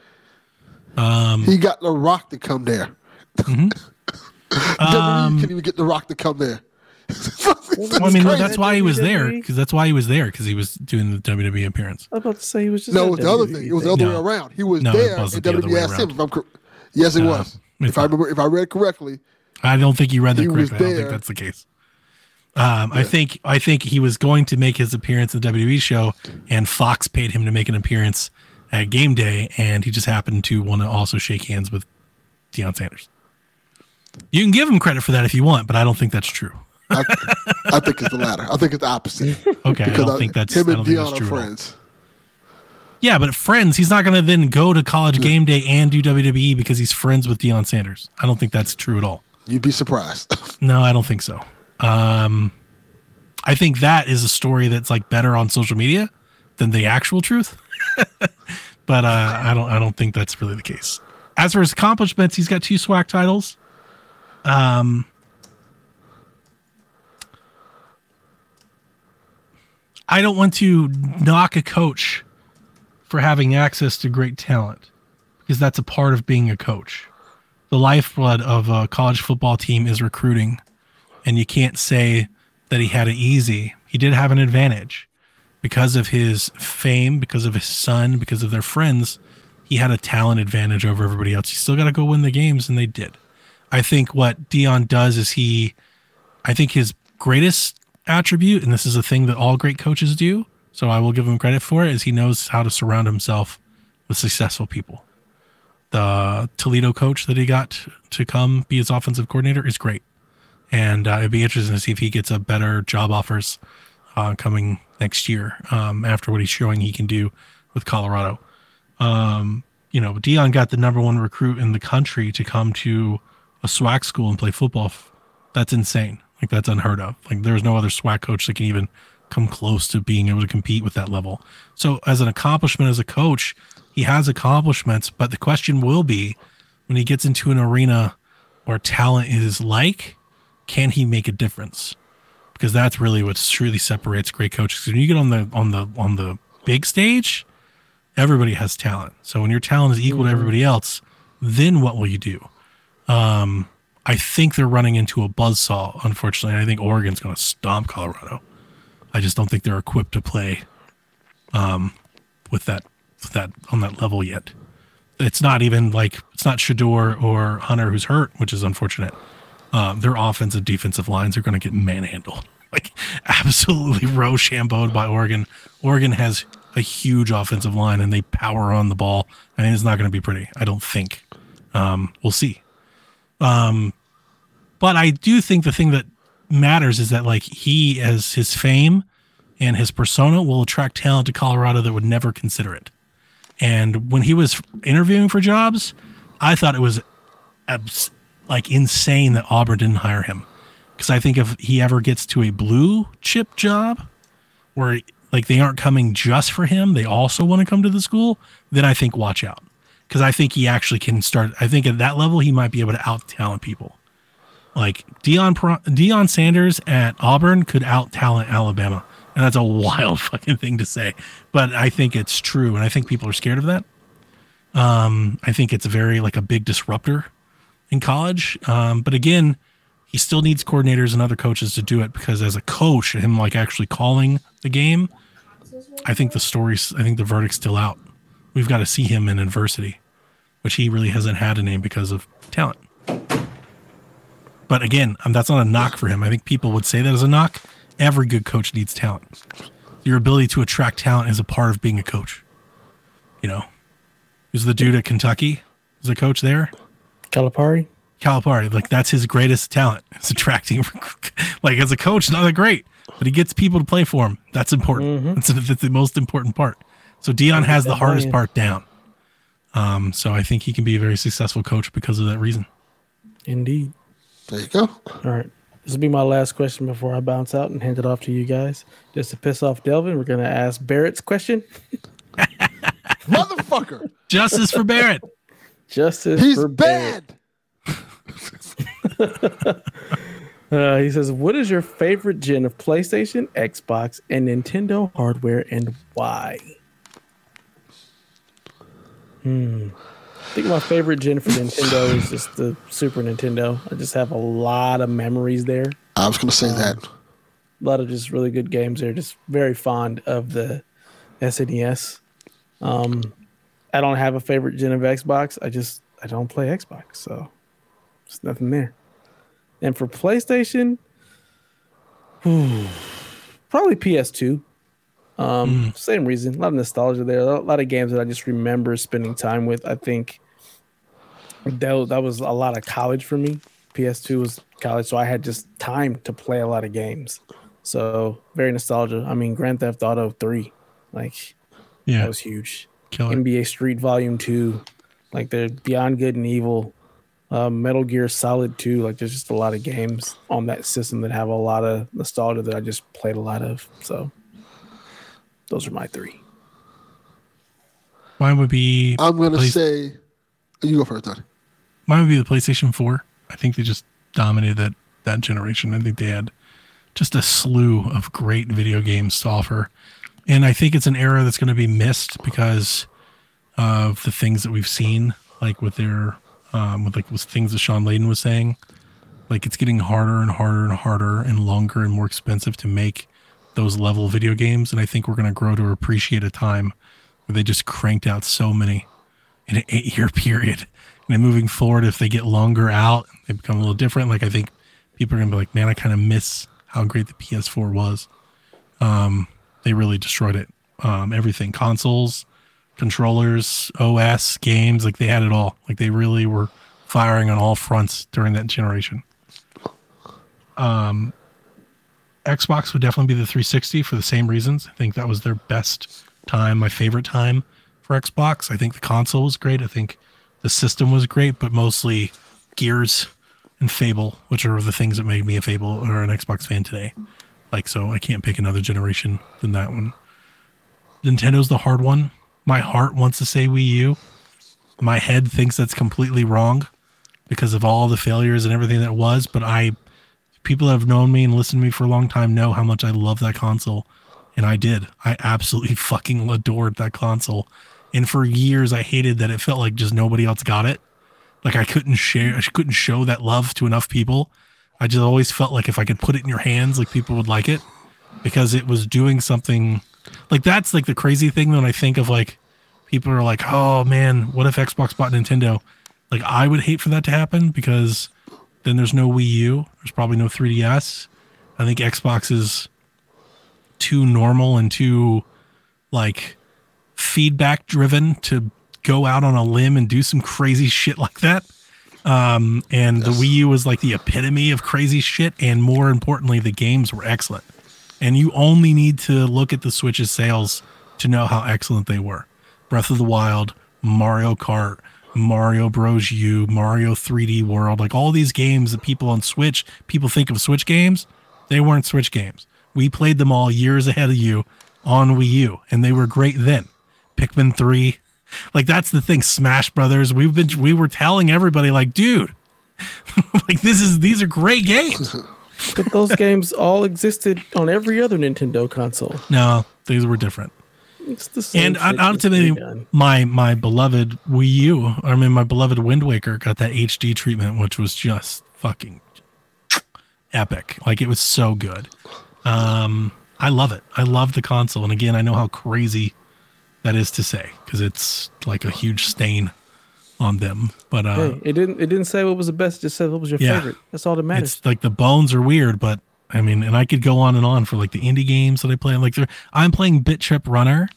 Speaker 2: Um,
Speaker 1: he got the rock to come there.
Speaker 2: Mm-hmm.
Speaker 1: WWE can even get the rock to come there.
Speaker 2: Well, I mean,
Speaker 1: crazy.
Speaker 2: that's why he was there because that's why he was there because he was doing the WWE appearance.
Speaker 3: I was about to say he was just
Speaker 1: No, it was the other
Speaker 3: WWE
Speaker 1: thing. It was the other
Speaker 2: No.
Speaker 1: way around. He was
Speaker 2: No, it
Speaker 1: there,
Speaker 2: wasn't
Speaker 1: and
Speaker 2: the other
Speaker 1: WWE
Speaker 2: way
Speaker 1: asked him. If I'm cor- yes, it
Speaker 2: No,
Speaker 1: was.
Speaker 2: it's
Speaker 1: If I remember, if I read correctly,
Speaker 2: I don't think you read that
Speaker 1: He
Speaker 2: correctly. I don't think that's the case. Um, I think I think he was going to make his appearance in the WWE show, and Fox paid him to make an appearance at Game Day, and he just happened to want to also shake hands with Deion Sanders. You can give him credit for that if you want, but I don't think that's true.
Speaker 1: I, I think it's the latter. I think it's the opposite.
Speaker 2: Okay,
Speaker 1: because I
Speaker 2: don't think that's
Speaker 1: him and
Speaker 2: Deion
Speaker 1: are friends.
Speaker 2: Yeah, but friends, he's not going to then go to College Game Day and do WWE because he's friends with Deion Sanders. I don't think that's true at all.
Speaker 1: You'd be surprised.
Speaker 2: No, I don't think so. Um, I think that is a story that's like better on social media than the actual truth. but uh, I don't. I don't think that's really the case. As for his accomplishments, he's got two SWAC titles. Um, I don't want to knock a coach for having access to great talent because that's a part of being a coach. The lifeblood of a college football team is recruiting, and you can't say that he had it easy. He did have an advantage because of his fame, because of his son, because of their friends. He had a talent advantage over everybody else. He still got to go win the games, and they did. I think what Deion does is he, I think his greatest attribute, and this is a thing that all great coaches do, so I will give him credit for it, is he knows how to surround himself with successful people. The Toledo coach that he got to come be his offensive coordinator is great, and uh, it'd be interesting to see if he gets a better job offers uh, coming next year um, after what he's showing he can do with Colorado. Um, you know, Deion got the number one recruit in the country to come to a SWAC school and play football. That's insane. Like that's unheard of. Like there's no other SWAC coach that can even come close to being able to compete with that level. So as an accomplishment as a coach, he has accomplishments, but the question will be when he gets into an arena where talent is like, can he make a difference? Because that's really what truly separates great coaches. When you get on the on the on the big stage, everybody has talent. So when your talent is equal to everybody else, then what will you do? Um, I think they're running into a buzzsaw, unfortunately. I think Oregon's going to stomp Colorado. I just don't think they're equipped to play um, with that with that on that level yet. It's not even like it's not Shedeur or Hunter who's hurt, which is unfortunate. Um, their offensive defensive lines are going to get manhandled, like absolutely rochambeaued by Oregon. Oregon has a huge offensive line and they power on the ball, and it's not going to be pretty. I don't think. Um, we'll see. Um, but I do think the thing that matters is that like he, as his fame and his persona, will attract talent to Colorado that would never consider it. And when he was interviewing for jobs, I thought it was abs- like insane that Auburn didn't hire him. Because I think if he ever gets to a blue chip job where like they aren't coming just for him, they also want to come to the school, then I think watch out. Because I think he actually can start. I think at that level, he might be able to out talent people. Like Dion Deion Sanders at Auburn could out talent Alabama, and that's a wild fucking thing to say, but I think it's true, and I think people are scared of that. Um, I think it's very like a big disruptor in college. Um, but again, he still needs coordinators and other coaches to do it because as a coach, him like actually calling the game, I think the stories, I think the verdict's still out. We've got to see him in adversity, which he really hasn't had a name because of talent. But again, um, that's not a knock for him. I think people would say that as a knock. Every good coach needs talent. Your ability to attract talent is a part of being a coach. You know, who's the dude at Kentucky? Is the coach there?
Speaker 3: Calipari.
Speaker 2: Calipari, like that's his greatest talent. It's attracting, like as a coach, not that great, but he gets people to play for him. That's important. Mm-hmm. That's, that's, the most important part. So Deion has the hardest part down. Um, so I think he can be a very successful coach because of that reason.
Speaker 3: Indeed.
Speaker 1: There you go.
Speaker 3: All right. This will be my last question before I bounce out and hand it off to you guys. Just to piss off Delvin, we're going to ask Barrett's question.
Speaker 1: Motherfucker.
Speaker 2: Justice for Barrett.
Speaker 3: Justice
Speaker 1: He's
Speaker 3: for
Speaker 1: bad.
Speaker 3: uh, he says, What is your favorite gen of PlayStation, Xbox, and Nintendo hardware and why? Hmm. I think my favorite gen for Nintendo is just the Super Nintendo. I just have a lot of memories there.
Speaker 1: I was going to say um, that.
Speaker 3: A lot of just really good games there. Just very fond of the SNES. Um, I don't have a favorite gen of Xbox. I just I don't play Xbox, so there's nothing there. And for PlayStation, probably PS2. Um, mm. Same reason. A lot of nostalgia there. A lot of games that I just remember spending time with. I think that, that was a lot of college for me. PS2 was college, so I had just time to play a lot of games. So very nostalgia. I mean, Grand Theft Auto 3, like, yeah, that was huge. Killer. NBA Street Volume 2, like the Beyond Good and Evil, uh, Metal Gear Solid 2. Like, there's just a lot of games on that system that have a lot of nostalgia that I just played a lot of. So those are my three.
Speaker 2: Mine would be.
Speaker 1: I'm going to play- say. You go first, Donnie.
Speaker 2: Mine would be the PlayStation 4. I think they just dominated that, that generation. I think they had just a slew of great video games to offer. And I think it's an era that's going to be missed because of the things that we've seen, like with their, um, with like with things that Shawn Layden was saying. Like it's getting harder and harder and harder and longer and more expensive to make those level video games. And I think we're going to grow to appreciate a time where they just cranked out so many in an eight year period. And then moving forward, if they get longer out, they become a little different. Like I think people are going to be like, man, I kind of miss how great the PS4 was. Um, they really destroyed it. Um, everything, consoles, controllers, OS, games, like they had it all. Like they really were firing on all fronts during that generation. Um, Xbox would definitely be the 360 for the same reasons. I think that was their best time, my favorite time for Xbox. I think the console was great. I think the system was great, but mostly Gears and Fable, which are the things that made me a Fable or an Xbox fan today. Like, so I can't pick another generation than that one. Nintendo's the hard one. My heart wants to say Wii U. My head thinks that's completely wrong because of all the failures and everything that was. But I, people that have known me and listened to me for a long time know how much I love that console. And I did. I absolutely fucking adored that console. And for years, I hated that it felt like just nobody else got it. Like I couldn't share, I couldn't show that love to enough people. I just always felt like if I could put it in your hands, like people would like it because it was doing something. Like that's like the crazy thing when I think of like people are like, oh man, what if Xbox bought Nintendo? Like I would hate for that to happen because then there's no Wii U. There's probably no 3DS. I think Xbox is too normal and too like feedback driven to go out on a limb and do some crazy shit like that. Um, and yes. the Wii U was like the epitome of crazy shit. And more importantly, the games were excellent. And you only need to look at the Switch's sales to know how excellent they were. Breath of the Wild, Mario Kart, Mario Bros. U, Mario 3D World, like all these games that people on Switch, people think of Switch games, they weren't Switch games. We played them all years ahead of you on Wii U, and they were great then. Pikmin 3, like that's the thing. Smash Brothers, we've been we were telling everybody like, dude, like this is these are great games.
Speaker 3: But those games all existed on every other Nintendo console.
Speaker 2: No, these were different.
Speaker 3: It's the same.
Speaker 2: And
Speaker 3: shit,
Speaker 2: on,
Speaker 3: just
Speaker 2: ultimately, my my beloved Wii U, I mean my beloved Wind Waker, got that HD treatment, which was just fucking epic. Like it was so good. Um, I love it. I love the console, and again, I know how crazy that is to say because it's like a huge stain on them. But uh,
Speaker 3: Hey, it didn't. It didn't say what was the best. It just said what was your
Speaker 2: Yeah.
Speaker 3: favorite. That's all that matters.
Speaker 2: it's like the bones are weird, but I mean, and I could go on and on for like the indie games that I play. Like there, I'm playing Bit Trip Runner,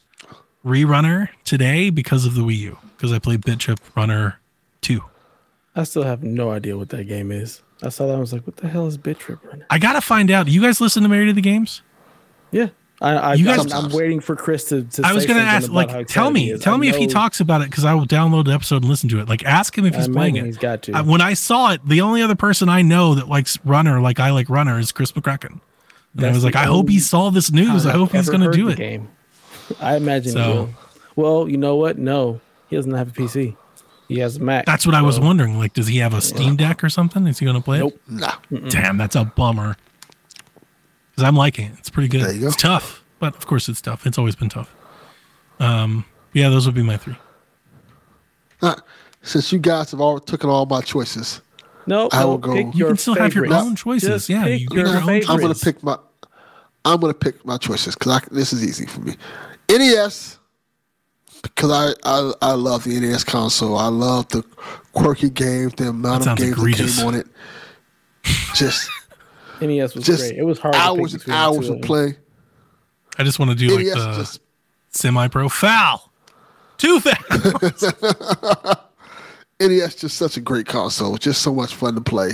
Speaker 2: Rerunner today because of the Wii U because I played Bit Trip Runner two.
Speaker 3: I still have no idea what that game is. I saw that. I was like, "What the hell is Bit Trip Runner?"
Speaker 2: I gotta find out. You guys listen to Married to the Games?
Speaker 3: Yeah, I. I
Speaker 2: You guys-
Speaker 3: I'm, I'm waiting for Chris to. to
Speaker 2: I was gonna ask, like, tell me, tell me if he talks about it because I will download the episode and listen to it. Like, ask him if he's playing it.
Speaker 3: he's got to.
Speaker 2: I- when I saw it, the only other person I know that likes Runner, like I like Runner, is Chris McCracken. And I was like, I hope he saw this news. I hope he's gonna do it.
Speaker 3: Game. I imagine
Speaker 2: So-
Speaker 3: Well, you know what? No, he doesn't have a PC. He has a Mac.
Speaker 2: That's what I was wondering. Like, does he have a Steam Deck or something? Is he gonna play
Speaker 3: Nope.
Speaker 2: it?
Speaker 1: Nah.
Speaker 2: Damn, that's a bummer. Because I'm liking it. It's pretty good.
Speaker 1: There you go.
Speaker 2: It's tough, but of course it's tough. It's always been tough. Um, yeah, those would be my three.
Speaker 1: Nah. Since you guys have all taken all my choices,
Speaker 3: No,
Speaker 1: I will go-
Speaker 3: Pick
Speaker 1: You
Speaker 2: can still have your own choices.
Speaker 3: Just
Speaker 2: Yeah,
Speaker 3: pick
Speaker 2: you
Speaker 3: your
Speaker 2: your own
Speaker 3: favorites.
Speaker 1: I'm gonna pick my. I'm gonna pick my choices because this is easy for me. NES because I, I I love the NES console. I love the quirky games, the amount
Speaker 2: That
Speaker 1: of
Speaker 2: sounds
Speaker 1: games that came on it. Just
Speaker 3: NES was
Speaker 1: just
Speaker 3: great. It was hard. to
Speaker 1: hours
Speaker 3: pick
Speaker 1: and
Speaker 3: between the
Speaker 1: hours of. Play.
Speaker 2: I just want to do like the
Speaker 1: just
Speaker 2: semi pro foul. Two foul.
Speaker 1: NES just such a great console. Just so much fun to play.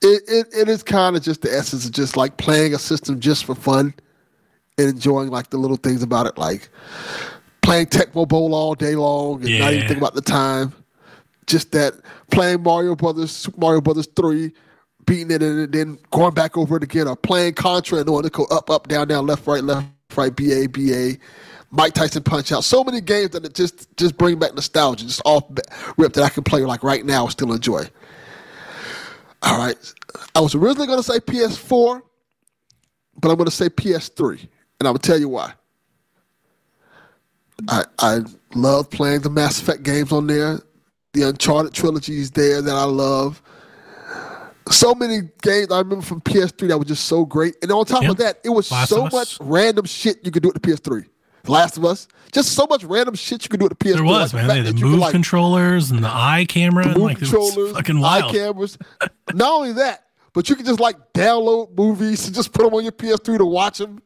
Speaker 1: It it, it is kind of just the essence of just like playing a system just for fun and enjoying like the little things about it, like playing Tecmo Bowl all day long and not even think about the time. Just that playing Mario Brothers, Super Mario Brothers three, beating it and then going back over it again, or playing Contra and knowing to go up, up, down, down, left, right, left, right, BA, BA, Mike Tyson Punch Out. So many games that just just bring back nostalgia, just off rip that I can play like right now and still enjoy. All right, I was originally going to say PS4, but I'm going to say PS3, and I'm to tell you why. I I love playing the Mass Effect games on there. The Uncharted trilogy is there that I love. So many games I remember from PS3 that were just so great. And on top
Speaker 2: Yep.
Speaker 1: of that, it was
Speaker 2: Last
Speaker 1: so much random shit you could do with the PS3. Last of Us, just so much random shit you could do with the PS3.
Speaker 2: There was
Speaker 1: like
Speaker 2: man.
Speaker 1: the
Speaker 2: They
Speaker 1: fact
Speaker 2: had
Speaker 1: that
Speaker 2: the
Speaker 1: could,
Speaker 2: move
Speaker 1: like,
Speaker 2: controllers and the eye camera. and
Speaker 1: move
Speaker 2: like,
Speaker 1: controllers,
Speaker 2: fucking
Speaker 1: eye cameras. Not only that, but you could just like download movies and just put them on your PS3 to watch them.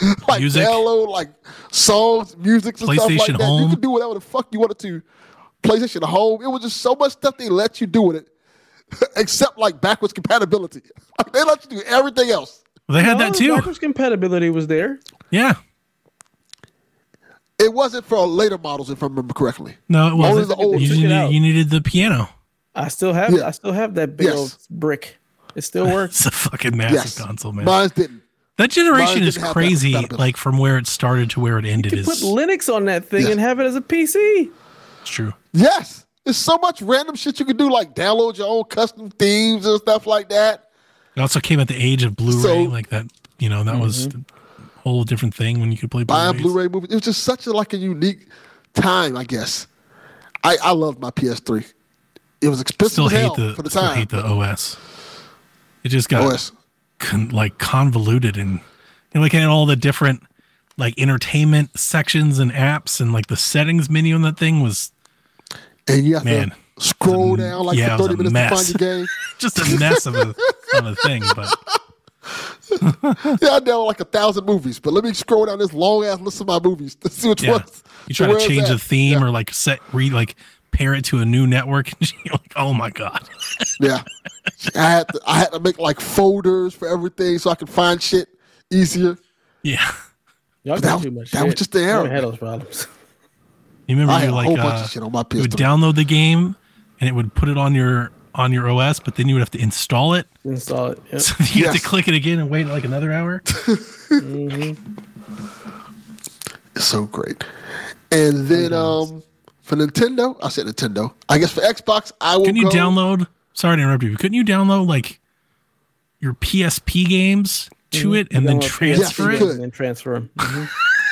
Speaker 1: like
Speaker 2: Music.
Speaker 1: download like songs, music, and stuff like
Speaker 2: PlayStation
Speaker 1: Home. You could do whatever the fuck you wanted to. PlayStation Home. It was just so much stuff they let you do with it, except like backwards compatibility. Like, they let you do everything else.
Speaker 2: Well, they had
Speaker 3: No,
Speaker 2: that too.
Speaker 3: Backwards compatibility was there.
Speaker 2: Yeah.
Speaker 1: It wasn't for later models, if I remember correctly.
Speaker 2: No, it wasn't.
Speaker 1: the old-
Speaker 2: You,
Speaker 3: Took
Speaker 2: needed, you needed the piano.
Speaker 3: I still have.
Speaker 1: Yeah.
Speaker 3: I still have that big
Speaker 1: Yes.
Speaker 3: old brick. It still works.
Speaker 2: It's a fucking massive
Speaker 1: Yes,
Speaker 2: console, man.
Speaker 1: mine didn't.
Speaker 2: that generation is
Speaker 1: didn't have
Speaker 2: crazy. Like from where it started to where it ended
Speaker 3: You
Speaker 2: is
Speaker 3: put Linux on that thing
Speaker 1: Yeah.
Speaker 3: and have it as a PC.
Speaker 2: it's true.
Speaker 1: Yes, there's so much random shit you can do, like download your own custom themes and stuff like that.
Speaker 2: It also came at the age of Blu-ray,
Speaker 1: So-
Speaker 2: like that. You know, that was mm-hmm. a whole different thing when you could play
Speaker 1: buying
Speaker 2: Blu-rays.
Speaker 1: Blu-ray movies. It was just such a like a unique time, I guess. I I loved my PS3. It was expensive
Speaker 2: Still hate the
Speaker 1: for the
Speaker 2: still
Speaker 1: time.
Speaker 2: hate the OS. It just got
Speaker 1: OS.
Speaker 2: con- like convoluted and you know, like had all the different like entertainment sections and apps and like the settings menu on that thing was
Speaker 1: And you have
Speaker 2: Man,
Speaker 1: to scroll
Speaker 2: a-
Speaker 1: down like
Speaker 2: yeah,
Speaker 1: for 30 minutes
Speaker 2: mess.
Speaker 1: to find your game.
Speaker 2: just a mess of a of a thing. But
Speaker 1: yeah, I download like a thousand movies, but let me scroll down this long ass list of my movies to see which
Speaker 2: yeah,
Speaker 1: ones.
Speaker 2: you try to
Speaker 1: where
Speaker 2: change the theme
Speaker 1: Yeah.
Speaker 2: or like set re like pair it to a new network and you're like, oh my god.
Speaker 1: Yeah, I had to, I had to make like folders for everything so I could find shit easier.
Speaker 2: Yeah.
Speaker 3: Y'all got
Speaker 1: that was-
Speaker 3: too much.
Speaker 1: that was just the
Speaker 3: I
Speaker 1: era.
Speaker 3: haven't had those problems.
Speaker 2: You remember
Speaker 1: I
Speaker 2: you like uh,
Speaker 1: shit on my
Speaker 2: you would download the game and it would put it on your on your OS, but then you would have to install it.
Speaker 3: Install it. Yep.
Speaker 2: So you have to click it again and wait like another hour.
Speaker 1: It's so great. And then um for Nintendo, I said Nintendo. I guess for Xbox, I will
Speaker 2: Couldn't you
Speaker 1: go-
Speaker 2: download? Sorry to interrupt you. but Couldn't you download like your PSP games to it and then transfer
Speaker 1: Yes,
Speaker 2: it?
Speaker 3: and then transfer them. Mhm.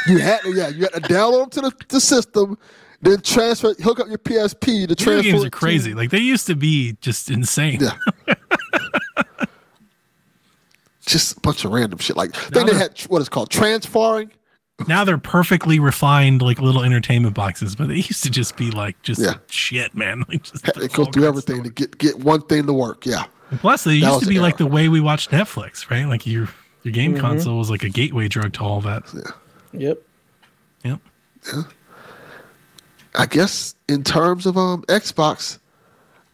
Speaker 1: You had to, yeah, you had to download them to the, the system, then transfer, hook up your PSP to
Speaker 2: Video
Speaker 1: transfer.
Speaker 2: games are
Speaker 1: to-
Speaker 2: crazy. Like they used to be just insane.
Speaker 1: Yeah. Just a bunch of random shit. Like then they had what is called transferring.
Speaker 2: Now they're perfectly refined, like little entertainment boxes, but they used to just be like just
Speaker 1: Yeah.
Speaker 2: shit, man. Like just
Speaker 1: It goes through everything to get get one thing to work. Yeah.
Speaker 2: And Plus, they used to
Speaker 1: the
Speaker 2: be like the way we watched Netflix, right? Like your your game mm-hmm. console was like a gateway drug to all that.
Speaker 3: Yep.
Speaker 2: Yep.
Speaker 1: I guess in terms of um Xbox,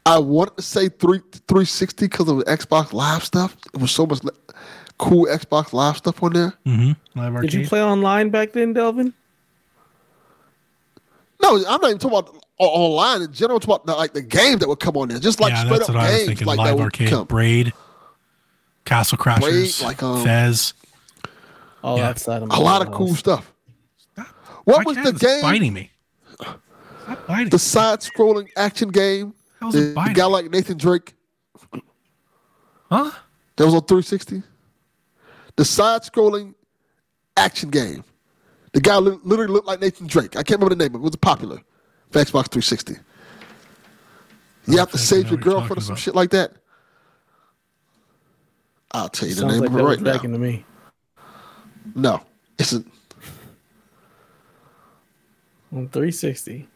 Speaker 1: I wanted to say three 360 because of the Xbox Live stuff. It was so much li- cool Xbox Live stuff on there.
Speaker 2: Mm-hmm. Live.
Speaker 3: Did you play online back then, Delvin?
Speaker 1: No, I'm not even talking about online in general. I'm talking about the, like the games that would come on there, just like
Speaker 2: yeah,
Speaker 1: straight
Speaker 2: that's
Speaker 1: up
Speaker 2: what I was
Speaker 1: games
Speaker 2: thinking.
Speaker 1: like that would
Speaker 2: arcade,
Speaker 1: come.
Speaker 2: Braid, Castle Crashers,
Speaker 1: like, um,
Speaker 2: Fez.
Speaker 3: All
Speaker 2: Yeah.
Speaker 3: outside of
Speaker 1: A lot of cool
Speaker 3: house.
Speaker 1: stuff. What
Speaker 2: My
Speaker 1: was the game?
Speaker 2: biting me? Stop biting.
Speaker 1: The side-scrolling action game.
Speaker 2: How's it
Speaker 1: The, the guy like Nathan Drake.
Speaker 2: huh?
Speaker 1: That was on 360. The side-scrolling action game. The guy li- literally looked like Nathan Drake. I can't remember the name of it. It was popular for Xbox 360. You oh, have to save your girlfriend or some
Speaker 2: about.
Speaker 1: shit like that. I'll tell you the
Speaker 3: Sounds
Speaker 1: name
Speaker 3: like
Speaker 1: of it
Speaker 3: that was
Speaker 1: right now.
Speaker 3: back into me.
Speaker 1: No, it's a
Speaker 3: On 360.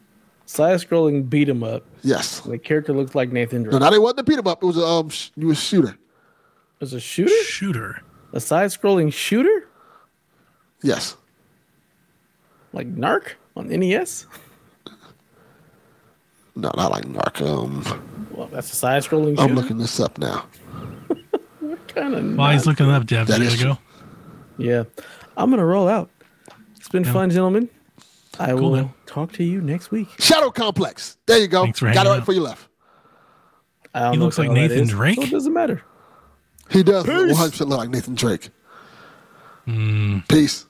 Speaker 3: Side scrolling beat 'em up.
Speaker 1: yes.
Speaker 3: The character looked like Nathan Drake.
Speaker 1: No, now they wasn't a beat 'em up. It was a um, sh- you was a shooter.
Speaker 3: It was a shooter?
Speaker 2: Shooter.
Speaker 3: A side scrolling shooter?
Speaker 1: Yes.
Speaker 3: Like Narc on NES?
Speaker 1: No, not like Narc. Um,
Speaker 3: Well, that's a side scrolling.
Speaker 1: I'm looking this up now.
Speaker 3: What kind of
Speaker 2: While he's looking it up, Dev,
Speaker 1: That
Speaker 2: you go.
Speaker 3: Yeah. I'm gonna roll out. It's been
Speaker 2: Yeah.
Speaker 3: fun, gentlemen. I
Speaker 2: Cool,
Speaker 3: will
Speaker 2: man.
Speaker 3: talk to you next week.
Speaker 1: Shadow Complex. There you go.
Speaker 2: Thanks for
Speaker 1: Got it right
Speaker 2: out.
Speaker 1: before you left.
Speaker 3: I don't
Speaker 2: He looks like
Speaker 3: the hell that
Speaker 2: Nathan Drake?
Speaker 3: So it doesn't matter.
Speaker 1: He does
Speaker 3: Peace.
Speaker 1: 100 percent look like Nathan Drake.
Speaker 2: Hmm.
Speaker 1: Peace.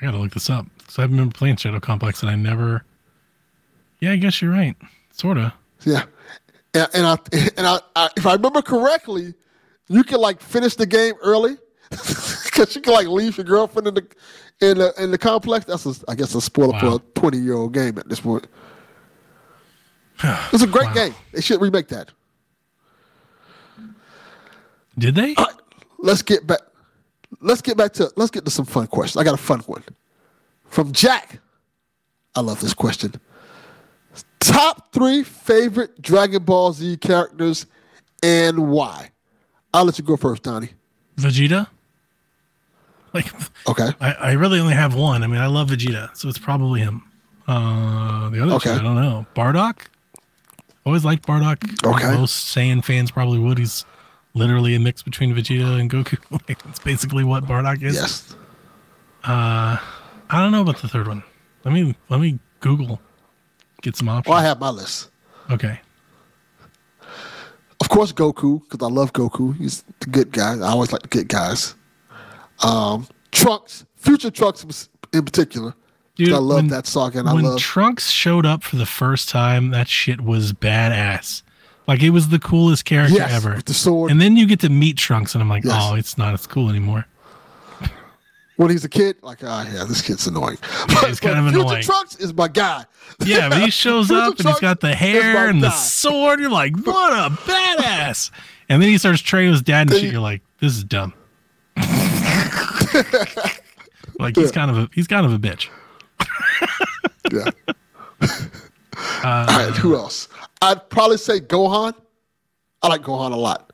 Speaker 2: I gotta look this up. So I remember playing Shadow Complex, and I never. Yeah, I guess you're right. Sorta.
Speaker 1: Yeah, and, and I and I, I, if I remember correctly, you can like finish the game early because you can like leave your girlfriend in the in the in the complex. That's a, I guess a spoiler
Speaker 2: Wow.
Speaker 1: for a twenty year old game at this point. It's a great
Speaker 2: Wow.
Speaker 1: game. They should remake that.
Speaker 2: Did they?
Speaker 1: Right, let's get back. Let's get back to let's get to some fun questions. I got a fun one from Jack. I love this question. Top three favorite Dragon Ball Z characters and why? I'll let you go first, Donnie.
Speaker 2: Vegeta. Like,
Speaker 1: Okay.
Speaker 2: I, I really only have one. I mean, I love Vegeta, so it's probably him. Uh, the other two,
Speaker 1: Okay.
Speaker 2: I don't know. Bardock. Always liked Bardock.
Speaker 1: Okay.
Speaker 2: Most Saiyan fans probably would. He's literally a mix between Vegeta and Goku. like, that's basically what Bardock is.
Speaker 1: Yes.
Speaker 2: Uh, I don't know about the third one. Let me let me Google. Get some options.
Speaker 1: Well, I have my list.
Speaker 2: okay.
Speaker 1: Of course, Goku, because I love Goku. He's the good guy. I always like the good guys. Um, Trunks, future Trunks in particular.
Speaker 2: Dude,
Speaker 1: I love
Speaker 2: when-
Speaker 1: that saga, and I
Speaker 2: when
Speaker 1: love.
Speaker 2: Trunks showed up for the first time, that shit was badass. Like it was the coolest character
Speaker 1: yes,
Speaker 2: ever.
Speaker 1: the sword.
Speaker 2: And then you get to meet Trunks, and I'm like,
Speaker 1: Yes.
Speaker 2: oh, it's not as cool anymore.
Speaker 1: When he's a kid, like, ah, yeah, this kid's annoying.
Speaker 2: he's kind of
Speaker 1: Future
Speaker 2: annoying.
Speaker 1: Trunks is my guy.
Speaker 2: Yeah, but he shows up and he's got the hair and the
Speaker 1: guy.
Speaker 2: sword. You're like, what a badass! And then he starts training with his dad and
Speaker 1: Then
Speaker 2: shit. You're like, this is dumb. like he's kind of a he's kind of a bitch.
Speaker 1: Yeah.
Speaker 2: Uh,
Speaker 1: All right, who else? I'd probably say Gohan. I like Gohan a lot.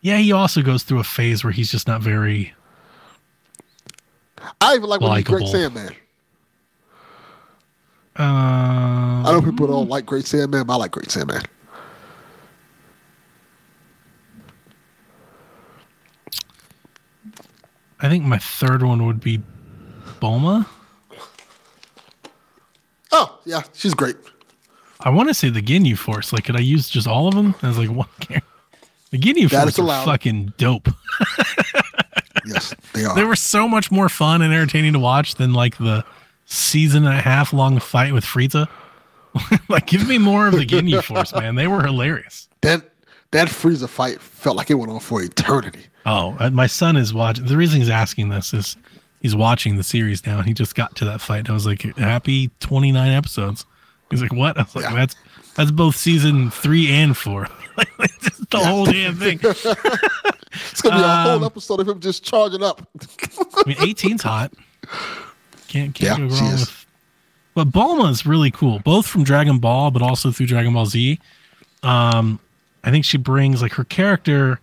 Speaker 2: Yeah, he also goes through a phase where he's just not very.
Speaker 1: I even like when he's Great
Speaker 2: Likeable.
Speaker 1: Sandman.
Speaker 2: Uh,
Speaker 1: I know people don't like Great Saiyaman, but I like Great Saiyaman.
Speaker 2: I think my third one would be Bulma.
Speaker 1: Oh yeah, she's great.
Speaker 2: I want to say the Ginyu Force. Like, could I use just all of them? I was like, what? The Ginyu
Speaker 1: That
Speaker 2: Force
Speaker 1: is allowed.
Speaker 2: fucking dope.
Speaker 1: Yes, they are.
Speaker 2: They were so much more fun and entertaining to watch than like the season and a half long fight with Frieza. like, give me more of the Ginyu Force, man. They were hilarious.
Speaker 1: that that Frieza fight felt like it went on for eternity.
Speaker 2: Oh, uh, my son is watching. The reason he's asking this is he's watching the series now. And he just got to that fight. And I was like, happy 29 episodes. He's like, what? I was like,
Speaker 1: Yeah.
Speaker 2: that's that's both season three and four. Like, just the whole damn thing.
Speaker 1: It's gonna be a
Speaker 2: Um,
Speaker 1: whole episode of him just charging up.
Speaker 2: I mean, 18's hot. Can't can't
Speaker 1: Yeah,
Speaker 2: go wrong with. But Bulma is really cool, both from Dragon Ball, but also through Dragon Ball Z. Um, I think she brings like her character.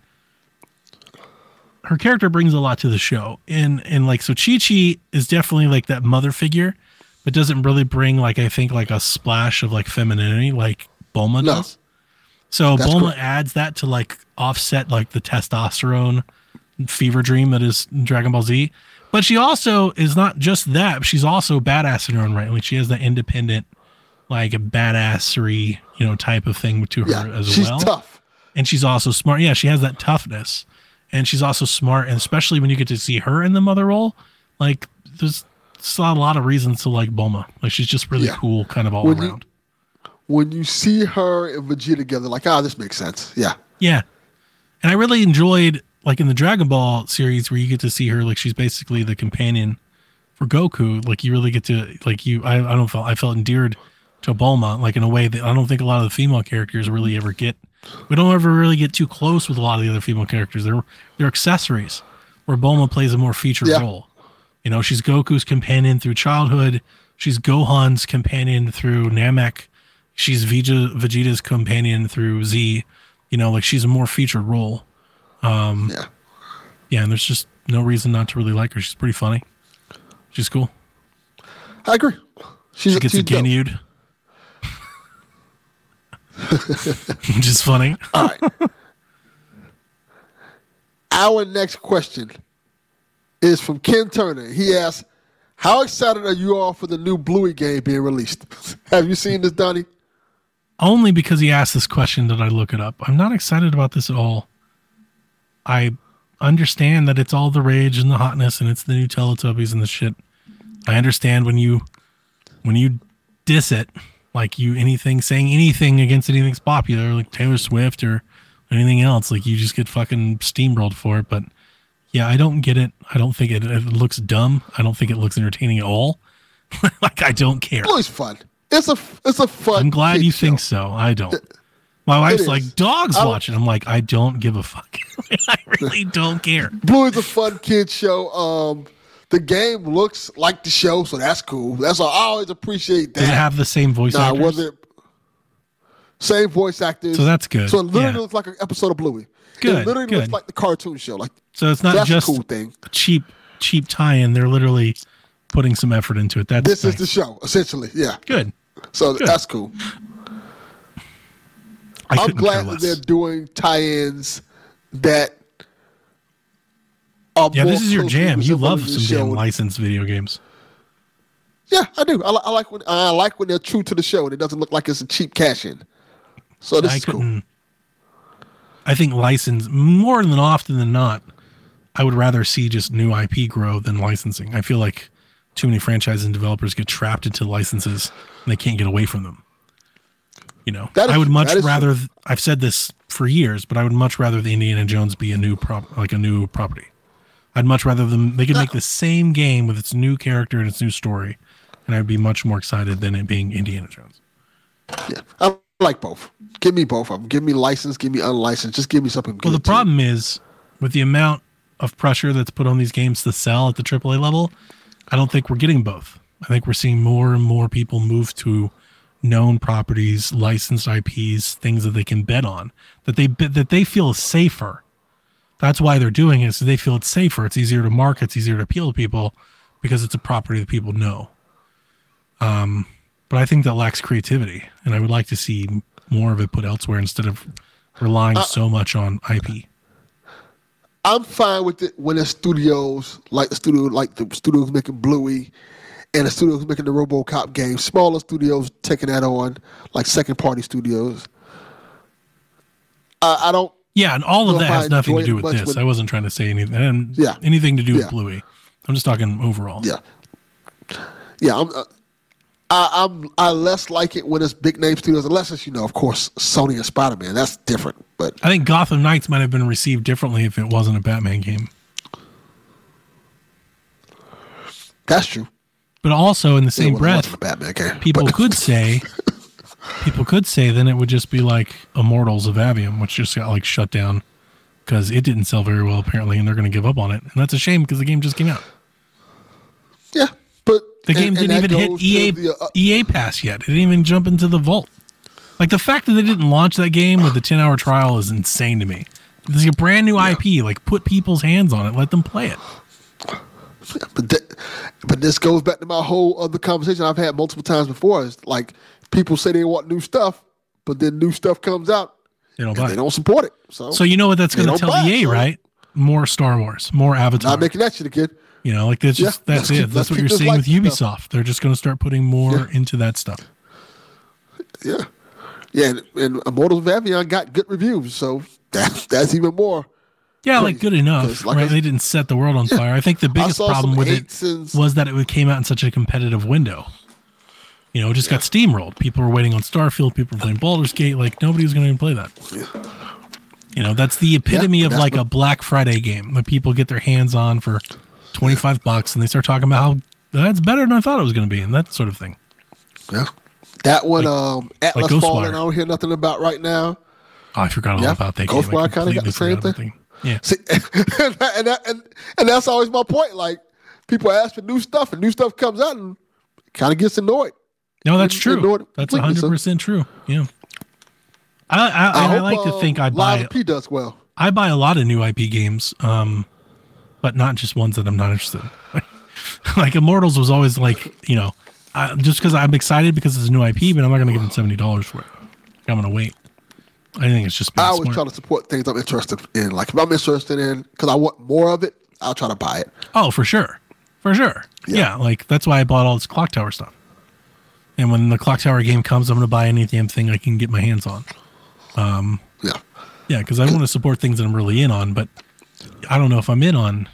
Speaker 2: Her character brings a lot to the show, and and like so, Chi Chi is definitely like that mother figure, but doesn't really bring like I think like a splash of like femininity like Bulma
Speaker 1: No.
Speaker 2: does. So
Speaker 1: That's
Speaker 2: Bulma
Speaker 1: correct.
Speaker 2: adds that to like offset like the testosterone fever dream that is Dragon Ball Z. But she also is not just that. She's also badass in her own right. Like she has that independent, like a badassery, you know, type of thing to her
Speaker 1: Yeah,
Speaker 2: as
Speaker 1: she's
Speaker 2: well.
Speaker 1: tough.
Speaker 2: And she's also smart. Yeah, she has that toughness, and she's also smart. And especially when you get to see her in the mother role, like there's still a lot of reasons to like Bulma. Like she's just really
Speaker 1: Yeah.
Speaker 2: cool, kind of all
Speaker 1: When you-
Speaker 2: around.
Speaker 1: When you see her and Vegeta together, like, ah, this makes sense. Yeah.
Speaker 2: Yeah. And I really enjoyed like in the Dragon Ball series where you get to see her like she's basically the companion for Goku. Like you really get to like you I, I don't feel I felt endeared to Bulma like in a way that I don't think a lot of the female characters really ever get. We don't ever really get too close with a lot of the other female characters. They're they're accessories where Bulma plays a more featured
Speaker 1: Yeah.
Speaker 2: role. You know, she's Goku's companion through childhood. She's Gohan's companion through Namek. She's Vegeta, Vegeta's companion through Z. You know, like she's a more featured role.
Speaker 1: Um, yeah.
Speaker 2: Yeah, and there's just no reason not to really like her. She's pretty funny. She's cool.
Speaker 1: I agree. She's,
Speaker 2: She gets a
Speaker 1: dope.
Speaker 2: Ginyu'd. Which is funny.
Speaker 1: All right. Our next question is from Ken Turner. He asks, "How excited are you all for the new Bluey game being released? Have you seen this, Donnie?
Speaker 2: Only because he asked this question did I look it up. I'm not excited about this at all. I understand that it's all the rage and the hotness and it's the new Teletubbies and the shit. I understand when you when you diss it, like you anything saying anything against anything's popular, like Taylor Swift or anything else, like you just get fucking steamrolled for it. But yeah, I don't get it. I don't think it, it looks dumb. I don't think it looks entertaining at all. like I don't care.
Speaker 1: Bluey's fun. It's a it's a fun.
Speaker 2: I'm glad you
Speaker 1: show.
Speaker 2: think so. I don't. My wife's like, dogs
Speaker 1: I
Speaker 2: watching. I'm like, I don't give a fuck. I really don't care.
Speaker 1: Bluey's a fun kid show. Um, the game looks like the show, so that's cool. That's all. I always appreciate that.
Speaker 2: Does it have the same voice
Speaker 1: Nah,
Speaker 2: actors?
Speaker 1: was it same voice actors?
Speaker 2: So that's good.
Speaker 1: So it literally
Speaker 2: Yeah.
Speaker 1: looks like an episode of Bluey.
Speaker 2: Good,
Speaker 1: It literally looks
Speaker 2: good.
Speaker 1: like the cartoon show. Like
Speaker 2: so it's not
Speaker 1: that's
Speaker 2: just
Speaker 1: a cool thing.
Speaker 2: a cheap, cheap tie-in. They're literally putting some effort into it. That's
Speaker 1: This is the show, essentially. Yeah.
Speaker 2: good.
Speaker 1: So
Speaker 2: Good.
Speaker 1: that's cool.
Speaker 2: I
Speaker 1: I'm glad that they're doing tie-ins that are
Speaker 2: Yeah, this is your jam. You love some
Speaker 1: show.
Speaker 2: damn licensed video games.
Speaker 1: Yeah, I do. I, I like when I like when they're true to the show and it doesn't look like it's a cheap cash in. So this
Speaker 2: I
Speaker 1: is cool.
Speaker 2: I think license more than often than not. I would rather see just new IP grow than licensing. I feel like too many franchises and developers get trapped into licenses and they can't get away from them. You know,
Speaker 1: is
Speaker 2: I would much
Speaker 1: That is
Speaker 2: rather. I've said this for years, but I would much rather the Indiana Jones be a new prop, like a new property. I'd much rather them. They could make the same game with its new character and its new story, and I'd be much more excited than it being Indiana Jones.
Speaker 1: Yeah, I like both. Give me both of them. Give me license. Give me unlicensed. Just give me something.
Speaker 2: Well, the problem is with the amount of pressure that's put on these games to sell at the AAA level, I don't think we're getting both. I think we're seeing more and more people move to known properties, licensed IPs, things that they can bet on that they that they feel is safer. That's why they're doing it. So they feel it's safer. It's easier to market. It's easier to appeal to people because it's a property that people know. Um, but I think that lacks creativity, and I would like to see more of it put elsewhere instead of relying so much on IP.
Speaker 1: I'm fine with it when the studios like the studio like the studios making Bluey, and the studios making the RoboCop game, smaller studios taking that on, like second party studios. I, I don't.
Speaker 2: Yeah, and all of that has nothing to do with this.
Speaker 1: with-
Speaker 2: I wasn't trying to say anything, and
Speaker 1: Yeah.
Speaker 2: anything to do
Speaker 1: Yeah.
Speaker 2: with Bluey. I'm just talking overall.
Speaker 1: Yeah, yeah. I'm. Uh, I, I'm. I less like it when it's big name studios, unless it's you know, of course, Sony and Spider Man. That's different. But
Speaker 2: I think Gotham Knights might have been received differently if it wasn't a Batman game.
Speaker 1: that's true.
Speaker 2: But also in the same breath,
Speaker 1: Batman game.
Speaker 2: people
Speaker 1: But-
Speaker 2: could say people could say then it would just be like Immortals of Aveum, which just got like shut down because it didn't sell very well apparently, and they're going to give up on it, and that's a shame because the game just came out.
Speaker 1: Yeah,
Speaker 2: The game
Speaker 1: and
Speaker 2: didn't
Speaker 1: that
Speaker 2: even hit EA
Speaker 1: the, uh,
Speaker 2: EA Pass yet. It didn't even jump into the vault. Like the fact that they didn't launch that game with a ten hour trial is insane to me. This is a brand new IP. Like put people's hands on it, let them play it.
Speaker 1: But but this goes back to my whole other conversation I've had multiple times before. Is like people say they want new stuff, but then new stuff comes out
Speaker 2: They don't
Speaker 1: and
Speaker 2: buy
Speaker 1: they don't support it. So,
Speaker 2: So you know what that's going to tell
Speaker 1: it,
Speaker 2: EA,
Speaker 1: so-
Speaker 2: right? More Star Wars, more Avatar.
Speaker 1: not making that shit again.
Speaker 2: You know, like that's
Speaker 1: Yeah,
Speaker 2: just that's it.
Speaker 1: keep-
Speaker 2: that's what you're seeing with Ubisoft. They're just going to start putting more
Speaker 1: Yeah.
Speaker 2: into that stuff.
Speaker 1: Yeah, yeah. And, and Immortals of Aveum got good reviews, so that that's even more.
Speaker 2: Yeah, like good enough,
Speaker 1: like
Speaker 2: right?
Speaker 1: I-
Speaker 2: they didn't set the world on fire. I think the biggest problem with it
Speaker 1: and-
Speaker 2: was that it came out in such a competitive window. You know, it just got steamrolled. People were waiting on Starfield. People were playing Baldur's Gate. Like nobody was going to even play that. You know, that's the epitome
Speaker 1: Yeah,
Speaker 2: of
Speaker 1: that's
Speaker 2: like
Speaker 1: what-
Speaker 2: a Black Friday game that people get their hands on for twenty five bucks, and they start talking about how that's better than I thought it was going to be, and that sort of thing.
Speaker 1: Yeah, that one, um, Atlas
Speaker 2: Ghostwire.
Speaker 1: Fallen. I don't hear nothing about right now.
Speaker 2: Oh, I forgot all
Speaker 1: Yeah,
Speaker 2: about that
Speaker 1: Ghostwire.
Speaker 2: I
Speaker 1: kinda got the same
Speaker 2: thing. that Yeah.
Speaker 1: See, and, that, and and that's always my point. Like people ask for new stuff, and new stuff comes out, and kind of gets annoyed.
Speaker 2: No, that's
Speaker 1: You- you know
Speaker 2: true. That's hundred percent true. Yeah. I I, I, I
Speaker 1: hope,
Speaker 2: like to
Speaker 1: um,
Speaker 2: think I buy
Speaker 1: of P does well.
Speaker 2: I buy a lot of new IP games, um, but not just ones that I'm not interested in. like Immortals was always like you know, I, just because I'm excited because it's a new IP, but I'm not going to give them seventy dollars for it. I'm going to wait. I think it's just
Speaker 1: I always
Speaker 2: smart.
Speaker 1: try to support things I'm interested in. Like if I'm interested in, because I want more of it, I'll try to buy it.
Speaker 2: Oh, for sure. For sure. Yeah.
Speaker 1: Yeah.
Speaker 2: like that's why I bought all this Clock Tower stuff. And when the Clock Tower game comes, I'm going to buy any damn thing I can get my hands on.
Speaker 1: Um, yeah,
Speaker 2: Yeah, because I want to support things that I'm really in on, but I don't know if I'm in on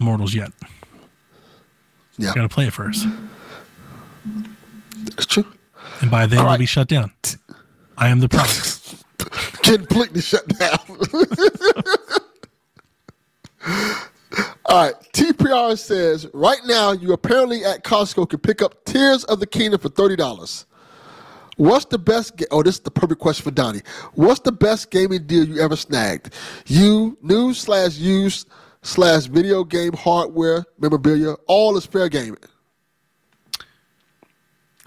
Speaker 2: Immortals yet.
Speaker 1: yeah,
Speaker 2: Got to play it first.
Speaker 1: that's true.
Speaker 2: And by then,
Speaker 1: All right.
Speaker 2: be shut down. I am the product.
Speaker 1: Completely shut down. All right, TPR says right now you apparently at Costco can pick up Tears of the Kingdom for thirty dollars. What's the best? Ga- oh, this is the perfect question for Donnie. What's the best gaming deal you ever snagged? You new slash used slash video game hardware memorabilia. All is fair gaming.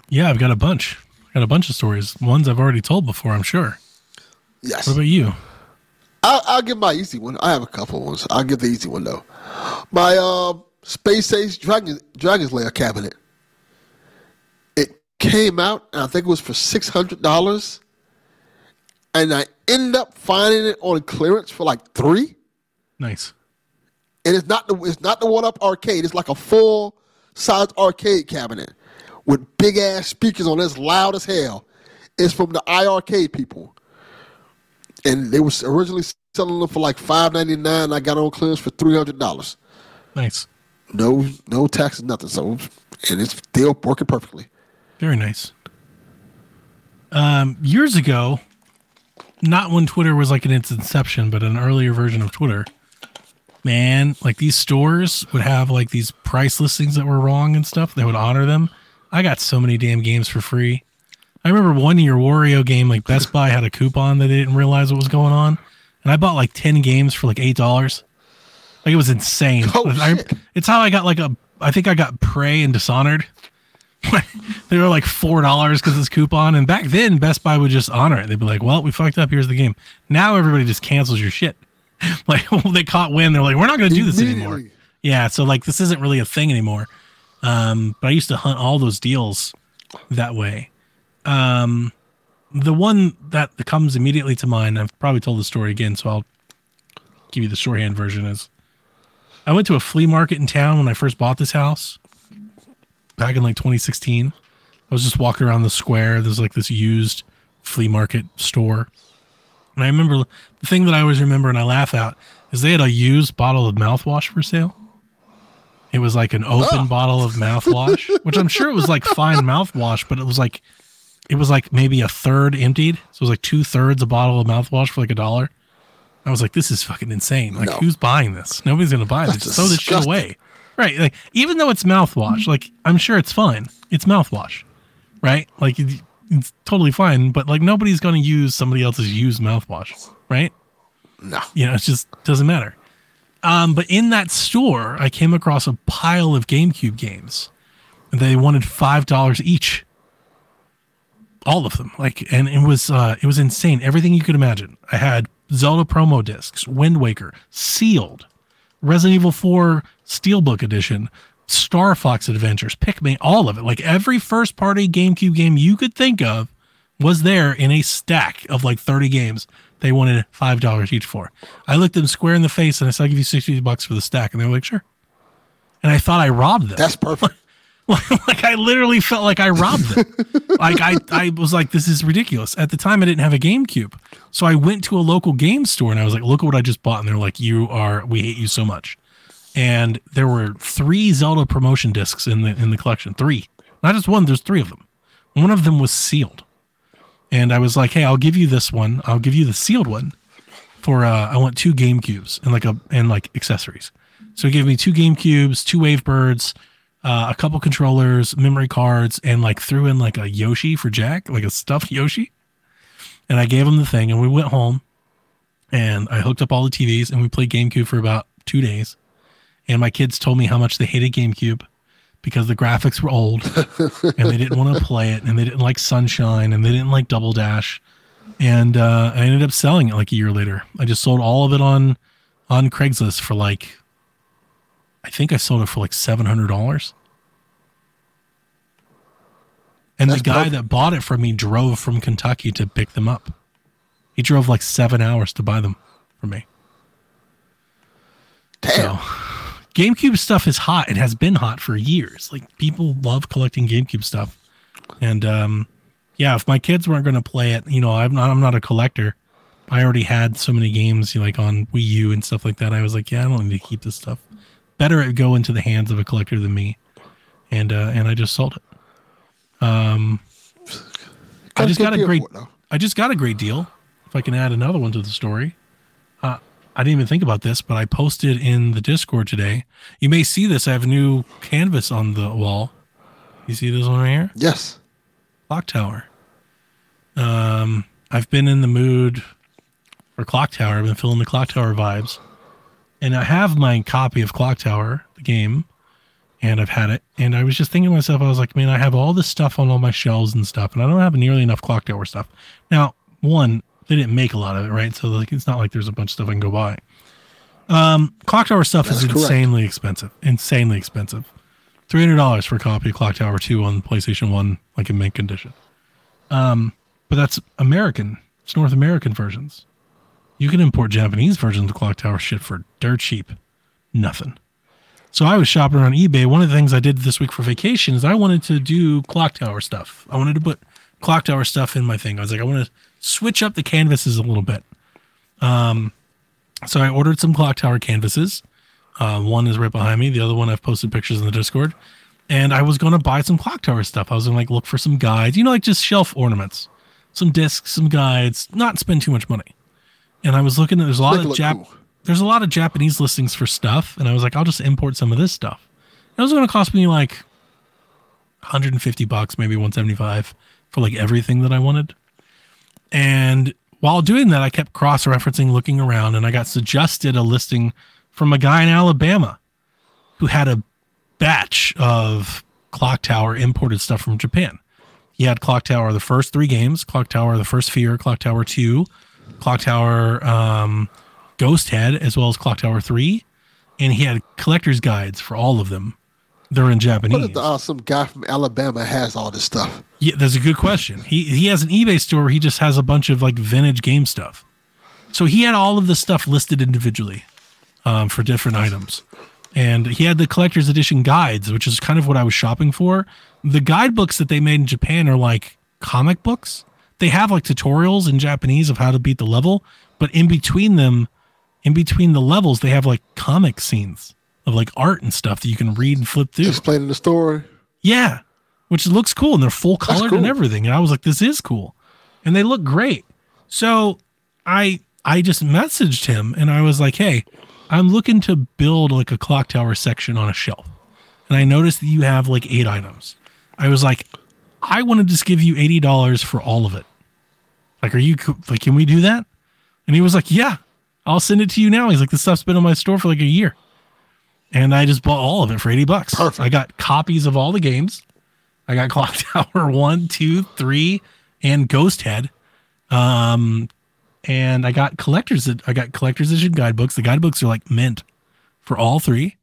Speaker 2: yeah, I've got a bunch. I got a bunch of stories. Ones I've already told before, I'm sure.
Speaker 1: Yes.
Speaker 2: What about you?
Speaker 1: I'll, I'll give my easy one. I have a couple ones. I'll give the easy one though. My um, Space Ace Dragon Dragon's Lair cabinet. Came out, and I think it was for six hundred dollars, and I end up finding it on clearance for like three.
Speaker 2: Nice.
Speaker 1: And it's not the it's not the one up arcade. It's like a full size arcade cabinet with big ass speakers on it. It's loud as hell. It's from the IRK people. And they was originally selling them for like five ninety nine. I got on clearance for three hundred dollars.
Speaker 2: Nice.
Speaker 1: No no taxes, nothing. So and it's still working perfectly.
Speaker 2: Very nice. Um, years ago, not when Twitter was like in its inception, but an earlier version of Twitter, man, like these stores would have like these price listings that were wrong and stuff. They would honor them. I got so many damn games for free. I remember one year Wario game, like Best Buy had a coupon that they didn't realize what was going on. And I bought like 10 games for like $8. Like it was insane.
Speaker 1: Oh,
Speaker 2: I- it's how I got like a, I think I got Prey and Dishonored. they were like four dollars because it's coupon. And back then, Best Buy would just honor it. They'd be like, "Well, we fucked up. Here's the game." Now everybody just cancels your shit. like they caught wind. They're like, "We're not going to do this anymore." Yeah. So like this isn't really a thing anymore. Um, but I used to hunt all those deals that way. Um, the one that comes immediately to mind, I've probably told the story again, so I'll give you the shorthand version. Is I went to a flea market in town when I first bought this house back in like 2016. I was just walking around the square. There's like this used flea market store. And I remember the thing that I always remember and I laugh at is they had a used bottle of mouthwash for sale. It was like an open
Speaker 1: Oh.
Speaker 2: bottle of mouthwash, which I'm sure it was like fine mouthwash, but it was like it was like maybe a third emptied. So it was like two thirds a bottle of mouthwash for like a dollar. I was like, this is fucking insane. Like,
Speaker 1: No.
Speaker 2: who's buying this? Nobody's gonna buy this. Throw this shit away. Right. Like, even though it's mouthwash, like I'm sure it's fine. It's mouthwash. Right? Like it- it's totally fine, but like nobody's gonna use somebody else's used mouthwash. Right?
Speaker 1: No.
Speaker 2: you know, it just doesn't matter. Um, but in that store, I came across a pile of GameCube games. And they wanted five dollars each, all of them. Like, and it was uh, it was insane. Everything you could imagine. I had Zelda promo discs, Wind Waker, sealed, Resident Evil Four Steelbook Edition, Star Fox Adventures, Pikmin, all of it. Like every first party GameCube game you could think of was there in a stack of like 30 games they wanted five dollars each for. I looked them square in the face and I said, I'll give you 60 bucks for the stack. And they were like, sure. And I thought I robbed them.
Speaker 1: That's perfect.
Speaker 2: like I literally felt like I robbed them. like I, I was like, this is ridiculous. At the time I didn't have a GameCube. So I went to a local game store and I was like, look at what I just bought. And they're like, you are, we hate you so much. And there were three Zelda promotion discs in the in the collection. Three. Not just one, there's three of them. One of them was sealed. And I was like, hey, I'll give you this one. I'll give you the sealed one for uh I want two Game Cubes and like a and like accessories. So he gave me two Game Cubes, two Wavebirds, uh, a couple controllers, memory cards, and like threw in like a Yoshi for Jack, like a stuffed Yoshi. And I gave him the thing, and we went home, and I hooked up all the TVs, and we played GameCube for about two days. And my kids told me how much they hated GameCube because the graphics were old, and they didn't want to play it, and they didn't like Sunshine, and they didn't like Double Dash. And uh, I ended up selling it like a year later. I just sold all of it on on Craigslist for like I think I sold it for like seven hundred dollars. And
Speaker 1: That's
Speaker 2: the guy
Speaker 1: perfect.
Speaker 2: that bought it from me drove from Kentucky to pick them up. He drove like seven hours to buy them for me.
Speaker 1: Damn.
Speaker 2: So GameCube stuff is hot. It has been hot for years. Like people love collecting GameCube stuff. And um yeah, if my kids weren't going to play it, you know, I'm not I'm not a collector. I already had so many games like on Wii U and stuff like that. I was like, yeah, I don't need to keep this stuff. Better it go into the hands of a collector than me. And uh and I just sold it. Um I just got a great
Speaker 1: for it, though.
Speaker 2: I just got a great deal. If I can add another one to the story. Uh, I didn't even think about this, but I posted in the Discord today. You may see this. I have a new canvas on the wall. You see this one right here?
Speaker 1: Yes.
Speaker 2: Clock Tower. Um, I've been in the mood for Clock Tower. I've been feeling the Clock Tower vibes. And I have my copy of Clock Tower, the game, and I've had it. And I was just thinking to myself, I was like, man, I have all this stuff on all my shelves and stuff, and I don't have nearly enough Clock Tower stuff. Now, one, they didn't make a lot of it, right? So like it's not like there's a bunch of stuff I can go buy. Um, Clock Tower stuff is
Speaker 1: correct.
Speaker 2: insanely expensive. Insanely expensive. Three hundred dollars for a copy of Clock Tower Two on PlayStation One, like in mint condition. Um, but that's American. It's North American versions. You can import Japanese versions of Clock Tower shit for dirt cheap, nothing. So I was shopping on eBay. One of the things I did this week for vacation is I wanted to do Clock Tower stuff. I wanted to put Clock Tower stuff in my thing. I was like, I want to switch up the canvases a little bit. Um, so I ordered some Clock Tower canvases. Uh, one is right behind me. The other one I've posted pictures in the Discord. And I was going to buy some Clock Tower stuff. I was going to like look for some guides, you know, like just shelf ornaments, some discs, some guides, not spend too much money. And I was looking at there's a lot of
Speaker 1: look
Speaker 2: Jap-
Speaker 1: cool.
Speaker 2: there's a lot of Japanese listings for stuff, and I was like, I'll just import some of this stuff. It was going to cost me like 150 bucks, maybe 175 for like everything that I wanted. And while doing that, I kept cross referencing, looking around, and I got suggested a listing from a guy in Alabama who had a batch of Clock Tower imported stuff from Japan. He had Clock Tower the first three games, Clock Tower the first Fear, Clock Tower 2, Clock Tower um, Ghost Head, as well as Clock Tower 3. And he had collector's guides for all of them. They're in Japanese.
Speaker 1: What if the, uh, some guy from Alabama has all this stuff?
Speaker 2: Yeah, that's a good question. He he has an eBay store. Where he just has a bunch of like vintage game stuff. So he had all of the stuff listed individually um, for different items, and he had the collector's edition guides, which is kind of what I was shopping for. The guidebooks that they made in Japan are like comic books. They have like tutorials in Japanese of how to beat the level, but in between them, in between the levels, they have like comic scenes of like art and stuff that you can read and flip through.
Speaker 1: Explaining the story.
Speaker 2: Yeah, which looks cool and they're full colored and everything. And I was like, this is cool, and they look great. So I I just messaged him and I was like, hey, I'm looking to build like a clock tower section on a shelf, and I noticed that you have like eight items. I was like, I want to just give you eighty dollars for all of it. Like, are you like, can we do that? And he was like, yeah, I'll send it to you now. He's like, this stuff's been on my store for like a year. And I just bought all of it for 80 bucks.
Speaker 1: Perfect.
Speaker 2: I got copies of all the games. I got Clock Tower one, two, three, and Ghost Head. Um, and I got collectors. that I got collector's edition guidebooks. The guidebooks are like mint for all three.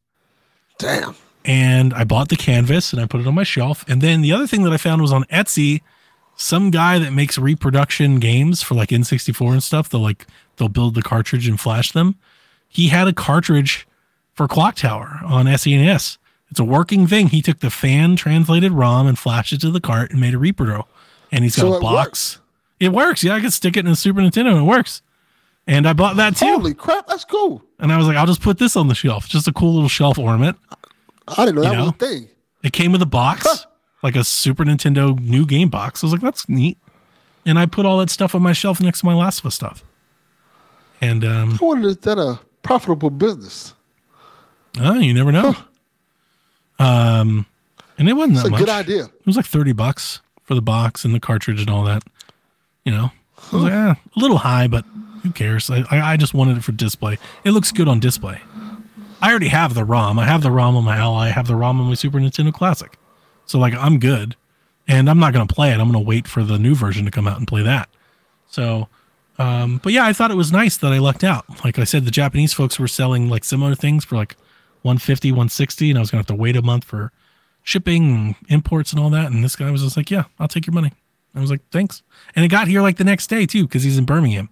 Speaker 1: Damn.
Speaker 2: And I bought the canvas and I put it on my shelf. And then the other thing that I found was on Etsy, some guy that makes reproduction games for like N64 and stuff. They'll like they'll build the cartridge and flash them. He had a cartridge for Clock Tower on SNES. It's a working thing. He took the fan translated ROM and flashed it to the cart and made a repro. And he's got
Speaker 1: So
Speaker 2: a box. It works. Yeah, I can stick it in a Super Nintendo and it works. And I bought that too.
Speaker 1: Holy crap, that's cool.
Speaker 2: And I was like, I'll just put this on the shelf. Just a cool little shelf ornament.
Speaker 1: I didn't know that
Speaker 2: You
Speaker 1: was a thing.
Speaker 2: It came with a box,
Speaker 1: Huh.
Speaker 2: like a Super Nintendo new game box. I was like, that's neat. And I put all that stuff on my shelf next to my Last of Us stuff. And um,
Speaker 1: I wonder is that a profitable business?
Speaker 2: Oh, you never know. Um, and it wasn't
Speaker 1: It's
Speaker 2: that
Speaker 1: a
Speaker 2: much.
Speaker 1: good idea.
Speaker 2: It was like thirty bucks for the box and the cartridge and all that. You know, was like, eh, a little high, but who cares? I, I I just wanted it for display. It looks good on display. I already have the ROM. I have the ROM on my Ally. I have the ROM on my Super Nintendo Classic. So like I'm good, and I'm not gonna play it. I'm gonna wait for the new version to come out and play that. So, um, but yeah, I thought it was nice that I lucked out. Like I said, the Japanese folks were selling like similar things for like 150, 160, and I was gonna have to wait a month for shipping and imports and all that. And this guy was just like, "Yeah, I'll take your money." I was like, "Thanks." And it got here like the next day too, because he's in Birmingham.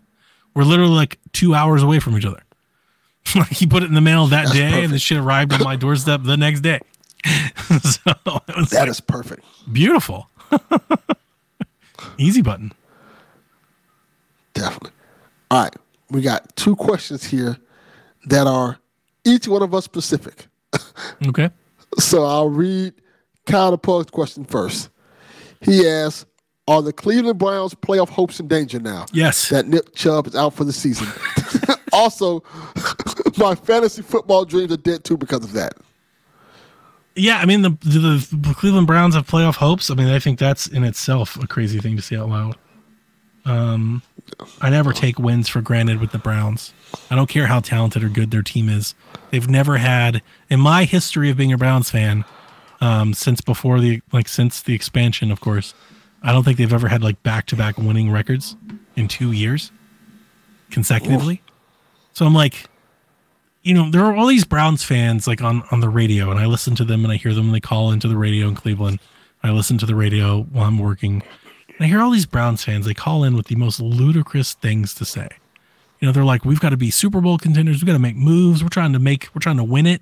Speaker 2: We're literally like two hours away from each other. like he put it in the mail that day, and the shit arrived on my doorstep the next day. so
Speaker 1: That
Speaker 2: like,
Speaker 1: is perfect.
Speaker 2: beautiful. Easy button.
Speaker 1: Definitely. All right. We got two questions here that are each one of us specific.
Speaker 2: Okay.
Speaker 1: So I'll read Kyle Pug's question first. He asks, Are the Cleveland Browns playoff hopes in danger now?
Speaker 2: Yes.
Speaker 1: That Nick Chubb is out for the season. also, my fantasy football dreams are dead too because of that.
Speaker 2: Yeah, I mean the, the the Cleveland Browns have playoff hopes. I mean, I think that's in itself a crazy thing to say out loud. Um, I never take wins for granted with the Browns. I don't care how talented or good their team is. They've never had in my history of being a Browns fan, um, since before the like since the expansion, of course. I don't think they've ever had like back to back winning records in two years consecutively. So I'm like, you know, there are all these Browns fans like on on the radio, and I listen to them and I hear them when they call into the radio in Cleveland. I listen to the radio while I'm working. And I hear all these Browns fans, they call in with the most ludicrous things to say. You know, they're like, we've got to be Super Bowl contenders, we've got to make moves, we're trying to make we're trying to win it.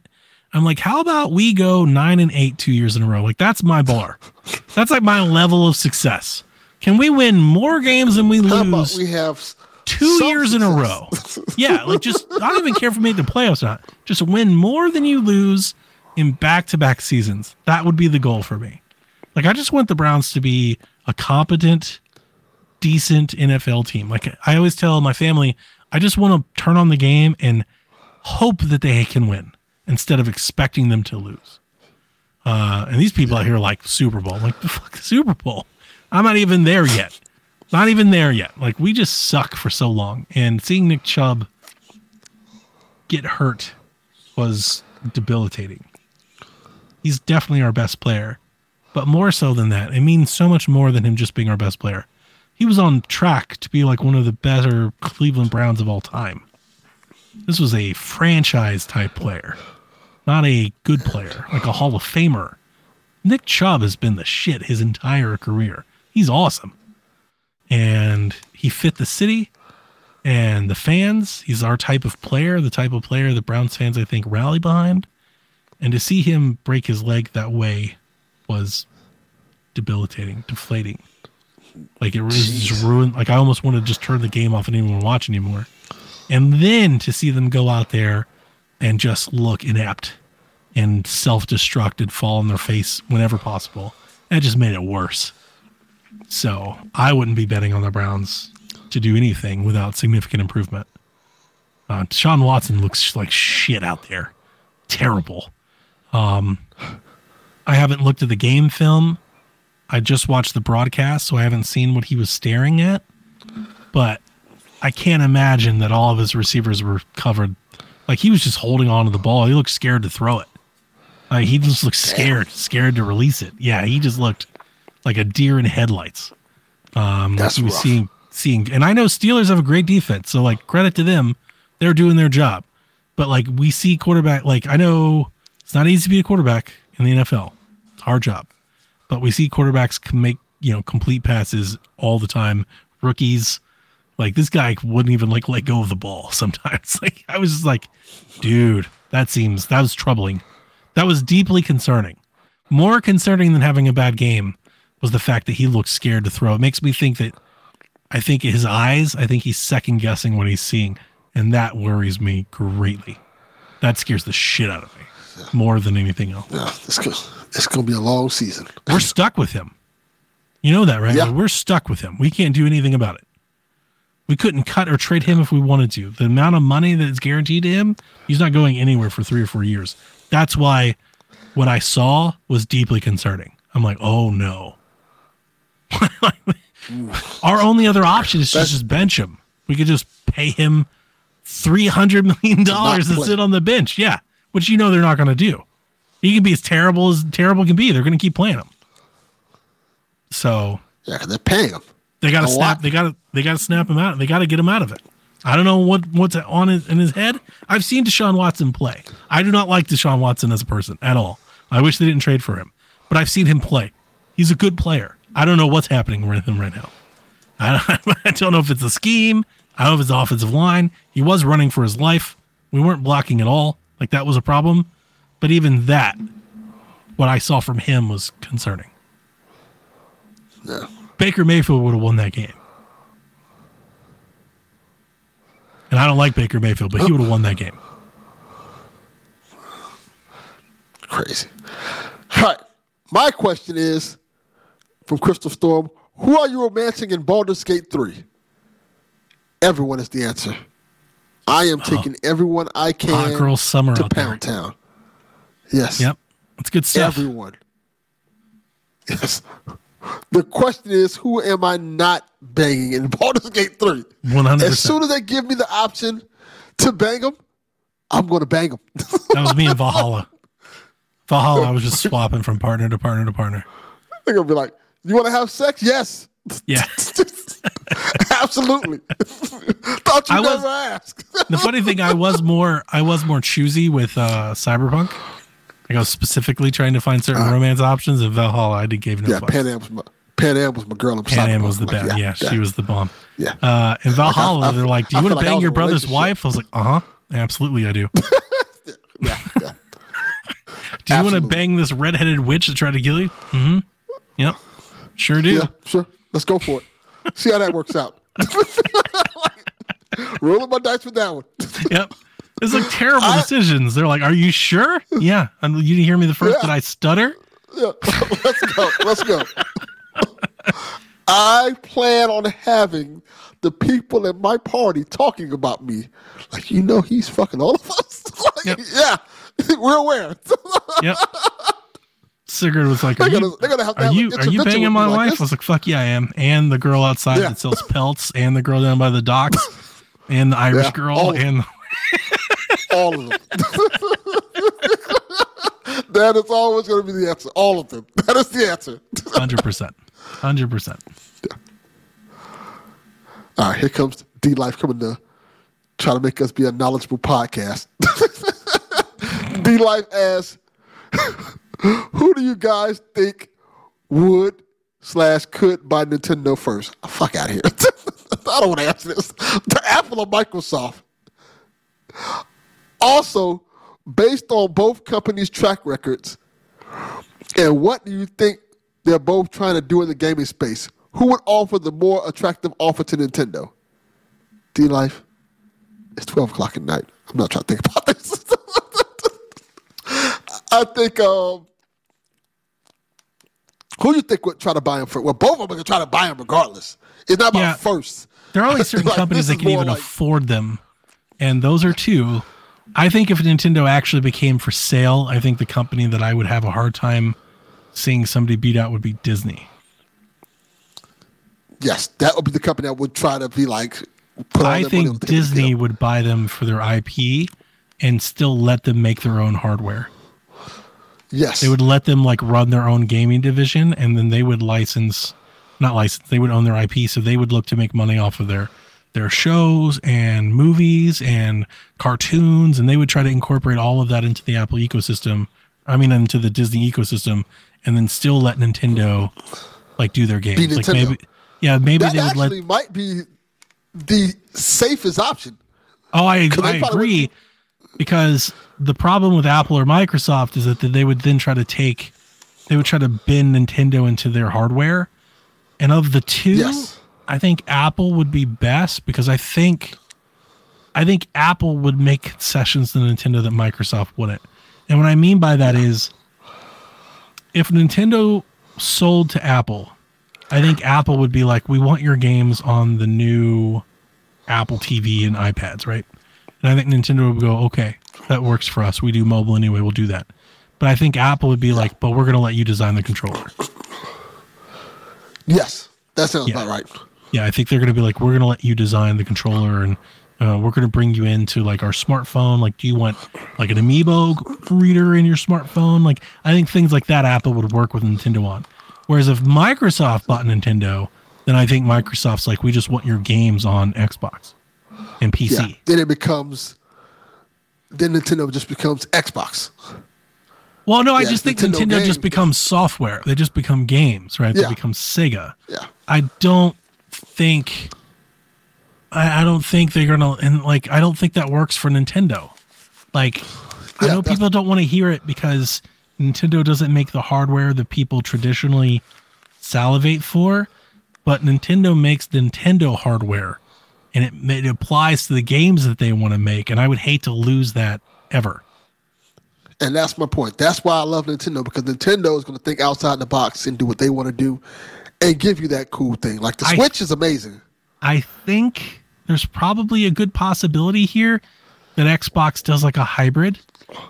Speaker 2: I'm like, how about we go nine and eight two years in a row? Like that's my bar. That's like my level of success. Can we win more games than we lose?
Speaker 1: we have
Speaker 2: two years in a row. Yeah, like just I don't even care if we make the playoffs or not. Just win more than you lose in back to back seasons. That would be the goal for me. Like I just want the Browns to be a competent, decent NFL team. Like I always tell my family, I just want to turn on the game and hope that they can win instead of expecting them to lose. Uh, and these people out here like Super Bowl, I'm like the fuck Super Bowl. I'm not even there yet. Not even there yet. Like we just suck for so long, and seeing Nick Chubb get hurt was debilitating. He's definitely our best player, but more so than that, it means so much more than him just being our best player. He was on track to be like one of the better Cleveland Browns of all time. This was a franchise type player, not a good player, like a Hall of Famer. Nick Chubb has been the shit his entire career. He's awesome. And he fit the city and the fans. He's our type of player, the type of player the Browns fans, I think, rally behind. And to see him break his leg that way was debilitating, deflating. Like it was just ruined. Like I almost wanted to just turn the game off and didn't even watch anymore. And then to see them go out there and just look inept and self-destruct and fall on their face whenever possible, that just made it worse. So I wouldn't be betting on the Browns to do anything without significant improvement. Uh, Sean Watson looks like shit out there. Terrible. Um, I haven't looked at the game film. I just watched the broadcast, so I haven't seen what he was staring at. But I can't imagine that all of his receivers were covered. Like he was just holding on to the ball. He looked scared to throw it. Like he just looked scared, scared to release it. Yeah, he just looked like a deer in headlights. Um,
Speaker 1: That's
Speaker 2: he was
Speaker 1: rough.
Speaker 2: seeing seeing, and I know Steelers have a great defense, so like credit to them, they're doing their job. But like we see quarterback, like I know it's not easy to be a quarterback in the NFL. It's hard job, but we see quarterbacks make you know complete passes all the time. Rookies, like this guy wouldn't even like let go of the ball sometimes. Like I was just like, dude, that seems that was troubling. That was deeply concerning. More concerning than having a bad game was the fact that he looked scared to throw. It makes me think that I think his eyes, I think he's second guessing what he's seeing, and that worries me greatly. That scares the shit out of me more than anything else.
Speaker 1: Yeah, it's gonna, it's gonna be a long season.
Speaker 2: We're stuck with him. You know that, right?
Speaker 1: Yeah.
Speaker 2: We're stuck with him. We can't do anything about it. We couldn't cut or trade him if we wanted to. The amount of money that's guaranteed to him, he's not going anywhere for three or four years. That's why what I saw was deeply concerning. I'm like, oh no. Our only other option is to just bench him. We could just pay him three hundred million dollars to sit on the bench. Yeah, which you know they're not going to do. He can be as terrible as terrible can be. They're going to keep playing him. So
Speaker 1: Yeah, they're paying him.
Speaker 2: they got to snap.
Speaker 1: lot.
Speaker 2: They got to. They got to snap him out. They got to get him out of it. I don't know what what's on his, in his head. I've seen Deshaun Watson play. I do not like Deshaun Watson as a person at all. I wish they didn't trade for him, but I've seen him play. He's a good player. I don't know what's happening with him right now. I, I don't know if it's a scheme. I don't know if it's the offensive line. He was running for his life. We weren't blocking at all. Like that was a problem. But even that, what I saw from him was concerning.
Speaker 1: Yeah.
Speaker 2: Baker Mayfield would have won that game. And I don't like Baker Mayfield, but he would have won that game.
Speaker 1: Crazy. All right. My question is from Crystal Storm Who are you romancing in Baldur's Gate 3? Everyone is the answer. I am oh. taking everyone I ah, can
Speaker 2: Hot girl summer
Speaker 1: to
Speaker 2: out there.
Speaker 1: Pound Town. Yes.
Speaker 2: Yep. That's good stuff.
Speaker 1: Everyone. Yes. The question is, who am I not banging in Baldur's Gate 3?
Speaker 2: 100%.
Speaker 1: As soon as they give me the option to bang them, I'm going to bang them.
Speaker 2: That was me in Valhalla. Valhalla, I was just swapping from partner to partner to partner.
Speaker 1: They're going to be like, you want to have sex? Yes.
Speaker 2: Yeah.
Speaker 1: Absolutely. Thought you
Speaker 2: I was-
Speaker 1: never asked.
Speaker 2: The funny thing, I was more, I was more choosy with uh, Cyberpunk. Like I was specifically trying to find certain romance options. In Valhalla, I did gave no
Speaker 1: Uh. yeah,
Speaker 2: fucks.
Speaker 1: Panam was my Panam was my girl. in Panam
Speaker 2: was the
Speaker 1: Like,
Speaker 2: best. Yeah,
Speaker 1: yeah,
Speaker 2: she was the bomb.
Speaker 1: Yeah.
Speaker 2: Uh, in Valhalla,
Speaker 1: I-
Speaker 2: they're like, "Do you want to bang
Speaker 1: was
Speaker 2: your brother's wife?" I was like, "Uh huh, absolutely, I do." do
Speaker 1: yeah, yeah.
Speaker 2: you want to bang this redheaded witch to try to kill you? Mm-hmm. Yep, sure do.
Speaker 1: Yeah, sure. Let's go for it. See how that works out. Rolling my dice with that one.
Speaker 2: Yep. It's like terrible
Speaker 1: I-
Speaker 2: decisions. They're like, "Are you sure?" Yeah. And you didn't hear me the first.
Speaker 1: Yeah.
Speaker 2: Did I stutter?
Speaker 1: Yeah. Let's go. Let's go. I plan on having the people at my party talking about me. Like, you know, he's fucking all of us. Like,
Speaker 2: Yep.
Speaker 1: Yeah, we're aware.
Speaker 2: Yep. Sigurd was like, "Are
Speaker 1: They're
Speaker 2: you,
Speaker 1: gonna- they're gonna have to
Speaker 2: are
Speaker 1: have
Speaker 2: you, are you banging my
Speaker 1: like
Speaker 2: wife?"
Speaker 1: this.
Speaker 2: I was like, "Fuck yeah, I am." And the girl outside
Speaker 1: Yeah.
Speaker 2: that sells pelts, and the girl down by the docks, and the Irish
Speaker 1: Yeah,
Speaker 2: girl,
Speaker 1: all of
Speaker 2: and
Speaker 1: all of them. that is always going to be the answer. All of them. That is the answer.
Speaker 2: hundred percent, hundred percent.
Speaker 1: All right, here comes D Life coming to try to make us be a knowledgeable podcast. D Life asks, "Who do you guys think would slash could buy Nintendo first? Fuck out of here! I don't want to answer this. The Apple or Microsoft. Also, based on both companies' track records, and what do you think they're both trying to do in the gaming space? Who would offer the more attractive offer to Nintendo? D Life? It's 12 o'clock at night. I'm not trying to think about this. I think, um, who do you think would try to buy him for? Well, both of them are going to try to buy him regardless. It's not about
Speaker 2: Yeah.
Speaker 1: first.
Speaker 2: There are only certain
Speaker 1: Like,
Speaker 2: companies that can even
Speaker 1: like-
Speaker 2: afford them, and those are two. I think if Nintendo actually became for sale, I think the company that I would have a hard time seeing somebody beat out would be Disney.
Speaker 1: Yes, that would be the company that would try to be like. Put
Speaker 2: I
Speaker 1: their money on
Speaker 2: think. Disney would buy them for their IP and still let them make their own hardware.
Speaker 1: Yes,
Speaker 2: They would let them like run their own gaming division and then they would license not license, they would own their IP, so they would look to make money off of their their shows and movies and cartoons and they would try to incorporate all of that into the Apple ecosystem. I mean into the Disney ecosystem and then still let Nintendo like do their games. Like maybe yeah, maybe
Speaker 1: that
Speaker 2: they would let
Speaker 1: actually might be the safest option.
Speaker 2: Oh, I, I agree. Because the problem with Apple or Microsoft is that they would then try to take, they would try to bend Nintendo into their hardware. And of the two,
Speaker 1: Yes.
Speaker 2: I think Apple would be best because I think, I think Apple would make concessions to Nintendo that Microsoft wouldn't. And what I mean by that is, if Nintendo sold to Apple, I think Apple would be like, we want your games on the new Apple TV and iPads, right? And I think Nintendo would go, okay, that works for us. We do mobile anyway. We'll do that. But I think Apple would be like, but we're going to let you design the controller.
Speaker 1: Yes, that sounds
Speaker 2: Yeah.
Speaker 1: about right.
Speaker 2: Yeah, I think they're going to be like, we're going to let you design the controller and uh, we're going to bring you into like our smartphone. Like, do you want like an Amiibo reader in your smartphone? Like, I think things like that Apple would work with Nintendo on. Whereas if Microsoft bought Nintendo, then I think Microsoft's like, we just want your games on Xbox and PC.
Speaker 1: Yeah, then it becomes. Then Nintendo just becomes Xbox.
Speaker 2: Well, no, I just think
Speaker 1: Nintendo
Speaker 2: Nintendo, just becomes software. They just become games, right? They become Sega.
Speaker 1: Yeah,
Speaker 2: I don't think. I, I don't think they're gonna, and like, I don't think that works for Nintendo. Like, I know people don't want to hear it because Nintendo doesn't make the hardware that people traditionally salivate for, but Nintendo makes Nintendo hardware, and it, it applies to the games that they want to make. And I would hate to lose that ever.
Speaker 1: and that's my point. That's why I love Nintendo because Nintendo is going to think outside the box and do what they want to do, and give you that cool thing. Like the
Speaker 2: I-
Speaker 1: Switch is amazing.
Speaker 2: I think there's probably a good possibility here that Xbox does like a hybrid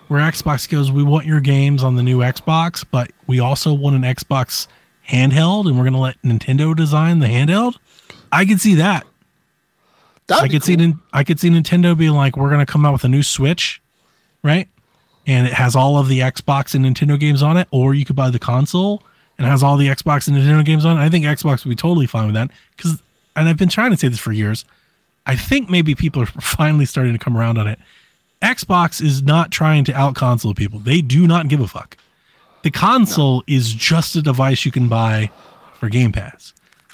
Speaker 2: where Xbox goes, We want your games on the new Xbox, but we also want an Xbox handheld and we're going to let Nintendo design the handheld. I could see that.
Speaker 1: That'd
Speaker 2: I could see
Speaker 1: cool.
Speaker 2: Nin- I could see Nintendo being like, We're going to come out with a new Switch, right? And it has all of the Xbox and Nintendo games on it, or you could buy the console and it has all the Xbox and Nintendo games on it. I think Xbox would be totally fine with that because, and I've been trying to say this for years. I think maybe people are finally starting to come around on it. Xbox is not trying to out console people. They do not give a fuck. The console is just a device you can buy for Game Pass.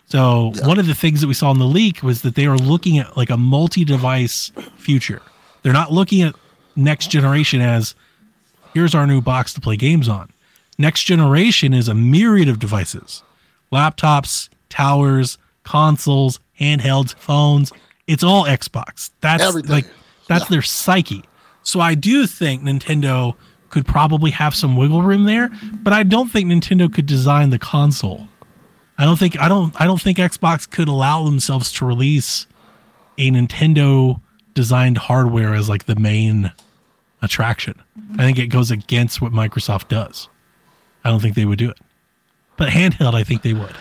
Speaker 2: So one of the things that we saw in the leak was that they are looking at like a multi-device future. They're not looking at next generation as here's our new box to play games on. Next generation is a myriad of devices. Laptops, towers, consoles, handhelds, phones. It's all Xbox. That's
Speaker 1: Everything.
Speaker 2: like that's their psyche. So I do think Nintendo could probably have some wiggle room there, but I don't think Nintendo could design the console. I don't think I don't I don't think Xbox could allow themselves to release a Nintendo designed hardware as like the main attraction. I think it goes against what Microsoft does. I don't think they would do it. But handheld, I think they would.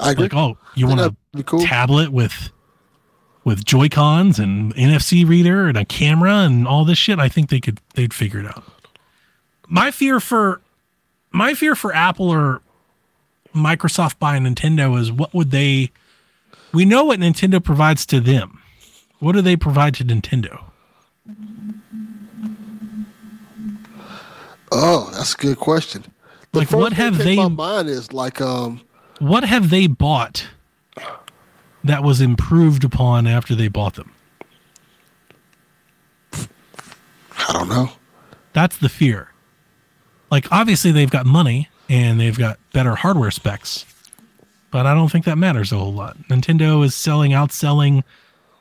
Speaker 1: I agree.
Speaker 2: Like, oh, you want a
Speaker 1: cool.
Speaker 2: tablet with with Joy Cons and NFC reader and a camera and all this shit? I think they could they'd figure it out. My fear for my fear for Apple or Microsoft buying Nintendo is what would they we know what Nintendo provides to them. What do they provide to Nintendo?
Speaker 1: Oh, that's a good question. The
Speaker 2: Like, what have they-
Speaker 1: my mind is like um
Speaker 2: What have they bought that was improved upon after they bought them?
Speaker 1: I don't know.
Speaker 2: That's the fear. Like obviously they've got money and they've got better hardware specs, but I don't think that matters a whole lot. Nintendo is selling, outselling.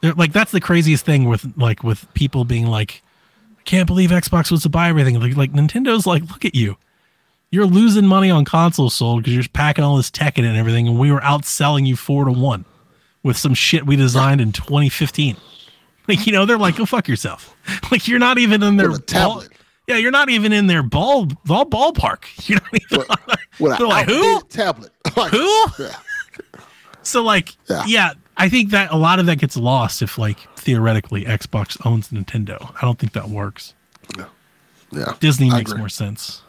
Speaker 2: They're, like that's the craziest thing with like with people being like, I can't believe Xbox was to buy everything. Like, like Nintendo's like, look at you. You're losing money on consoles sold because you're just packing all this tech in and everything, and we were outselling you four to one with some shit we designed in 2015. Like you know, they're like, go fuck yourself. Like you're not even in their
Speaker 1: tablet.
Speaker 2: Yeah, you're not even in their ball ball ballpark. You know what even.
Speaker 1: With
Speaker 2: they're
Speaker 1: an
Speaker 2: like who?
Speaker 1: tablet. Like,
Speaker 2: Who?
Speaker 1: Yeah.
Speaker 2: So like,
Speaker 1: Yeah.
Speaker 2: yeah. I think that a lot of that gets lost if like theoretically Xbox owns Nintendo. I don't think that works.
Speaker 1: Yeah.
Speaker 2: Disney
Speaker 1: I
Speaker 2: makes
Speaker 1: agree.
Speaker 2: more sense.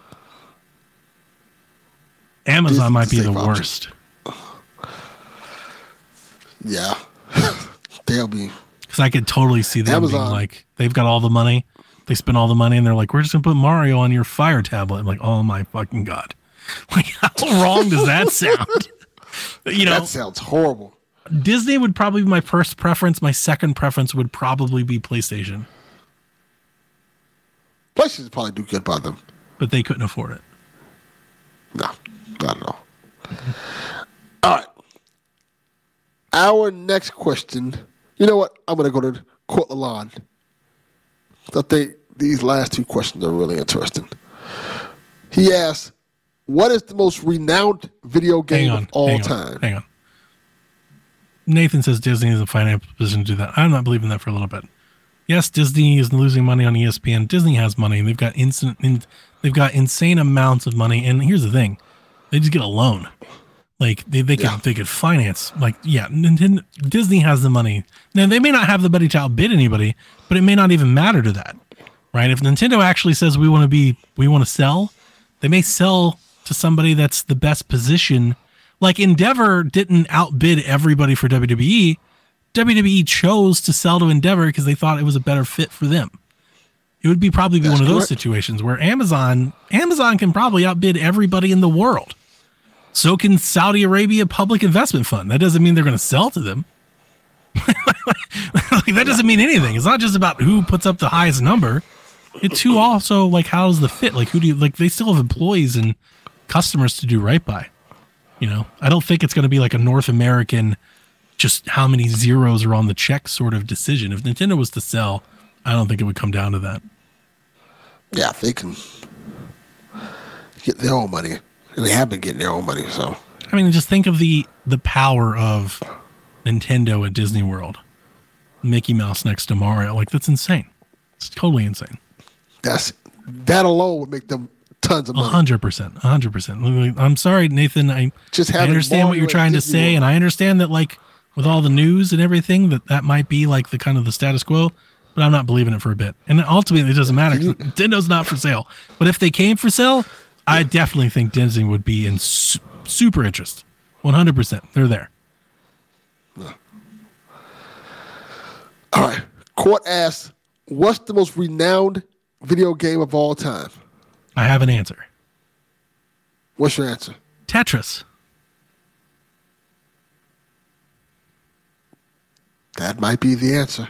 Speaker 2: Amazon might be
Speaker 1: the option.
Speaker 2: worst
Speaker 1: Yeah. They'll be.
Speaker 2: because I could totally see them being like, they've got all the money, they spend all the money, and they're like, we're just gonna put Mario on your Fire tablet. I'm like, oh my fucking god, like how wrong does that sound? You know,
Speaker 1: That sounds horrible.
Speaker 2: Disney would probably be my first preference. My second preference would probably be PlayStation,
Speaker 1: PlayStation probably do good by them.
Speaker 2: but they couldn't afford it.
Speaker 1: No, not at all. All right. Our next question. You know what? I'm going to go to Court Lalonde. I think these last two questions are really interesting. He asks, "What is the most renowned video game
Speaker 2: on,
Speaker 1: of all
Speaker 2: hang on,
Speaker 1: time?"
Speaker 2: Hang on. Nathan says Disney is in a financial position to do that. I'm not believing that for a little bit. Yes, Disney is losing money on ESPN. Disney has money. They've got instant. In, they've got insane amounts of money. And here's the thing: they just get a loan. Like they, they could
Speaker 1: Yeah.
Speaker 2: they could finance. Like yeah, Nintendo, Disney has the money. Now they may not have the money to outbid anybody, but it may not even matter to that, right? If Nintendo actually says we want to be we want to sell, they may sell to somebody that's the best position. Like Endeavor didn't outbid everybody for WWE. WWE chose to sell to Endeavor because they thought it was a better fit for them. It would be probably be
Speaker 1: That's
Speaker 2: one of those situations where Amazon Amazon can probably outbid everybody in the world. So can Saudi Arabia Public Investment Fund. That doesn't mean they're going to sell to them. like, that doesn't mean anything. It's not just about who puts up the highest number. It's who also like how's the fit. Like who do you like? They still have employees and customers to do right by. You know, I don't think it's going to be like a North American, just how many zeros are on the check sort of decision. If Nintendo was to sell, I don't think it would come down to that.
Speaker 1: Yeah, they can get their own money, and they have been getting their own money. So
Speaker 2: I mean, just think of the the power of Nintendo at Disney World. Mickey Mouse next to Mario, like that's insane. It's totally insane.
Speaker 1: that's that alone would make them tons of money.
Speaker 2: hundred percent, hundred percent. I'm sorry, Nathan. I
Speaker 1: Just
Speaker 2: I understand what you're trying to
Speaker 1: Disney
Speaker 2: say,
Speaker 1: World.
Speaker 2: and I understand that like with all the news and everything that that might be like the kind of the status quo. But I'm not believing it for a bit, and ultimately it doesn't matter. Nintendo's not for sale. But if they came for sale, I definitely think Disney would be in su- super interest. 100. percent They're there.
Speaker 1: All right. Court asks, "What's the most renowned video game of all time?"
Speaker 2: I have an answer.
Speaker 1: What's your answer?
Speaker 2: Tetris.
Speaker 1: That might be the answer.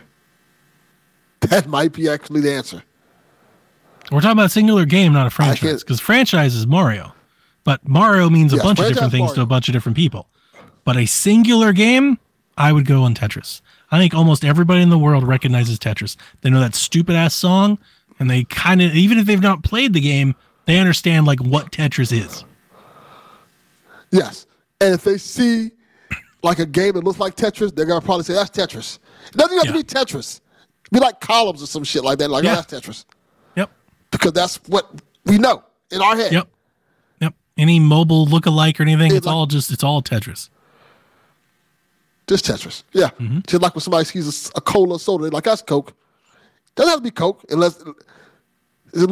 Speaker 1: That might be actually the answer.
Speaker 2: We're talking about a singular game, not a franchise. Because franchise is Mario, but Mario means a
Speaker 1: Yes,
Speaker 2: bunch of different things to a bunch of different people. But a singular game, I would go on Tetris. I think almost everybody in the world recognizes Tetris. They know that stupid ass song, and they kind of, even if they've not played the game, they understand like what Tetris is.
Speaker 1: Yes. And if they see like a game that looks like Tetris, they're gonna probably say that's Tetris. It doesn't have
Speaker 2: Yeah.
Speaker 1: to be Tetris. Be like columns or some shit like that. Like, oh,
Speaker 2: Yeah.
Speaker 1: oh, that's Tetris. Because that's what we know in our head.
Speaker 2: Yep. Yep. Any mobile look-alike or anything,
Speaker 1: Yeah,
Speaker 2: it's
Speaker 1: like-
Speaker 2: all just, it's all Tetris.
Speaker 1: Just Tetris. Yeah.
Speaker 2: Mm-hmm.
Speaker 1: Just like when somebody sees a, a cola soda, they're like, that's Coke. Doesn't have to be Coke unless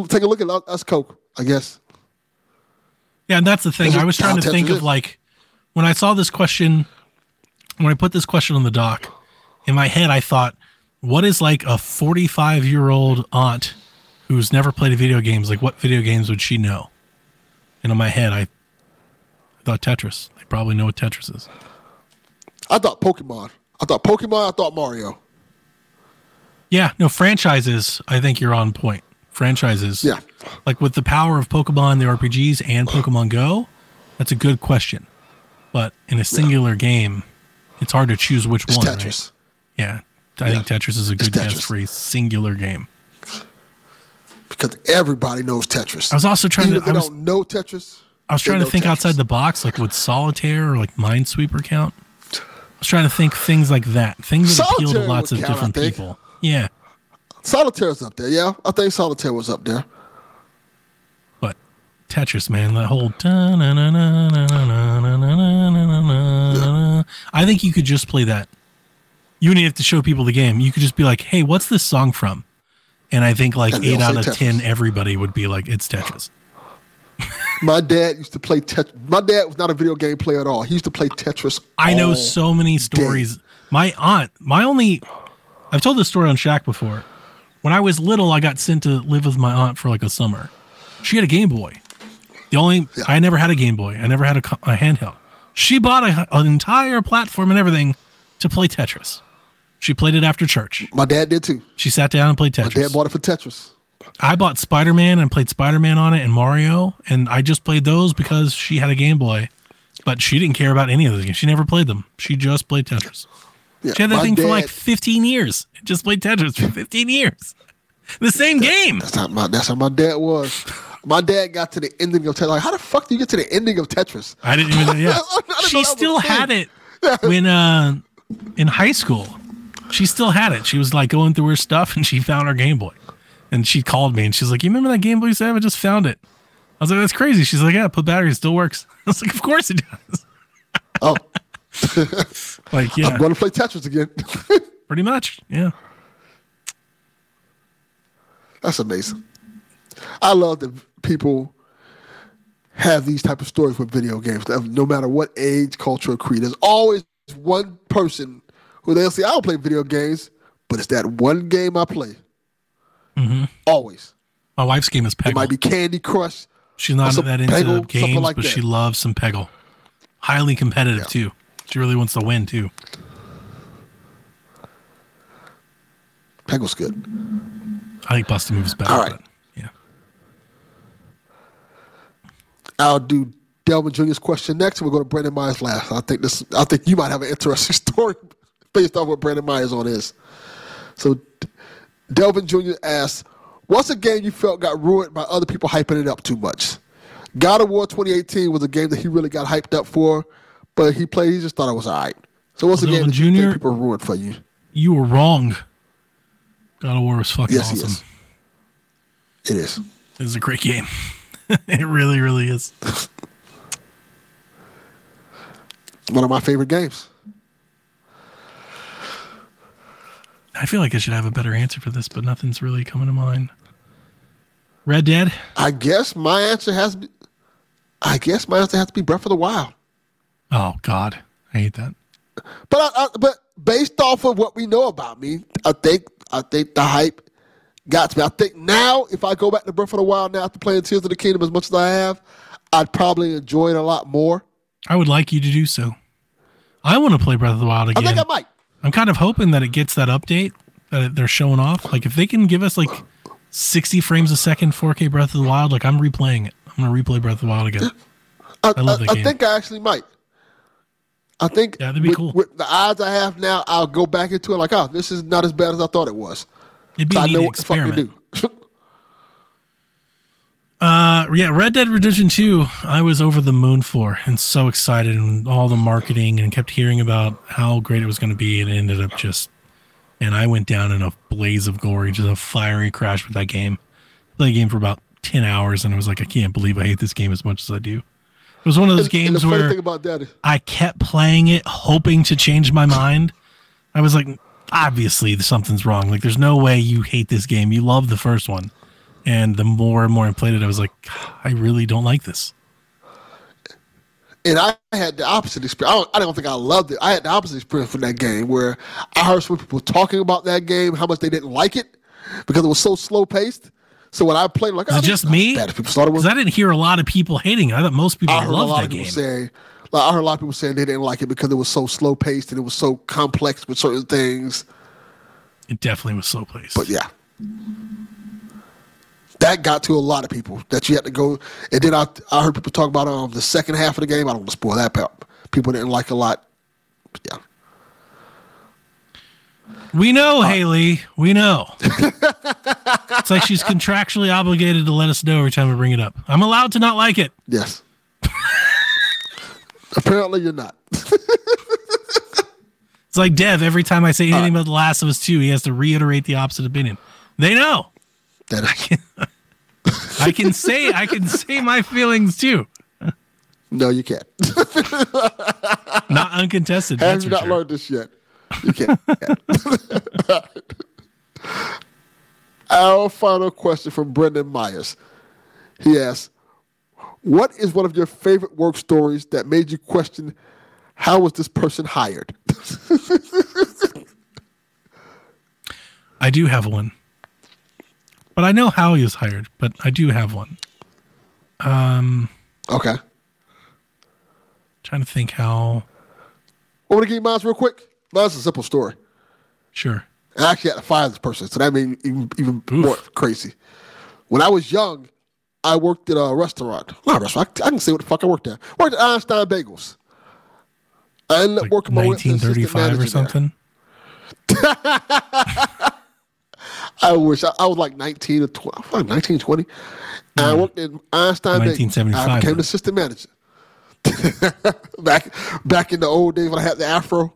Speaker 1: take a look at us Coke, I guess.
Speaker 2: Yeah, and that's the thing.
Speaker 1: This is
Speaker 2: I was trying to
Speaker 1: how
Speaker 2: think
Speaker 1: Tetris
Speaker 2: of like when I saw this question, when I put this question on the doc, in my head I thought, what is like a 45 year old aunt who's never played video games? Like, what video games would she know? And in my head, I, I thought Tetris. They probably know what Tetris is.
Speaker 1: I thought Pokemon. I thought Pokemon. I thought Mario.
Speaker 2: Yeah, no franchises. I think you're on point. franchises.
Speaker 1: Yeah.
Speaker 2: Like with the power of Pokemon, the RPGs, and Pokemon Go, that's a good question. But in a singular game, it's hard to choose which
Speaker 1: It's
Speaker 2: one.
Speaker 1: Tetris.
Speaker 2: Right? Yeah. I think Tetris is a good guess for a singular game.
Speaker 1: Because everybody knows Tetris.
Speaker 2: I was also trying
Speaker 1: Even
Speaker 2: to I was,
Speaker 1: don't know Tetris.
Speaker 2: I was trying to think
Speaker 1: Tetris.
Speaker 2: outside the box, like would solitaire or like Minesweeper count? I was trying to think things like that, things that appeal to lots of
Speaker 1: count,
Speaker 2: different people. Yeah,
Speaker 1: Solitaire's up there, yeah. I think Solitaire was up there.
Speaker 2: but Tetris, man, that whole. I think you could just play that. You wouldn't have to show people the game. You could just be like, "Hey, what's this song from?" And I think like
Speaker 1: And
Speaker 2: eight out of
Speaker 1: Tetris.
Speaker 2: ten, everybody would be like, "It's Tetris."
Speaker 1: My dad used to play Tetris. My dad was not a video game player at all. He used to play Tetris.
Speaker 2: I know so many stories. My aunt, my only, I've told this story on Shack before. When I was little, I got sent to live with my aunt for like a summer. She had a Game Boy. The only, I never had a Game Boy. I never had a, a handheld. She bought a, an entire platform and everything to play Tetris. She played it after church.
Speaker 1: My dad did too.
Speaker 2: She sat down and played Tetris.
Speaker 1: My dad bought it for Tetris.
Speaker 2: I bought Spider Man and played Spider Man on it and Mario, and I just played those because she had a Game Boy. But she didn't care about any of those games. She never played them. She just played Tetris.
Speaker 1: Yeah,
Speaker 2: She had that thing for like 15 years. Just played Tetris for 15 years. The same game.
Speaker 1: That's not my. That's how my dad was. My dad got to the ending of Tetris. Like, how the fuck do you get to the ending of Tetris?
Speaker 2: I didn't even know. Yeah. She still had it when, uh, in high school. She still had it. She was like going through her stuff and she found her Game Boy. And she called me and she's like, You remember that Game Boy you said? I just found it. I was like, That's crazy. She's like, Yeah, put battery, it still works. I was like, Of course it does.
Speaker 1: Oh,
Speaker 2: Like, yeah,
Speaker 1: I'm going to play Tetris again.
Speaker 2: pretty much. Yeah.
Speaker 1: That's amazing. I love that people have these type of stories with video games. No matter what age, culture, or creed, there's always one person who they'll say, "I don't play video games," but it's that one game I play. Mm-hmm. Always.
Speaker 2: My wife's game is Peggle.
Speaker 1: It might be Candy Crush.
Speaker 2: She's not uh,
Speaker 1: some
Speaker 2: that into
Speaker 1: Peggle,
Speaker 2: games,
Speaker 1: like
Speaker 2: but
Speaker 1: that.
Speaker 2: she loves some Peggle. Highly competitive, too. She really wants to win, too.
Speaker 1: Peggle's good.
Speaker 2: I think Bust-a-Move's better.
Speaker 1: All right.
Speaker 2: but, yeah.
Speaker 1: I'll do Delvin Jr.'s question next, and we'll go to Brandon Myers last. I think this. I think you might have an interesting story based off what Brandon Myers on is. So, Delvin Jr. asks, "What's a game you felt got ruined by other people hyping it up too much?" God of War 2018 was a game that he really got hyped up for, but he played. He just thought it was alright. So, what's a game
Speaker 2: Jr.?
Speaker 1: people ruined for you?
Speaker 2: You were wrong. God of War was fucking
Speaker 1: Yes,
Speaker 2: awesome.
Speaker 1: is. It is.
Speaker 2: It a great game. it really, really is.
Speaker 1: One of my favorite games.
Speaker 2: I feel like I should have a better answer for this, but nothing's really coming to mind. Red Dead?
Speaker 1: I guess my answer has. Be, I guess my answer has to be Breath of the Wild.
Speaker 2: Oh God, I hate that.
Speaker 1: But I, I, but based off of what we know about me, I think I think the hype got to me. I think now if I go back to Breath of the Wild now after playing Tears of the Kingdom as much as I have, I'd probably enjoy it a lot more.
Speaker 2: I would like you to do so. I want to play Breath of the Wild again.
Speaker 1: I think I might.
Speaker 2: I'm kind of hoping that it gets that update that they're showing off. Like if they can give us like 60 frames a second 4K Breath of the Wild, like I'm replaying it. I'm gonna replay Breath of the Wild again.
Speaker 1: I,
Speaker 2: I love
Speaker 1: I,
Speaker 2: that
Speaker 1: I
Speaker 2: game.
Speaker 1: think I actually might. I think
Speaker 2: Yeah, that'd be
Speaker 1: with,
Speaker 2: cool.
Speaker 1: with the odds I have now, I'll go back into it like, oh, this is not as bad as I thought it was.
Speaker 2: It'd be
Speaker 1: So
Speaker 2: a
Speaker 1: I
Speaker 2: neat
Speaker 1: know what the fuck to
Speaker 2: experiment. Uh, yeah, Red Dead Redemption 2, I was over the moon for and so excited and all the marketing and kept hearing about how great it was going to be. And it ended up just, and I went down in a blaze of glory, just a fiery crash with that game. Played the game for about 10 hours and I was like, I can't believe I hate this game as much as I do. It was one of those
Speaker 1: And- and
Speaker 2: games
Speaker 1: funny
Speaker 2: where
Speaker 1: thing about that is,
Speaker 2: I kept playing it, hoping to change my mind. I was like, obviously something's wrong. Like, there's no way you hate this game. You love the first one. And the more and more I played it, I was like, I really don't like this.
Speaker 1: and I had the opposite experience. I don't, I don't think I loved it. I had the opposite experience from that game where I heard some people talking about that game, how much they didn't like it because it was so slow paced. So when I played, like, oh,
Speaker 2: just me?
Speaker 1: Bad people thought it was.
Speaker 2: Because I didn't hear a lot of people hating it. I thought most people
Speaker 1: I heard a
Speaker 2: loved
Speaker 1: lot
Speaker 2: that
Speaker 1: of people
Speaker 2: game.
Speaker 1: saying, like, I heard a lot of people saying they didn't like it because it was so slow paced and it was so complex with certain things.
Speaker 2: It definitely was slow paced.
Speaker 1: But yeah, that got to a lot of people that you had to go. And then I, I heard people talk about um the second half of the game. I don't want to spoil that part. People didn't like a lot. Yeah.
Speaker 2: We know, Haley. We know. it's like she's contractually obligated to let us know every time we bring it up. I'm allowed to not like it.
Speaker 1: Yes. Apparently, you're not.
Speaker 2: It's like Dev. Every time I say anything about The Last of Us 2, he has to reiterate the opposite opinion. They know.
Speaker 1: That I can
Speaker 2: I can say I can say my feelings too.
Speaker 1: no, you can't.
Speaker 2: Not uncontested.
Speaker 1: Have
Speaker 2: That's
Speaker 1: you not
Speaker 2: sure.
Speaker 1: learned this yet? You can't. Our final question from Brendan Myers. He asks, "What is one of your favorite work stories that made you question how was this person hired?"
Speaker 2: I do have one. But I know how he was hired, but I do have one. Um.
Speaker 1: okay.
Speaker 2: trying to think how I
Speaker 1: Want to give you mine real quick? Mine's a simple story.
Speaker 2: sure.
Speaker 1: I actually had to fire this person, so that made me even, even more crazy. When I was young, I worked at a restaurant. Not a restaurant. I, I can say what the fuck I worked at. Worked at Einstein Bagels. I ended up
Speaker 2: Like
Speaker 1: working my up to assistant
Speaker 2: 1935 or something.
Speaker 1: I wish I, I was like 19 or 20, I was like 19, 20. And I worked at Einstein Bagels.
Speaker 2: 1975
Speaker 1: I became the assistant manager. back back in the old days when I had the afro.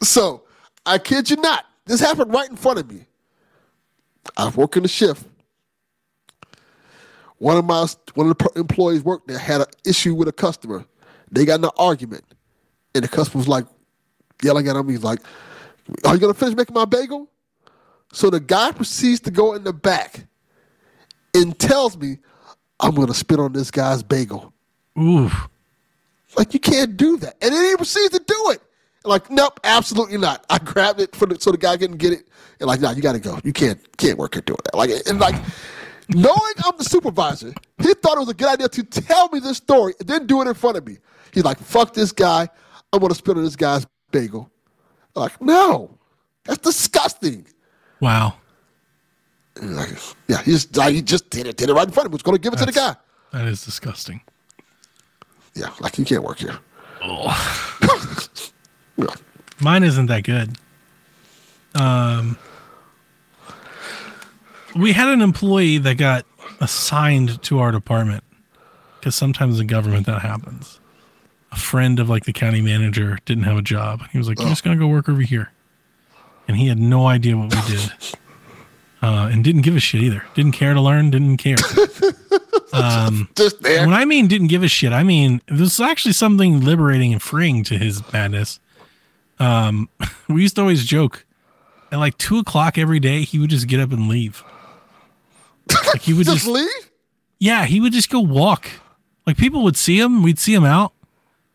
Speaker 1: so I kid you not, this happened right in front of me. I was working the shift. One of my one of the employees worked there had an issue with a customer. They got in an argument, and the customer was like yelling at him. He's like, "Are you gonna finish making my bagel?" So the guy proceeds to go in the back and tells me, "I'm gonna spit on this guy's bagel."
Speaker 2: Ooh.
Speaker 1: Like you can't do that, and then he proceeds to do it. Like, nope, absolutely not. I grabbed it for the, so the guy couldn't get it, and like, no, you got to go. You can't can't work here doing that. Like, and like, knowing I'm the supervisor, he thought it was a good idea to tell me this story and then do it in front of me. He's like, fuck this guy. I'm gonna spit on this guy's bagel. Like, no, that's disgusting.
Speaker 2: Wow.
Speaker 1: Like, yeah, he just like, he just did it, did it right in front of me. Was gonna give it to the guy.
Speaker 2: That is disgusting.
Speaker 1: Yeah, like you can't work here. Yeah.
Speaker 2: Mine isn't that good. Um, we had an employee that got assigned to our department because sometimes in government that happens. A friend of like the county manager didn't have a job. He was like, "You're just gonna go work over here," and he had no idea what we did, uh, and didn't give a shit either. Didn't care to learn. Didn't care.
Speaker 1: Just there.
Speaker 2: When I mean didn't give a shit, I mean this is actually something liberating and freeing to his madness. Um, we used to always joke at like two o'clock every day, he would just get up and leave. Like he would
Speaker 1: just
Speaker 2: just,
Speaker 1: leave.
Speaker 2: yeah, he would just go walk. Like people would see him, we'd see him out.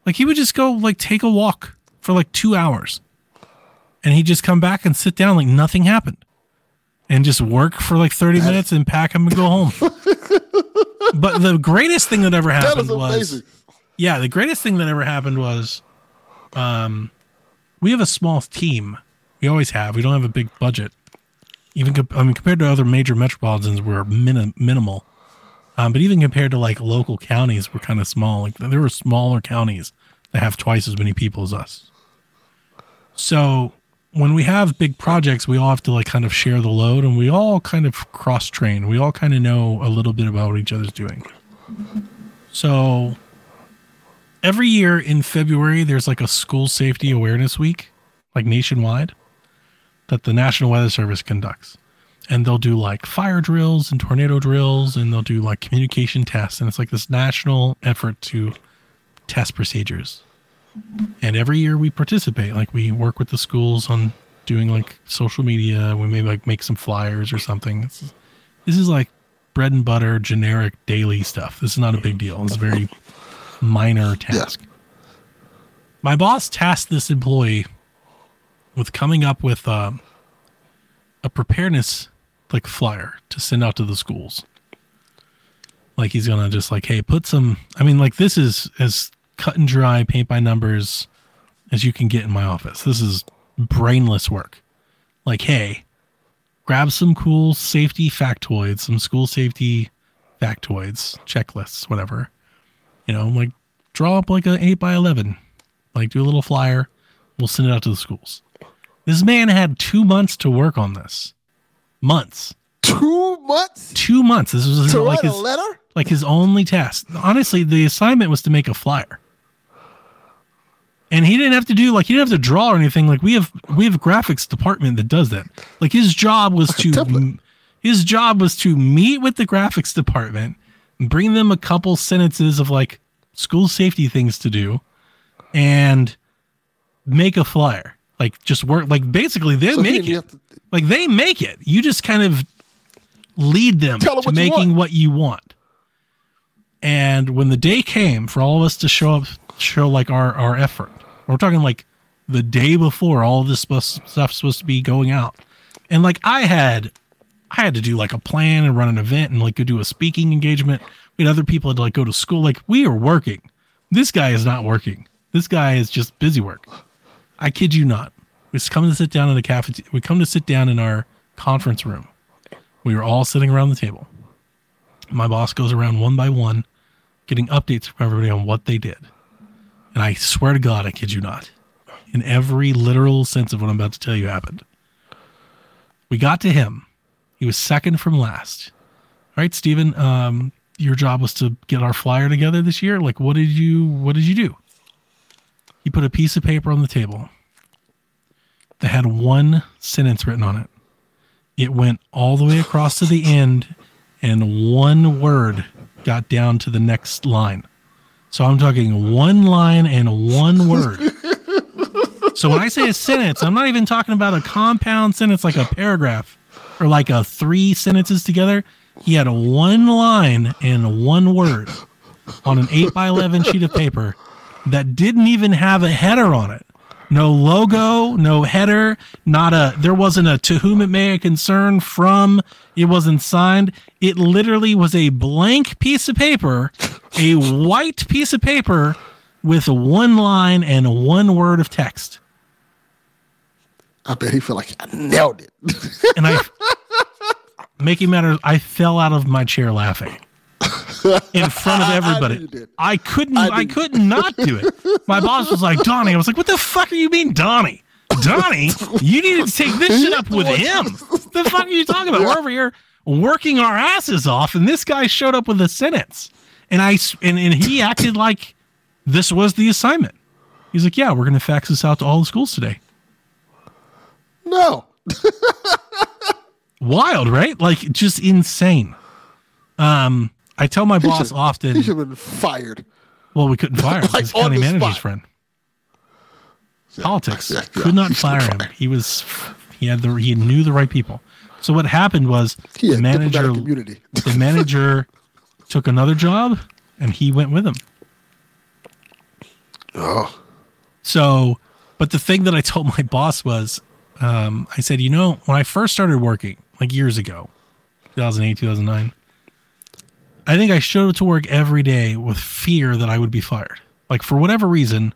Speaker 2: Like he would just go like take a walk for like two hours, and he'd just come back and sit down like nothing happened, and just work for like thirty minutes and pack him and go home. but the greatest thing that ever happened
Speaker 1: is
Speaker 2: was yeah, the greatest thing that ever happened was um we have a small team. We always have. We don't have a big budget. Even I mean compared to other major metropolitans we're minim- minimal. Um, but even compared to like local counties, we're kind of small. Like there were smaller counties that have twice as many people as us. So when we have big projects, we all have to like kind of share the load and we all kind of cross train. We all kind of know a little bit about what each other's doing. So every year in February, there's like a school safety awareness week, like nationwide, that the National Weather Service conducts. And they'll do like fire drills and tornado drills, and they'll do like communication tests. And it's like this national effort to test procedures. And every year we participate. Like we work with the schools on doing like social media. We maybe like make some flyers or something. It's, this is like bread and butter, generic daily stuff. This is not a big deal. It's a very minor task. My boss tasked this employee with coming up with um, a preparedness like flyer to send out to the schools. Like he's gonna just like, hey, put some. I mean, like this is as cut and dry, paint by numbers as you can get in my office. This is brainless work. Like, hey, grab some cool safety factoids, some school safety factoids, checklists, whatever. You know, like draw up like an eight by eleven, like do a little flyer. We'll send it out to the schools. This man had two months to work on this. Months.
Speaker 1: Two months
Speaker 2: Two months. This was
Speaker 1: to
Speaker 2: like his
Speaker 1: letter.
Speaker 2: like his only task. Honestly, the assignment was to make a flyer. And he didn't have to do like he didn't have to draw or anything. Like we have we have a graphics department that does that. Like his job was to his job was to meet with the graphics department, and bring them a couple sentences of like school safety things to do, and make a flyer. Like just work like basically they
Speaker 1: So
Speaker 2: make it.
Speaker 1: to-
Speaker 2: Like they make it. You just kind of lead them to
Speaker 1: what
Speaker 2: making
Speaker 1: want.
Speaker 2: what you want. And when the day came for all of us to show up, show like our our effort, we're talking like the day before all of this stuff's supposed to be going out, and like I had, I had to do like a plan and run an event and like go do a speaking engagement. We had other people had to like go to school. Like we are working. This guy is not working. This guy is just busy work. I kid you not. We come to sit down in the cafeteria. We come to sit down in our conference room. We were all sitting around the table. My boss goes around one by one, getting updates from everybody on what they did. And I swear to God, I kid you not, in every literal sense of what I'm about to tell you happened. We got to him. He was second from last. All right, Stephen, um, your job was to get our flyer together this year. Like, what did you what did you do? He put a piece of paper on the table that had one sentence written on it. It went all the way across to the end, and one word got down to the next line. So I'm talking one line and one word. so when I say a sentence, I'm not even talking about a compound sentence like a paragraph or like a three sentences together. He had a one line and one word on an 8 by 11 sheet of paper that didn't even have a header on it. No logo, no header, not a there wasn't a to whom it may concern from, it wasn't signed. It literally was a blank piece of paper, a white piece of paper with one line and one word of text.
Speaker 1: I bet he felt like I nailed it.
Speaker 2: And I making matters, I fell out of my chair laughing. In front of everybody.
Speaker 1: did.
Speaker 2: I couldn't.
Speaker 1: I
Speaker 2: I, could not do it. My boss was like, Donnie. I was like, what the fuck are you mean, Donnie? Donnie, you need to take this shit up with him. The fuck are you talking about? We're over here working our asses off, and this guy showed up with a sentence, and I and, and he acted like this was the assignment. He's like, yeah, we're gonna fax this out to all the schools today.
Speaker 1: no.
Speaker 2: Wild, right? Like just insane. Um, I tell my boss
Speaker 1: should-
Speaker 2: often.
Speaker 1: He should have been fired.
Speaker 2: Well, we couldn't fire him.
Speaker 1: Like,
Speaker 2: He's county manager's
Speaker 1: spot.
Speaker 2: friend. Politics
Speaker 1: yeah, yeah,
Speaker 2: could not
Speaker 1: he
Speaker 2: fire him. He was he had the he knew the right people. So what happened was
Speaker 1: He
Speaker 2: the manager the manager took another job and he went with him.
Speaker 1: Oh,
Speaker 2: So, but the thing that I told my boss was, um, I said, you know, when I first started working, like years ago, 2008, 2009, I think I showed up to work every day with fear that I would be fired. Like, for whatever reason,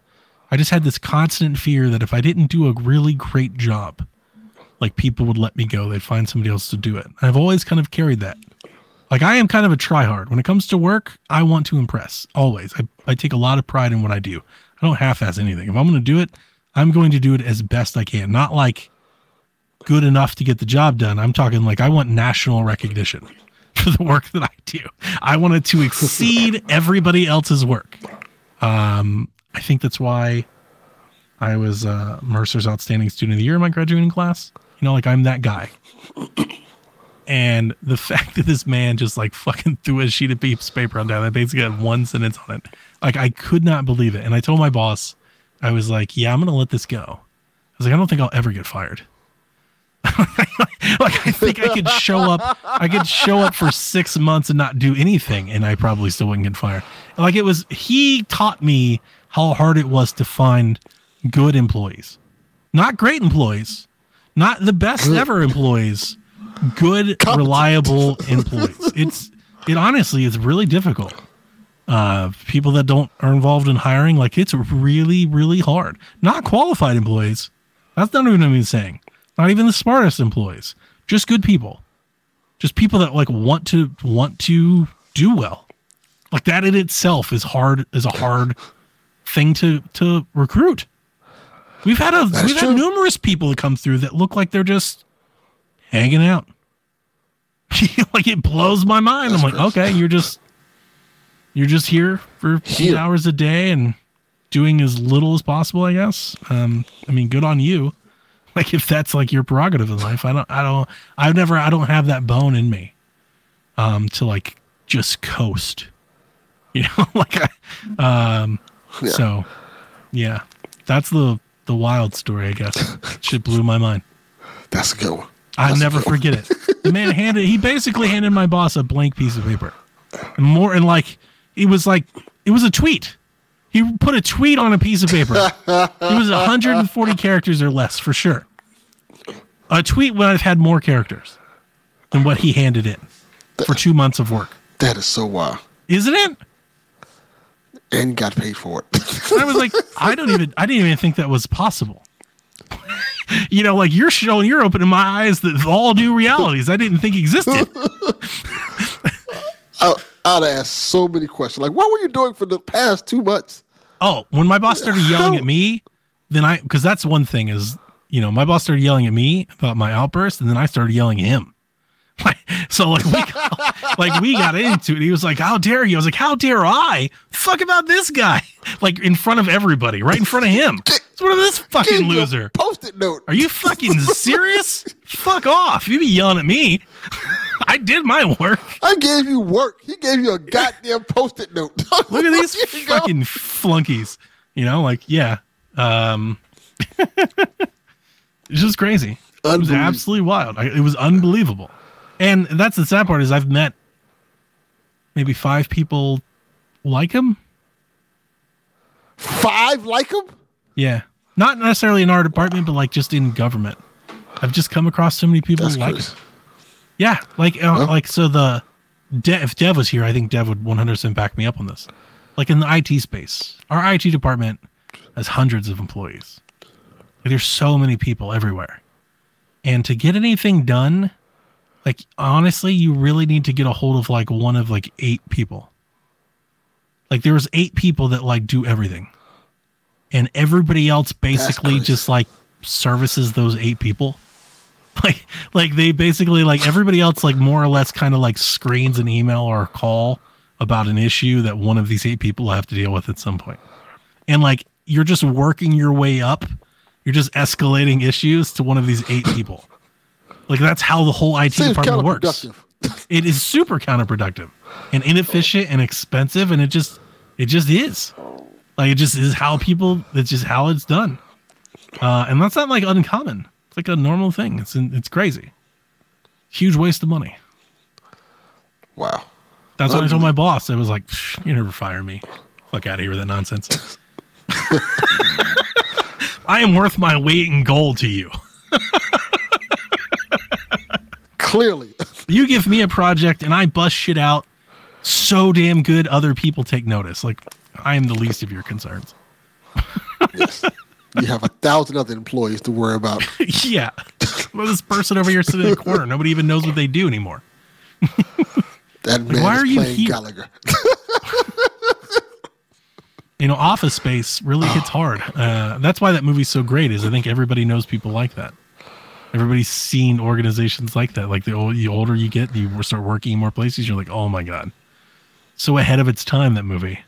Speaker 2: I just had this constant fear that if I didn't do a really great job, like people would let me go. They'd find somebody else to do it. I've always kind of carried that. Like I am kind of a tryhard. When it comes to work, I want to impress. Always. I, I take a lot of pride in what I do. I don't half ass anything. If I'm going to do it, I'm going to do it as best I can. Not like good enough to get the job done. I'm talking like I want national recognition for the work that I do. I wanted to exceed everybody else's work. Um, I think that's why I was uh, Mercer's Outstanding Student of the Year in my graduating class. You know, like I'm that guy. And the fact that this man just like fucking threw a sheet of paper on down that basically had one sentence on it, like I could not believe it. And I told my boss, I was like, "Yeah, I'm gonna let this go." I was like, "I don't think I'll ever get fired." like I think I could show up, I could show up for six months and not do anything, and I probably still wouldn't get fired. Like it was, he taught me how hard it was to find good employees, not great employees, not the best ever employees, good, reliable employees. It's it honestly is really difficult. Uh, people that don't are involved in hiring, like it's really, really hard. Not qualified employees. That's not even what I'm saying. Not even the smartest employees. just good people, just people that like want to want to do well. Like that in itself is hard is a hard thing to to recruit. We've had a
Speaker 1: That's
Speaker 2: we've
Speaker 1: true.
Speaker 2: had numerous people that come through that look like they're just hanging out. like it blows my mind.
Speaker 1: That's
Speaker 2: I'm like,
Speaker 1: crazy.
Speaker 2: okay, you're just you're just here for eight hours a day and doing as little as possible, I guess. Um, I mean, good on you. Like if that's like your prerogative in life, I don't, I don't, I've never, I don't have that bone in me, um, to like just coast, you know, like, I, um,
Speaker 1: Yeah.
Speaker 2: so yeah, that's the, the wild story, I guess. Shit blew my mind.
Speaker 1: That's a good one.
Speaker 2: I
Speaker 1: That's a
Speaker 2: never forget it. The man handed he basically handed my boss a blank piece of paper. And more and like it was like it was a tweet. He put a tweet on a piece of paper. It was 140 characters or less for sure. A tweet would have had more characters than what he handed in for two months of work.
Speaker 1: That is so wild.
Speaker 2: Isn't it?
Speaker 1: And got paid for it.
Speaker 2: I was like, I don't even I didn't even think that was possible. you know, like you're showing you're opening my eyes that all new realities I didn't think existed.
Speaker 1: I, I'd ask so many questions. Like, what were you doing for the past two months?
Speaker 2: Oh, when my boss started yelling at me, then I because that's one thing is you know my boss started yelling at me about my outburst, and then I started yelling at him. Like so, like we got, like we got into it. He was like, "How dare you?" I was like, "How dare I?" Fuck about this guy, like in front of everybody, right in front of him. It's one of this fucking loser.
Speaker 1: Post-it note.
Speaker 2: Are you fucking serious? Fuck off! You be yelling at me. I did my work.
Speaker 1: I gave you work. He gave you a goddamn post-it note.
Speaker 2: Look at these
Speaker 1: you go.
Speaker 2: fucking flunkies. You know, like yeah. Um It's just crazy. It was absolutely wild. I, it was unbelievable. And that's the sad part is I've met maybe five people like him.
Speaker 1: Five like him?
Speaker 2: Yeah. Not necessarily in our department, but like just in government. I've just come across so many people
Speaker 1: That's
Speaker 2: like
Speaker 1: crazy.
Speaker 2: him. Yeah, like uh, like so the De- if Dev was here, I think Dev would 100% back me up on this. Like in the IT space, our IT department has hundreds of employees. Like there's so many people everywhere. And to get anything done, like honestly, you really need to get a hold of like one of like eight people. Like there was eight people that like do everything. And everybody else basically just like services those eight people like like they basically like everybody else like more or less kind of like screens an email or a call about an issue that one of these eight people have to deal with at some point and like you're just working your way up you're just escalating issues to one of these eight people. Like that's how the whole it
Speaker 1: Seems
Speaker 2: department works. it is super counterproductive and inefficient and expensive and it just it just is. Like it just is how people it's just how it's done. Uh and that's not like uncommon. It's like a normal thing. It's it's crazy. Huge waste of money.
Speaker 1: Wow.
Speaker 2: that's what i told my boss. I was like you never fire me. Fuck out of here with that nonsense i am worth my weight in gold to you
Speaker 1: Clearly.
Speaker 2: you give me a project and I bust shit out so damn good other people take notice. Like I am the least of your concerns.
Speaker 1: yes. You have a thousand other employees to worry about.
Speaker 2: yeah. Well, this person over here sitting in the corner, nobody even knows what they do anymore.
Speaker 1: That man
Speaker 2: why
Speaker 1: is
Speaker 2: are you
Speaker 1: playing
Speaker 2: here?
Speaker 1: Gallagher.
Speaker 2: You know, Office Space really hits hard. Uh, that's why that movie's so great. Is I think everybody knows people like that. Everybody's seen organizations like that. Like the, ol- the older you get, you start working in more places. You're like, oh my god, so ahead of its time. That movie.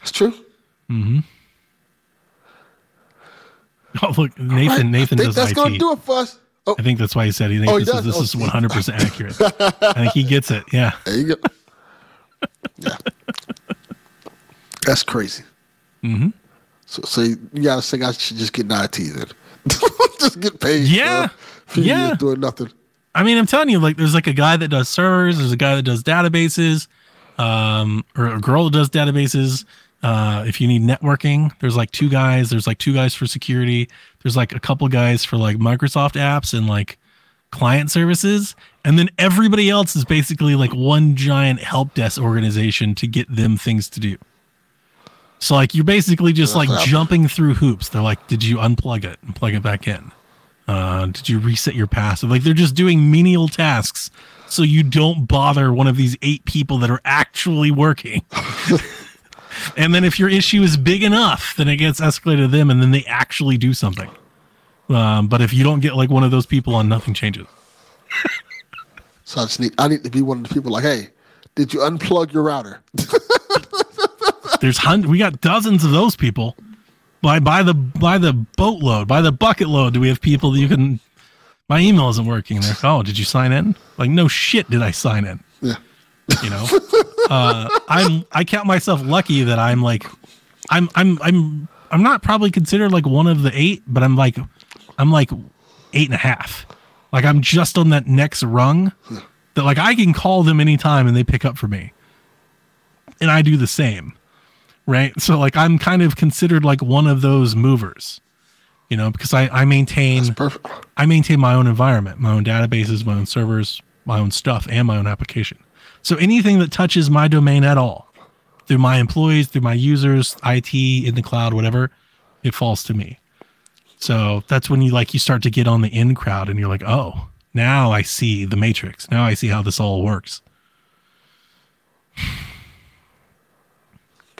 Speaker 1: That's true. Hmm.
Speaker 2: Oh look, Nathan.
Speaker 1: Right.
Speaker 2: Nathan
Speaker 1: I think
Speaker 2: does
Speaker 1: that's
Speaker 2: IT.
Speaker 1: gonna do it for us. Oh,
Speaker 2: I think that's why he said he
Speaker 1: Oh,
Speaker 2: thinks
Speaker 1: he
Speaker 2: this, is, this
Speaker 1: Oh,
Speaker 2: is 100% accurate. I think he gets it. Yeah.
Speaker 1: there you go. Yeah. That's crazy. Mm-hmm. So, so you gotta think I should just get an IT then. just get paid.
Speaker 2: Yeah.
Speaker 1: For
Speaker 2: Yeah.
Speaker 1: doing nothing.
Speaker 2: I mean, I'm telling you, like, there's like a guy that does servers, there's a guy that does databases, um, or a girl that does databases. Uh, if you need networking, there's like two guys. There's like two guys for security. There's like a couple guys for like Microsoft apps and like client services. And then everybody else is basically like one giant help desk organization to get them things to do. So like you're basically just like jumping through hoops. They're like, did you unplug it and plug it back in? Uh, did you reset your password? Like they're just doing menial tasks so you don't bother one of these eight people that are actually working. and then if your issue is big enough, then it gets escalated to them and then they actually do something. Um, but if you don't get like one of those people on, nothing changes.
Speaker 1: So I just need I need to be one of the people like, hey, did you unplug your router?
Speaker 2: There's hundred. We got dozens of those people. By by the by the boatload, by the bucket load, do we have people that you can? My email isn't working. They're like, oh, did you sign in? Like, no shit, did I sign in?
Speaker 1: yeah.
Speaker 2: You know, uh, I'm I count myself lucky that I'm like, I'm I'm I'm I'm not probably considered like one of the eight, but I'm like, I'm like eight and a half. Like I'm just on that next rung that like I can call them anytime and they pick up for me, and I do the same right? So like I'm kind of considered like one of those movers, you know, because I I maintain. I maintain my own environment, my own databases, my own servers, my own stuff, and my own application. So anything that touches my domain at all, through my employees, through my users, IT in the cloud, whatever, it falls to me. So that's when you like you start to get on the in crowd and you're like, oh, now I see the matrix. Now I see how this all works.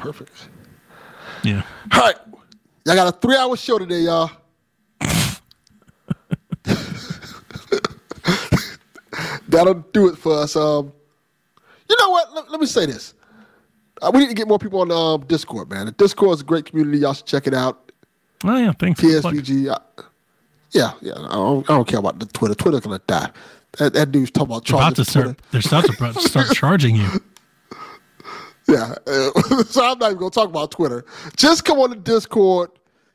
Speaker 1: Perfect.
Speaker 2: Yeah.
Speaker 1: All right. Y'all got a three hour show today, y'all. That'll do it for us. Um, you know what? Let, let me say this. Uh, we need to get more people on um, Discord, man. The Discord is a great community. Y'all should check it out.
Speaker 2: Oh yeah, thanks.
Speaker 1: PSVG. uh, yeah, yeah. I don't, I don't care about the Twitter. Twitter's gonna die. That, that dude's talking about
Speaker 2: About to start, they're about to start charging you.
Speaker 1: Yeah. uh, so I'm not even gonna talk about Twitter. Just come on the Discord,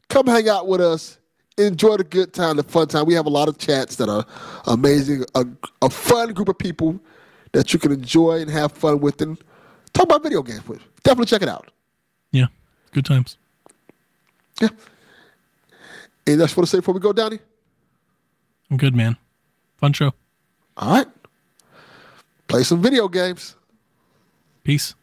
Speaker 1: come hang out with us, enjoy the good time, the fun time. We have a lot of chats that are amazing, a, a fun group of people that you can enjoy and have fun with, and talk about video games with. Definitely check it out.
Speaker 2: Yeah, good times.
Speaker 1: Yeah. Anything else you want to say before we go, Donnie?
Speaker 2: I'm good, man. Fun show.
Speaker 1: All right. Play some video games.
Speaker 2: Peace.